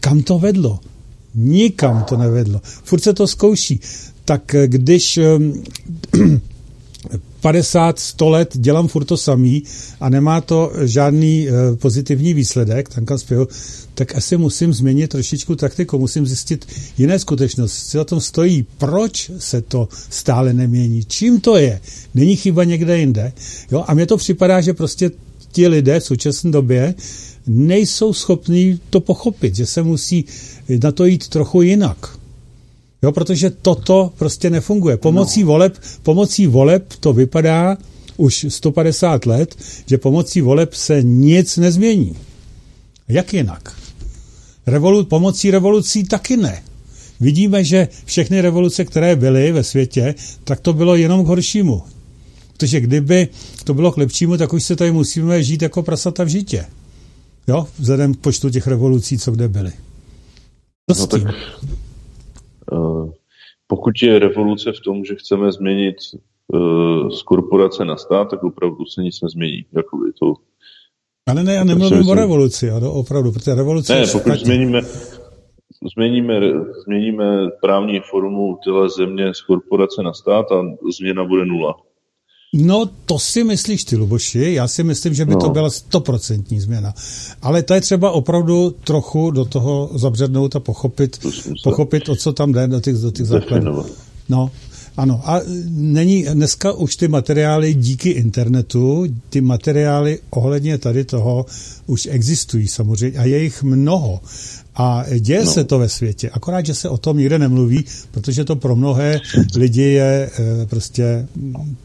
Kam to vedlo? Nikam to nevedlo. Furt se to zkouší. Tak eh, když 50, 100 let dělám furt to samý a nemá to žádný uh, pozitivní výsledek, spěju, tak asi musím změnit trošičku taktiku, musím zjistit jiné skutečnosti, co za tom stojí, proč se to stále nemění, čím to je, není chyba někde jinde. Jo? A mně to připadá, že prostě ti lidé v současné době nejsou schopní to pochopit, že se musí na to jít trochu jinak. Jo, protože toto prostě nefunguje. Pomocí no. voleb, pomocí voleb to vypadá už 150 let, že pomocí voleb se nic nezmění. Jak jinak? Revolu- pomocí revolucí taky ne. Vidíme, že všechny revoluce, které byly ve světě, tak to bylo jenom k horšímu. Protože kdyby to bylo k lepšímu, tak už se tady musíme žít jako prasata v žitě. Jo, vzhledem k počtu těch revolucí, co kde byly. Co no tak, pokud je revoluce v tom, že chceme změnit uh, z korporace na stát, tak opravdu se nic nezmění. Jakoby to ale ne, já nemluvím myslím, o revoluci, ano, opravdu, protože revoluce Ne, pokud změníme, změníme, změníme právní formu téhle země z korporace na stát a změna bude nula. No, to si myslíš ty, Luboši. Já si myslím, že by no. to byla stoprocentní změna. Ale to je třeba opravdu trochu do toho zabřednout a pochopit, pochopit o co tam jde do těch, do těch základů. No, ano, a není dneska už ty materiály díky internetu, ty materiály ohledně tady toho už existují samozřejmě a je jich mnoho. A děje no. se to ve světě, akorát, že se o tom nikde nemluví, protože to pro mnohé lidi je e, prostě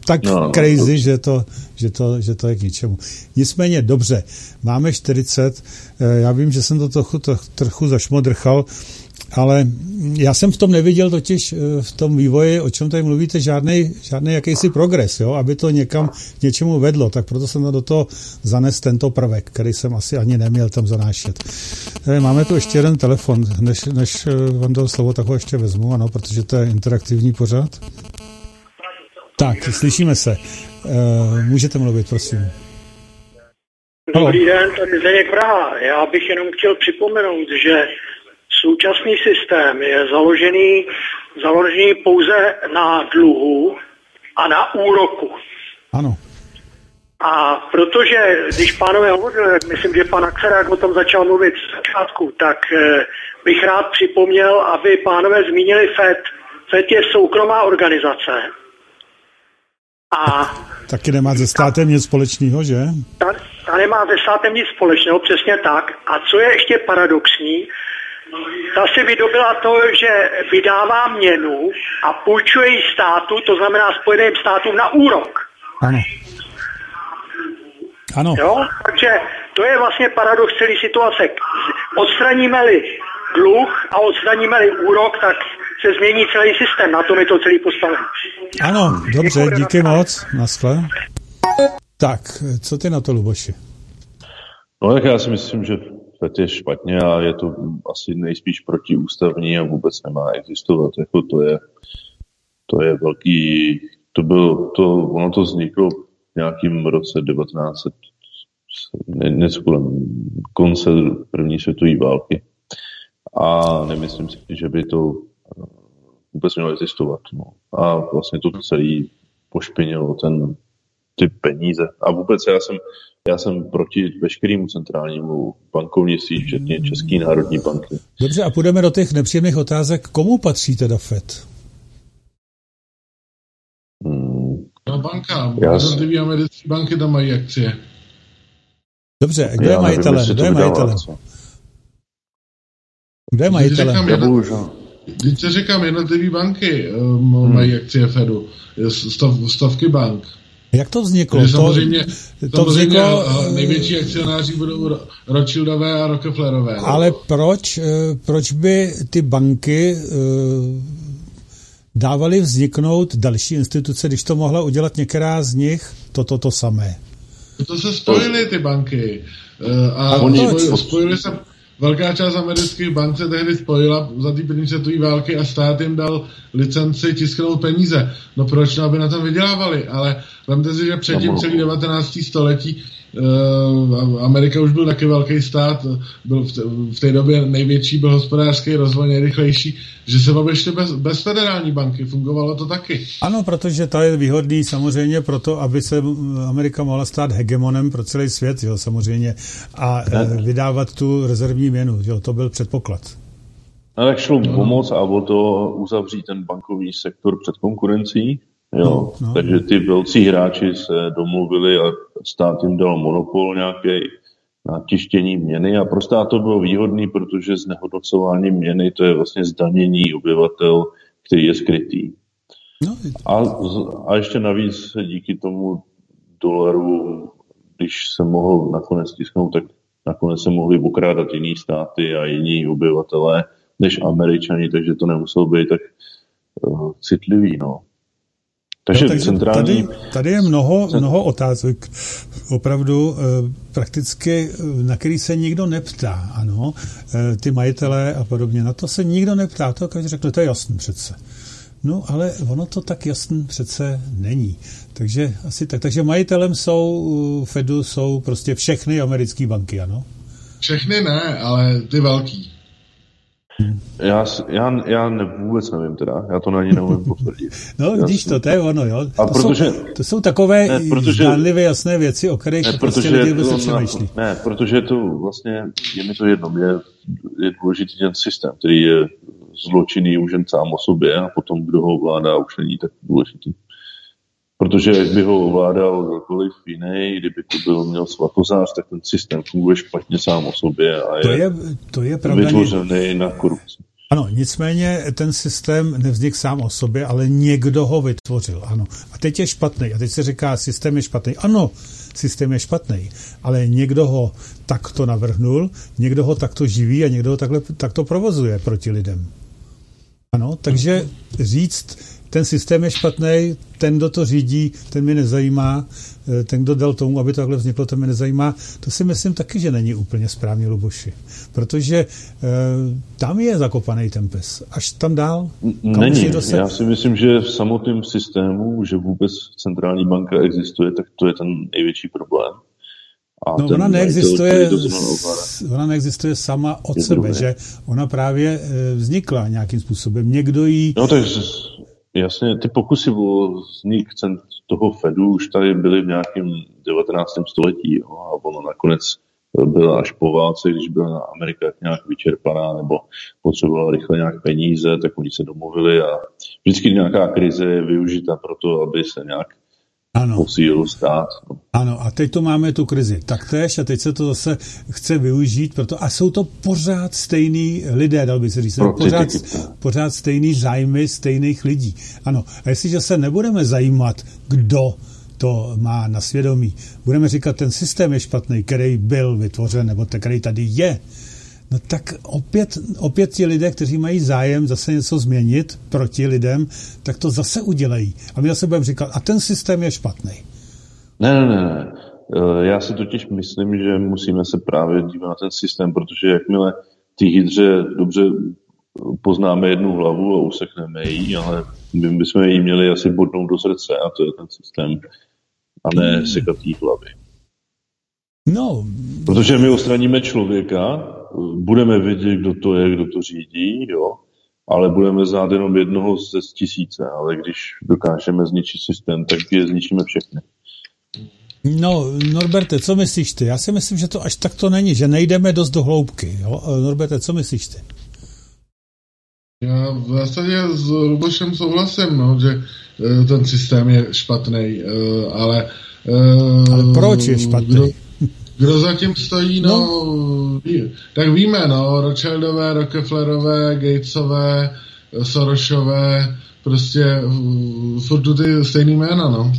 tak no, no, crazy, že to, že, to, že to je k ničemu. Nicméně, dobře, máme 40, e, já vím, že jsem to trochu, to, trochu zašmodrchal, ale já jsem v tom neviděl totiž eh, v tom vývoji, o čem tady mluvíte, žádný, žádný jakýsi progres, jo, aby to někam k něčemu vedlo, tak proto jsem do toho zanes tento prvek, který jsem asi ani neměl tam zanášet. Eh, máme tu ještě jeden telefon, než, než eh, vám dal slovo, tak ho ještě vezmu, ano, protože to je interaktivní pořád. Tak, slyšíme se. Můžete mluvit, prosím. Dobrý den, tady Zdeněk Praha. Já bych jenom chtěl připomenout, že Současný systém je založený, založený pouze na dluhu a na úroku. Ano. A protože, když pánové hovořili, myslím, že pan Akserák o tom začal mluvit z začátku, tak eh, bych rád připomněl, aby pánové zmínili FED. FED je soukromá organizace. A Taky nemá se státem nic společného, že? Ta, ta nemá se státem nic společného, přesně tak. A co je ještě paradoxní, ta si vydobila to, že vydává měnu a půjčuje ji státu, to znamená Spojeným státům na úrok. Ano. Ano. Jo? Takže to je vlastně paradox celé situace. Odstraníme-li dluh a odstraníme-li úrok, tak se změní celý systém. Na tom je to celý postavený. Ano, dobře, Děkuji díky moc. Naschle. Tak, co ty na to, Luboši? No tak já si myslím, že Je špatně a je to asi nejspíš protiústavní a vůbec nemá existovat. Jako to je, to je velký, to byl, to, ono to vzniklo v nějakým roce 1900, něco kolem konce první světové války. A nemyslím si, že by to vůbec mělo existovat. No. A vlastně to celý pošpinilo ten, ty peníze. A vůbec já jsem, já jsem proti veškerému centrálnímu bankovnictví, včetně České národní banky. Dobře, a půjdeme do těch nepříjemných otázek. Komu patří teda FED? Hmm. No banka. Jednotlivé americké banky tam mají akcie. Dobře, kdo je majitelem? Kdo je majitelem? Kdo je majitelem? Když se říkám, jednotlivé banky um, hmm. mají akcie Fedu. Stav, stavky bank. Jak to vzniklo? Takže samozřejmě, to, to vzniklo, největší akcionáři budou Rothschildové a Rockefellerové. Ale proč, proč by ty banky dávali vzniknout další instituce, když to mohla udělat některá z nich, toto to samé? To se spojily ty banky. A, a oni spojili se velká část amerických bank se tehdy spojila za ty první světové války a stát jim dal licenci tisknout peníze. No proč, no, aby na tom vydělávali, ale vemte si, že předtím celý 19. století Uh, Amerika už byl taky velký stát, byl v, v té době největší, byl hospodářský rozvoj nejrychlejší, že se obešli bez, bez federální banky, fungovalo to taky. Ano, protože to je výhodný samozřejmě proto, aby se Amerika mohla stát hegemonem pro celý svět, jo, samozřejmě, a ne. vydávat tu rezervní měnu, jo, to byl předpoklad. No, tak šlo pomoc a o to uzavřít ten bankovní sektor před konkurencí, Jo, no, no. Takže ty velcí hráči se domluvili a stát jim dal monopol nějaký na tištění měny a pro stát to bylo výhodný, protože znehodnocování měny to je vlastně zdanění obyvatel, který je skrytý. No, a, a ještě navíc díky tomu dolaru, když se mohl nakonec tisknout, tak nakonec se mohli okrádat jiný státy a jiní obyvatelé než američani, takže to nemuselo být tak uh, citlivý. No. Takže, no, takže centrální... tady, tady je mnoho, mnoho otázek, opravdu eh, prakticky, eh, na který se nikdo neptá, ano, eh, ty majitelé a podobně, na to se nikdo neptá, to každý řekne, to je jasný přece. No, ale ono to tak jasný přece není. Takže asi tak. Takže majitelem jsou Fedu jsou prostě všechny americké banky, ano? Všechny ne, ale ty velký. Já, já, já ne, vůbec nevím teda, já to na ní nemůžu potvrdit. no vidíš to, to je ono, jo. A to, protože, jsou, to jsou takové ne, protože, zdánlivě jasné věci, o kterých ne, prostě lidi vůbec nepřemýšlí. Ne, protože to vlastně, je mi to jedno, je, je důležitý ten systém, který je zločinný už jen sám o sobě a potom kdo ho ovládá, už není tak důležitý. Protože jak by ho ovládal kdokoliv jiný, kdyby to byl měl svatozář, tak ten systém funguje špatně sám o sobě a je, to je, to je pravda, vytvořený na korupci. Ano, nicméně ten systém nevznikl sám o sobě, ale někdo ho vytvořil, ano. A teď je špatný. A teď se říká, systém je špatný. Ano, systém je špatný, ale někdo ho takto navrhnul, někdo ho takto živí a někdo ho takhle, takto provozuje proti lidem. Ano, takže říct, ten systém je špatný, ten, kdo to řídí, ten mě nezajímá, eh, ten, kdo dal tomu, aby to takhle vzniklo, ten mě nezajímá. To si myslím taky, že není úplně správně, Luboši. Protože e, tam je zakopaný ten pes. Až tam dál? Není. Se... Já si myslím, že v samotném systému, že vůbec centrální banka existuje, tak to je ten největší problém. A no ona neexistuje, ona neexistuje sama od sebe, že ona právě eh, vznikla nějakým způsobem. Někdo jí... No tak Jasně, ty pokusy o vznik toho Fedu už tady byly v nějakém 19. století jo, a ono nakonec byla až po válce, když byla Amerika nějak vyčerpaná nebo potřebovala rychle nějak peníze, tak oni se domluvili a vždycky nějaká krize je využita pro to, aby se nějak ano. posílil stát. No. Ano, a teď to máme tu krizi taktéž a teď se to zase chce využít, proto, a jsou to pořád stejný lidé, dal by se říct, pořád, pořád stejný zájmy stejných lidí. Ano, a jestliže se nebudeme zajímat, kdo to má na svědomí, budeme říkat, ten systém je špatný, který byl vytvořen, nebo ten, který tady je, no tak opět, opět ti lidé, kteří mají zájem zase něco změnit proti lidem, tak to zase udělají. A my zase budeme říkat, a ten systém je špatný. Ne, ne, ne. E, já si totiž myslím, že musíme se právě dívat na ten systém, protože jakmile ty hydře dobře poznáme jednu hlavu a usekneme ji, ale my bychom ji měli asi bodnout do srdce a to je ten systém a ne hmm. sekatý hlavy. No. Protože my odstraníme člověka, budeme vědět, kdo to je, kdo to řídí, jo, ale budeme znát jenom jednoho ze tisíce, ale když dokážeme zničit systém, tak je zničíme všechny. No, Norberte, co myslíš ty? Já si myslím, že to až tak to není, že nejdeme dost do hloubky. Jo? Norberte, co myslíš ty? Já v zásadě s Lubošem souhlasím, no, že e, ten systém je špatný, e, ale... Ale proč je špatný? Kdo, kdo zatím stojí, no, no. tak víme, no, Rothschildové, Rockefellerové, Gatesové, Sorosové, prostě furt ty stejný jména, no.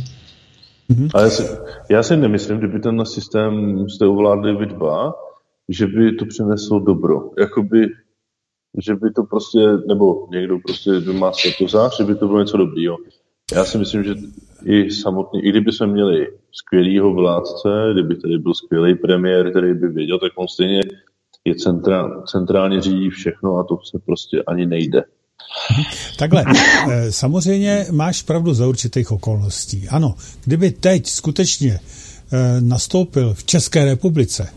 Mm-hmm. Ale já si, já si nemyslím, kdyby ten systém jste ovládli vy dva, že by to přineslo dobro. Jakoby, že by to prostě, nebo někdo prostě má světozář, že by to bylo něco dobrýho. Já si myslím, že i samotný, i kdyby jsme měli skvělýho vládce, kdyby tady byl skvělý premiér, který by věděl, tak on stejně je centra, centrálně řídí všechno a to se prostě ani nejde. Takhle, eh, samozřejmě máš pravdu za určitých okolností. Ano, kdyby teď skutečně eh, nastoupil v České republice,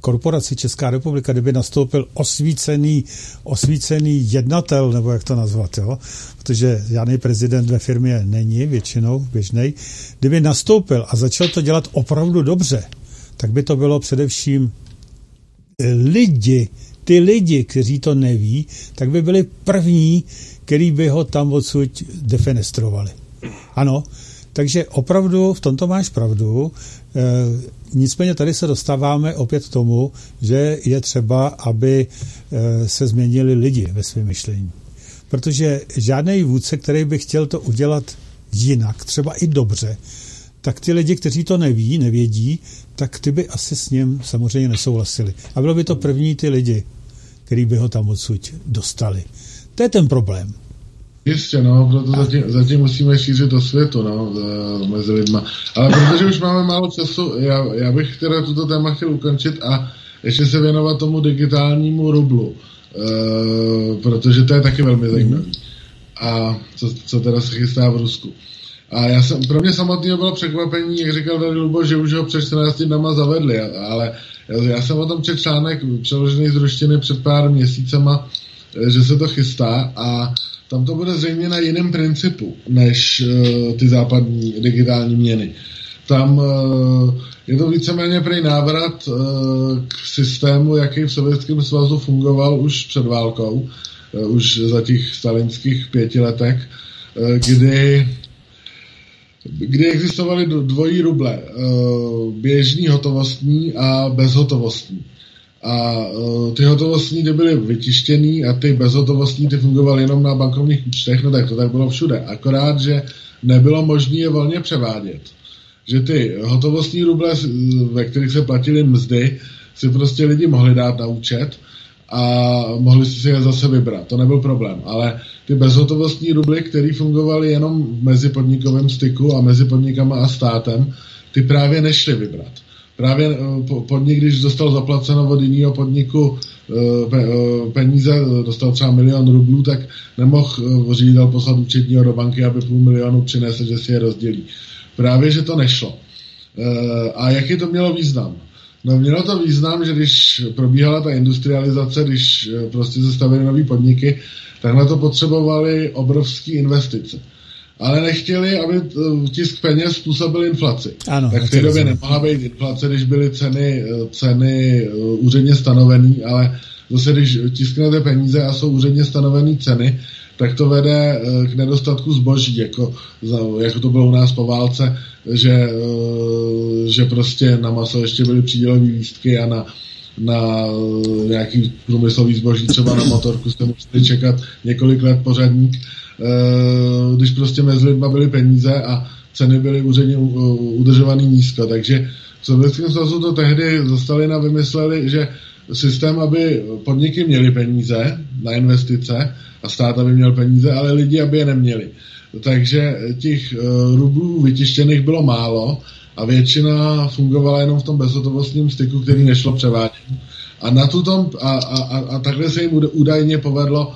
korporaci Česká republika, kdyby nastoupil osvícený, osvícený jednatel, nebo jak to nazvat, jo? protože žádný prezident ve firmě není většinou běžný, kdyby nastoupil a začal to dělat opravdu dobře, tak by to bylo především lidi, ty lidi, kteří to neví, tak by byli první, který by ho tam odsud defenestrovali. Ano, takže opravdu v tomto máš pravdu. Nicméně tady se dostáváme opět k tomu, že je třeba, aby e, se změnili lidi ve svém myšlení. Protože žádný vůdce, který by chtěl to udělat jinak, třeba i dobře, tak ty lidi, kteří to neví, nevědí, tak ty by asi s ním samozřejmě nesouhlasili. A bylo by to první ty lidi, který by ho tam odsud dostali. To je ten problém. Jistě, no, proto zatím, zatím musíme šířit do světu, no, mezi lidma. Ale protože už máme málo času, já, já bych teda tuto téma chtěl ukončit a ještě se věnovat tomu digitálnímu rublu, e, protože to je taky velmi zajímavé. A co, co teda se chystá v Rusku. A já jsem, pro mě samotného bylo překvapení, jak říkal tady Lubo, že už ho před 14 dnama zavedli, ale já jsem o tom četl článek přeložený z ruštiny před pár měsícema, eh, že se to chystá a tam to bude zřejmě na jiném principu než uh, ty západní digitální měny. Tam uh, je to víceméně prej návrat uh, k systému, jaký v Sovětském svazu fungoval už před válkou, uh, už za těch stalinských pěti letech, uh, kdy kdy existovaly dvojí ruble, běžný hotovostní a bezhotovostní. A eh, ty hotovostní ty byly vytištěný a ty bezhotovostní ty fungovaly jenom na bankovních účtech, no tak to tak bylo všude. Akorát, že nebylo možné je volně převádět. Že ty hotovostní ruble, ve kterých se platily mzdy, si prostě lidi mohli dát na účet a mohli si je zase vybrat. To nebyl problém. Ale ty bezhotovostní rubly, které fungovaly jenom v mezipodnikovém styku a mezi podnikama a státem, ty právě nešly vybrat. Právě eh, podnik, když dostal zaplaceno od jiného podniku eh, eh, peníze, dostal třeba milion rublů, tak nemohl ředitel poslat účetního do banky, aby půl milionu přinesl, že si je rozdělí. Právě, že to nešlo. A jaký to mělo význam? No mělo to význam, že když probíhala ta industrializace, když prostě se stavily nové podniky, tak na to potřebovali obrovské investice. Ale nechtěli, aby tisk peněz způsobil inflaci. Ano, tak v té době nemohla být inflace, když byly ceny, ceny eh, úředně stanovené, ale zase když tisknete peníze a jsou úředně stanovené ceny, tak to vede eh, k nedostatku zboží, jako, jako to bylo u nás po válce, že, eh, že prostě na maso ještě byly přídělové lístky a na, na eh, nějaký průmyslový zboží, třeba na motorku jste museli čekat několik let pořadník, když prostě mezi lidma byly peníze a ceny byly úředně udržovaný nízko, takže v Sovětském svazu to tehdy za na vymysleli, že systém, aby podniky měly peníze na investice a stát, aby měl peníze, ale lidi, aby je neměli. Takže těch uh, rublů vytištěných bylo málo a většina fungovala jenom v tom bezhotovostním styku, který nešlo převádět. A, na tutom, a, a, a takhle se jim údajně povedlo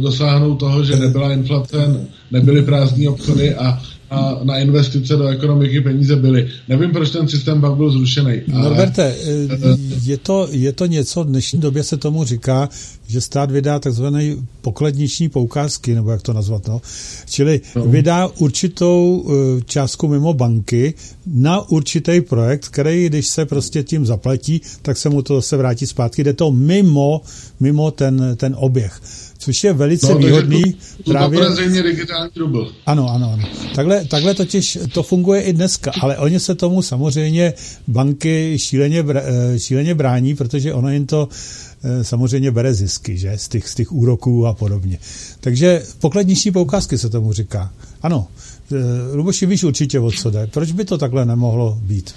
dosáhnout toho, že nebyla inflace, nebyly prázdní obchody a a na investice do ekonomiky peníze byly. Nevím, proč ten systém pak byl zrušený. Ale... Norberte, eh, je to, je to něco, v dnešní době se tomu říká, že stát vydá takzvané pokladniční poukázky, nebo jak to nazvat, no. Čili no. vydá určitou eh, částku mimo banky na určitý projekt, který, když se prostě tím zaplatí, tak se mu to zase vrátí zpátky. Jde to mimo, mimo ten, ten oběh. Což je velice no, výhodný. To, právě... digitální rubl. Ano, ano, ano. Takhle, takhle totiž to funguje i dneska, ale oni se tomu samozřejmě banky šíleně, eh, šíleně brání, protože ono jim to eh, samozřejmě bere zisky, že, z těch, z těch úroků a podobně. Takže pokladniční poukázky se tomu říká. Ano, eh, Luboši, víš určitě, o co jde. Proč by to takhle nemohlo být?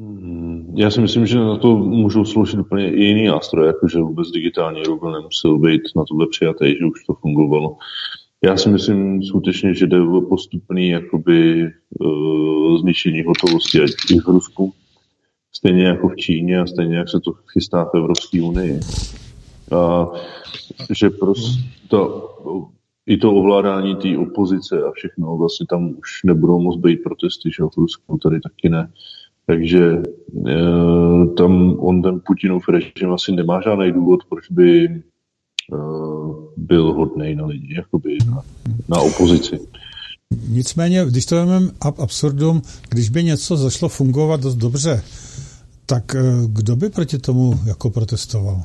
Hmm, já si myslím, že na to můžou sloužit úplně i jiný nástroj, jakože vůbec digitální rubl nemusel být na tohle přijatý, že už to fungovalo. Já si myslím skutečně, že jde o postupný jakoby uh, zničení hotovosti ať i v Rusku, stejně jako v Číně a stejně jak se to chystá v Evropské unii. A že prostě i to ovládání té opozice a všechno, vlastně tam už nebudou moc být protesty, že v Rusku tady taky ne. Takže e, tam on ten Putinův režim asi nemá žádný důvod, proč by e, byl hodný na lidi, jakoby na, na opozici. Nicméně, když to vezmeme ab absurdum, když by něco zašlo fungovat dost dobře, tak e, kdo by proti tomu jako protestoval?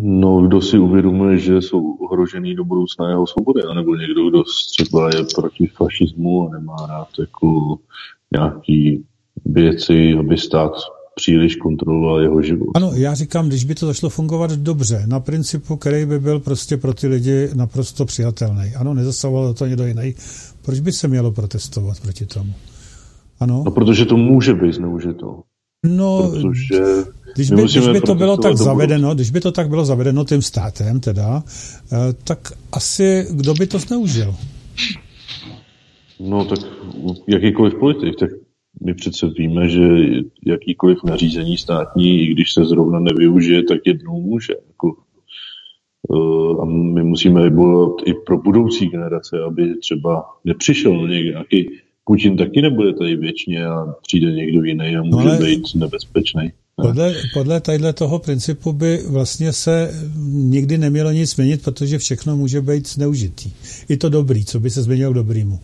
No, kdo si uvědomuje, že jsou ohrožený do budoucna jeho svobody, anebo někdo, kdo třeba je proti fašismu a nemá rád jako nějaký věci, aby stát příliš kontroloval jeho život. Ano, já říkám, když by to začalo fungovat dobře, na principu, který by byl prostě pro ty lidi naprosto přijatelný. Ano, nezasahoval to někdo jiný. Proč by se mělo protestovat proti tomu? Ano? No, protože to může být zneužito. No, protože když by, když by to bylo tak zavedeno, když by to tak bylo zavedeno tím státem teda, eh, tak asi kdo by to zneužil? No tak jakýkoliv politik, tak my přece víme, že jakýkoliv nařízení státní, i když se zrovna nevyužije, tak jednou může. Jako, uh, a my musíme vybojovat i pro budoucí generace, aby třeba nepřišel nějaký Putin taky nebude tady věčně a přijde někdo jiný a může no být nebezpečný. Podle, podle tadyhle toho principu by vlastně se nikdy nemělo nic změnit, protože všechno může být zneužitý. I to dobrý, co by se změnilo k dobrýmu.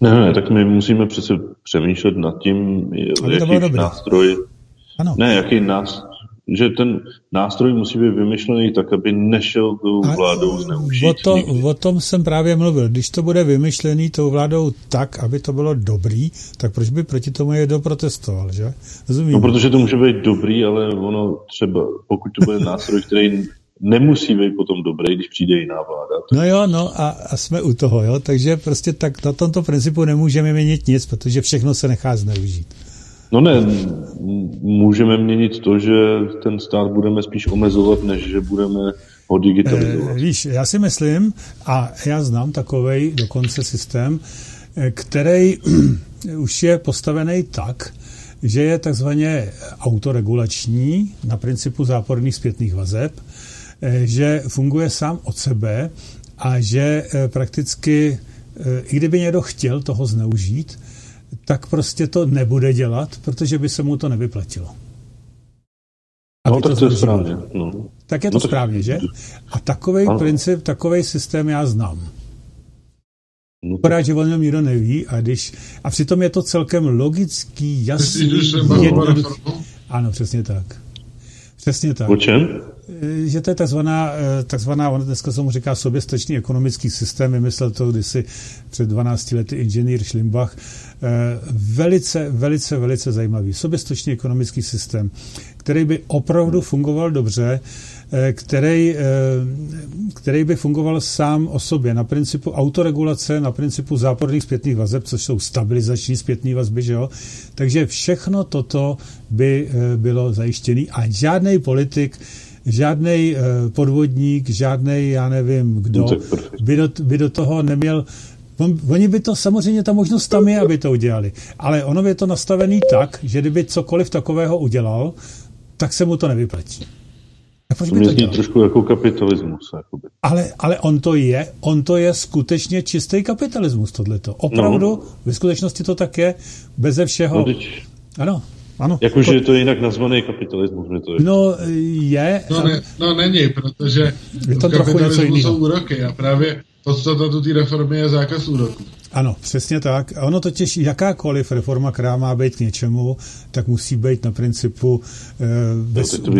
Ne, ne, tak my musíme přece přemýšlet nad tím, jaký nástroj, ano. ne, jaký nástroj, že ten nástroj musí být vymyšlený tak, aby nešel tou vládou zneužít. O, to, o tom jsem právě mluvil. Když to bude vymyšlený tou vládou tak, aby to bylo dobrý, tak proč by proti tomu je doprotestoval, že? Rozumím. No, protože to může být dobrý, ale ono třeba, pokud to bude nástroj, který nemusí být potom dobrý, když přijde jiná vláda. Tak... No jo, no a, a jsme u toho, jo, takže prostě tak na tomto principu nemůžeme měnit nic, protože všechno se nechá zneužít. No ne, můžeme měnit to, že ten stát budeme spíš omezovat, než že budeme ho digitalizovat. E, víš, já si myslím, a já znám takový dokonce systém, eh, který už je postavený tak, že je takzvaně autoregulační na principu záporných zpětných vazeb, eh, že funguje sám od sebe a že prakticky, i kdyby někdo chtěl toho zneužít, tak prostě to nebude dělat, protože by se mu to nevyplatilo. No, tak to, to je správně. No. Tak je to no, správně, že? A takový princip, takový systém já znám. No, Akorát, že o něm nikdo neví a, když, a přitom je to celkem logický, jasný, jednoduchý. Ano, přesně tak. Přesně tak. O čem? Eh, že to je takzvaná, eh, takzvaná on dneska se mu říká soběstačný ekonomický systém, vymyslel to kdysi před 12 lety inženýr Schlimbach. Eh, velice, velice, velice zajímavý. Soběstačný ekonomický systém, který by opravdu fungoval dobře, který, který by fungoval sám o sobě na principu autoregulace, na principu záporných zpětných vazeb, což jsou stabilizační zpětné vazby, že jo? Takže všechno toto by bylo zajištěné a žádný politik žádný eh, podvodník, žádný, já nevím kdo, no, by do, by do toho neměl On, oni by to, samozřejmě ta možnost tam je, aby to udělali. Ale ono je to nastavený tak, že kdyby cokoliv takového udělal, tak se mu to nevyplatí. A proč to by to trošku jako kapitalismus. Jakoby. Ale, ale on to je, on to je skutečně čistý kapitalismus, tohleto. Opravdu, no. ve skutečnosti to tak je, beze všeho. No, teď... Ano, ano. Jakože je to jinak nazvaný kapitalismus. to je. No je. No, ne, no není, protože je to kapitalismu jsou úroky a právě podstata té reformy je zákaz úroků. Ano, přesně tak. A ono totiž jakákoliv reforma, která má být k něčemu, tak musí být na principu eh, bez, no,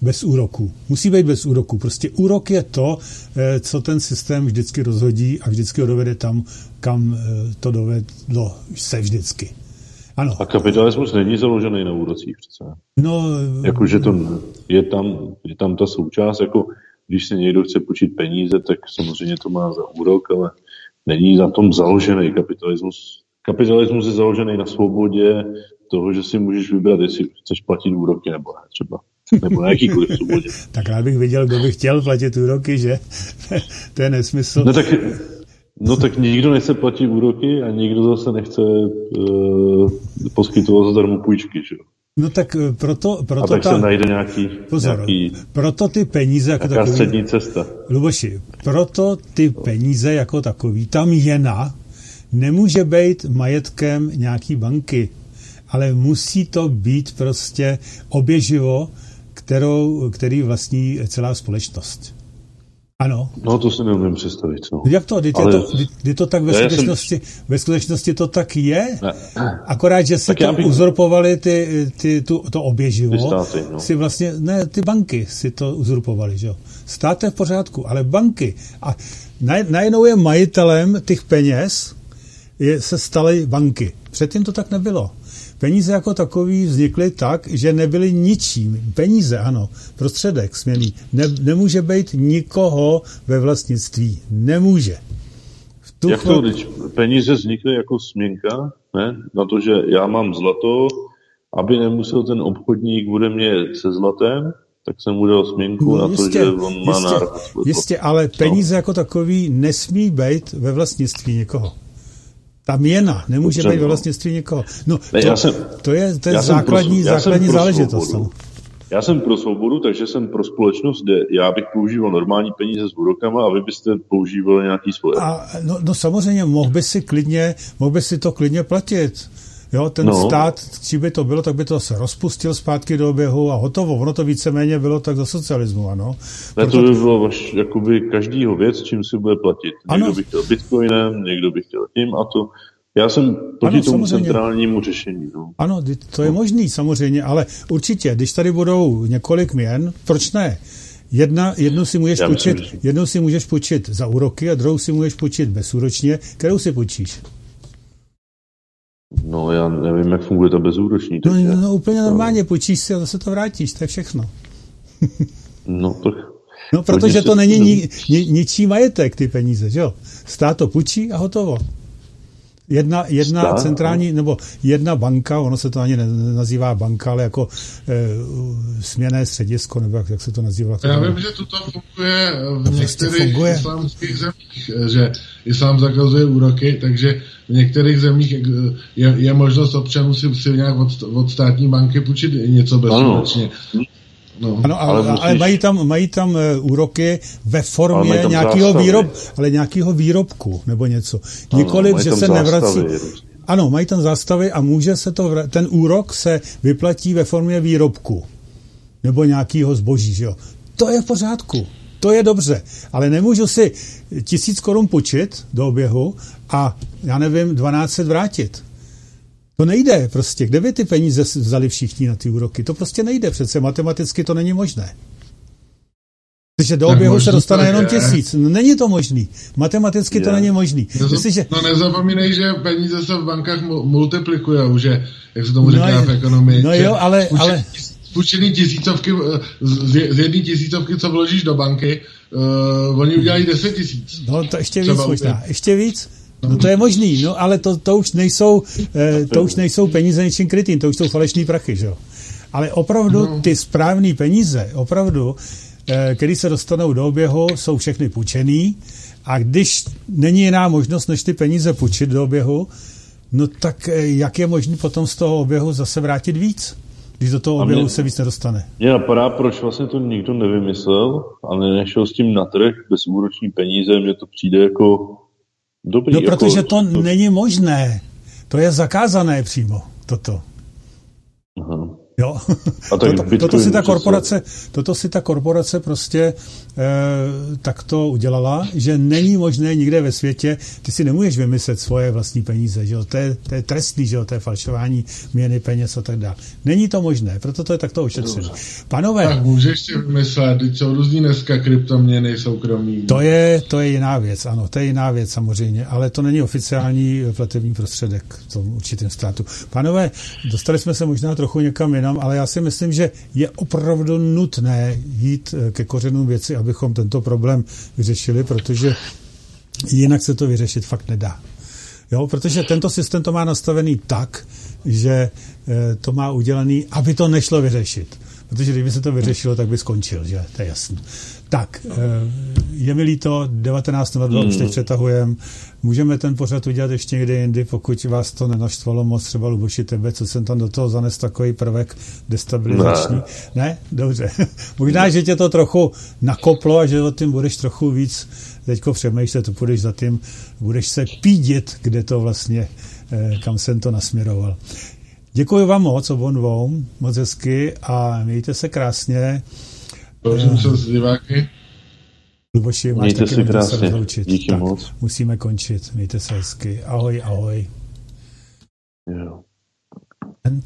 bez úroku. Musí být bez úroku. Prostě úrok je to, eh, co ten systém vždycky rozhodí a vždycky ho dovede tam, kam eh, to dovedlo se vždycky. Ano. A kapitalismus není založený na úrocích přece. No, Jakože to je tam, je tam ta součást, jako když se někdo chce počít peníze, tak samozřejmě to má za úrok, ale není na tom založený kapitalismus. Kapitalismus je založený na svobodě toho, že si můžeš vybrat, jestli chceš platit úroky nebo ne třeba. Nebo na jakýkoliv svobodě. tak rád bych viděl, kdo by chtěl platit úroky, že? to je nesmysl. No tak, no tak nikdo nechce platit úroky a nikdo zase nechce uh, poskytovat zadarmo půjčky, že jo? No tak eh, proto, proto a tak ta, se najde nějaký, pozor, nějaký proto ty peníze jako takový, střední cesta. Luboši, proto ty peníze jako takový, tam jena nemůže být majetkem nějaký banky, ale musí to být prostě oběživo, kterou, který vlastní celá společnost. Ano. No to si neumím představit. No. Jak to? Kdy, Ale... to, kdy, kdy to tak ve skutečnosti, jsem... ve skutečnosti to tak je? Ne. Akorát, že si to bych... uzurpovali ty, ty, tu, to oběživo. Ty státy, no. Si vlastně, ne, ty banky si to uzurpovali, že jo. Stát je v pořádku, ale banky. A najednou je majitelem těch peněz, je, se staly banky. Předtím to tak nebylo. Peníze jako takový vznikly tak, že nebyly ničím. Peníze, ano, prostředek směný. Ne, nemůže být nikoho ve vlastnictví. Nemůže. V tu Jak to, když peníze vznikly jako směnka, ne? Na to, že já mám zlato, aby nemusel ten obchodník bude mě se zlatem, tak jsem mu dal směnku no, na jistě, to, že on má jistě, nárok. Jistě, ale peníze no. jako takový nesmí být ve vlastnictví někoho. Ta měna nemůže Dobře, být ve vlastnictví někoho. No, to, já jsem, to je, to je základní, pro, základní záležitost. No. Já jsem pro svobodu, takže jsem pro společnost, kde já bych používal normální peníze s úrokama a vy byste používali nějaký svoje. A, no, no samozřejmě, mohl by si klidně, mohl by si to klidně platit. Jo, ten no. stát, či by to bylo, tak by to se rozpustil zpátky do oběhu a hotovo. Ono to víceméně bylo tak za socialismu, ano. Ne, Proto... to by bylo vaš, jakoby každýho věc, čím si bude platit. Někdo ano. by chtěl bitcoinem, někdo by chtěl tím a to. Já jsem proti ano, tomu samozřejmě. centrálnímu řešení. No. Ano, to je no. možný samozřejmě, ale určitě, když tady budou několik měn, proč ne? Jedna, jednu, si můžeš půjčit, jednu si můžeš půjčit za úroky a druhou si můžeš půjčit bezúročně. Kterou si půjčíš? No já nevím, jak funguje ta bezúroční. No, no, no úplně no. normálně, půjčíš si a zase to vrátíš, to je všechno. no tak... No protože to není ni, ni, ničí majetek, ty peníze, že jo? Stát to půjčí a hotovo. Jedna, jedna Stát, centrální, no. nebo jedna banka, ono se to ani nenazývá banka, ale jako e, směné středisko, nebo jak, jak se to nazývá. Já vím, že toto funguje v to některých funguje. islámských zemích, že islám zakazuje úroky, takže v některých zemích je, je možnost občanů si, si nějak od, od státní banky půjčit něco bezpečně. No, ano, ale, ale, musíš... ale mají tam, mají tam eh, úroky ve formě nějakého výrob, ale nějakého výrobku nebo něco. Nikoliv, že se zástavy. nevrací. Ano, mají tam zástavy a může se to, ten úrok se vyplatí ve formě výrobku nebo nějakého zboží, že jo. To je v pořádku, to je dobře, ale nemůžu si tisíc korun počít do oběhu a já nevím, 12 vrátit. To nejde prostě. Kde by ty peníze vzali všichni na ty úroky? To prostě nejde přece. Matematicky to není možné. Protože do oběhu se dostane jenom tisíc. No, není to možný. Matematicky je. to není možný. Nezap, Jestliže... No nezapomínej, že peníze se v bankách multiplikují, že, jak se tomu no říká no, v ekonomii. No jo, ale... Půjčený, ale... půjčený tisícovky, eh, z, z jedné tisícovky, co vložíš do banky, uh, oni udělají deset tisíc. No to ještě víc možná. Ještě víc? No to je možný, no ale to, to, už nejsou, eh, to už nejsou peníze něčím krytým, to už jsou falešní prachy, že jo. Ale opravdu no. ty správné peníze, opravdu, eh, které se dostanou do oběhu, jsou všechny půjčený a když není jiná možnost, než ty peníze půjčit do oběhu, no tak eh, jak je možné potom z toho oběhu zase vrátit víc? když do toho oběhu mě, se víc nedostane. Mě napadá, proč vlastně to nikdo nevymyslel a nešel s tím na trh bez úroční peníze, mně to přijde jako Dobrý, no, jako... protože to není možné. To je zakázané přímo, toto. Jo. A to toto, toto, si ta korporace, toto si ta korporace prostě e, takto udělala, že není možné nikde ve světě, ty si nemůžeš vymyslet svoje vlastní peníze, že jo? To, je, to je trestný, že jo? to je falšování měny peněz a tak dále. Není to možné, proto to je takto ošetřené. Panové. Tak můžeš si vymyslet, teď jsou různý dneska kryptoměny soukromí. To je, to je jiná věc, ano, to je jiná věc samozřejmě, ale to není oficiální platební prostředek v tom určitém státu. Panové, dostali jsme se možná trochu někam jinam, ale já si myslím, že je opravdu nutné jít eh, ke kořenům věci, abychom tento problém vyřešili, protože jinak se to vyřešit fakt nedá. Jo, protože tento systém to má nastavený tak, že eh, to má udělaný, aby to nešlo vyřešit. Protože kdyby se to vyřešilo, tak by skončil, že? To je jasné. Tak, eh, je mi líto, 19.02 mm. už teď přetahujeme. Můžeme ten pořad udělat ještě někdy jindy, pokud vás to nenaštvalo moc, třeba Luboši tebe, co jsem tam do toho zanes takový prvek destabilizační. Ne, ne? dobře. Možná, že tě to trochu nakoplo a že o tím budeš trochu víc teďko přemýšlet, to budeš za tím, budeš se pídit, kde to vlastně, eh, kam jsem to nasměroval. Děkuji vám moc, obou dvou, moc hezky a mějte se krásně. Prosím se s diváky. Luboši, máš Mějte taky se krásně. Se rozloučit. Díky tak, moc. Musíme končit. Mějte se hezky. Ahoj, ahoj. Jo. And...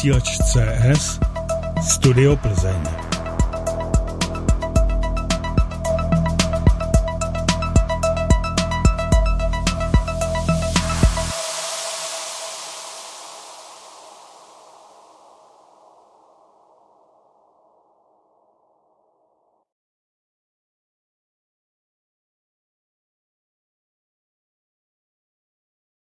vysílač CS Studio Plzeň.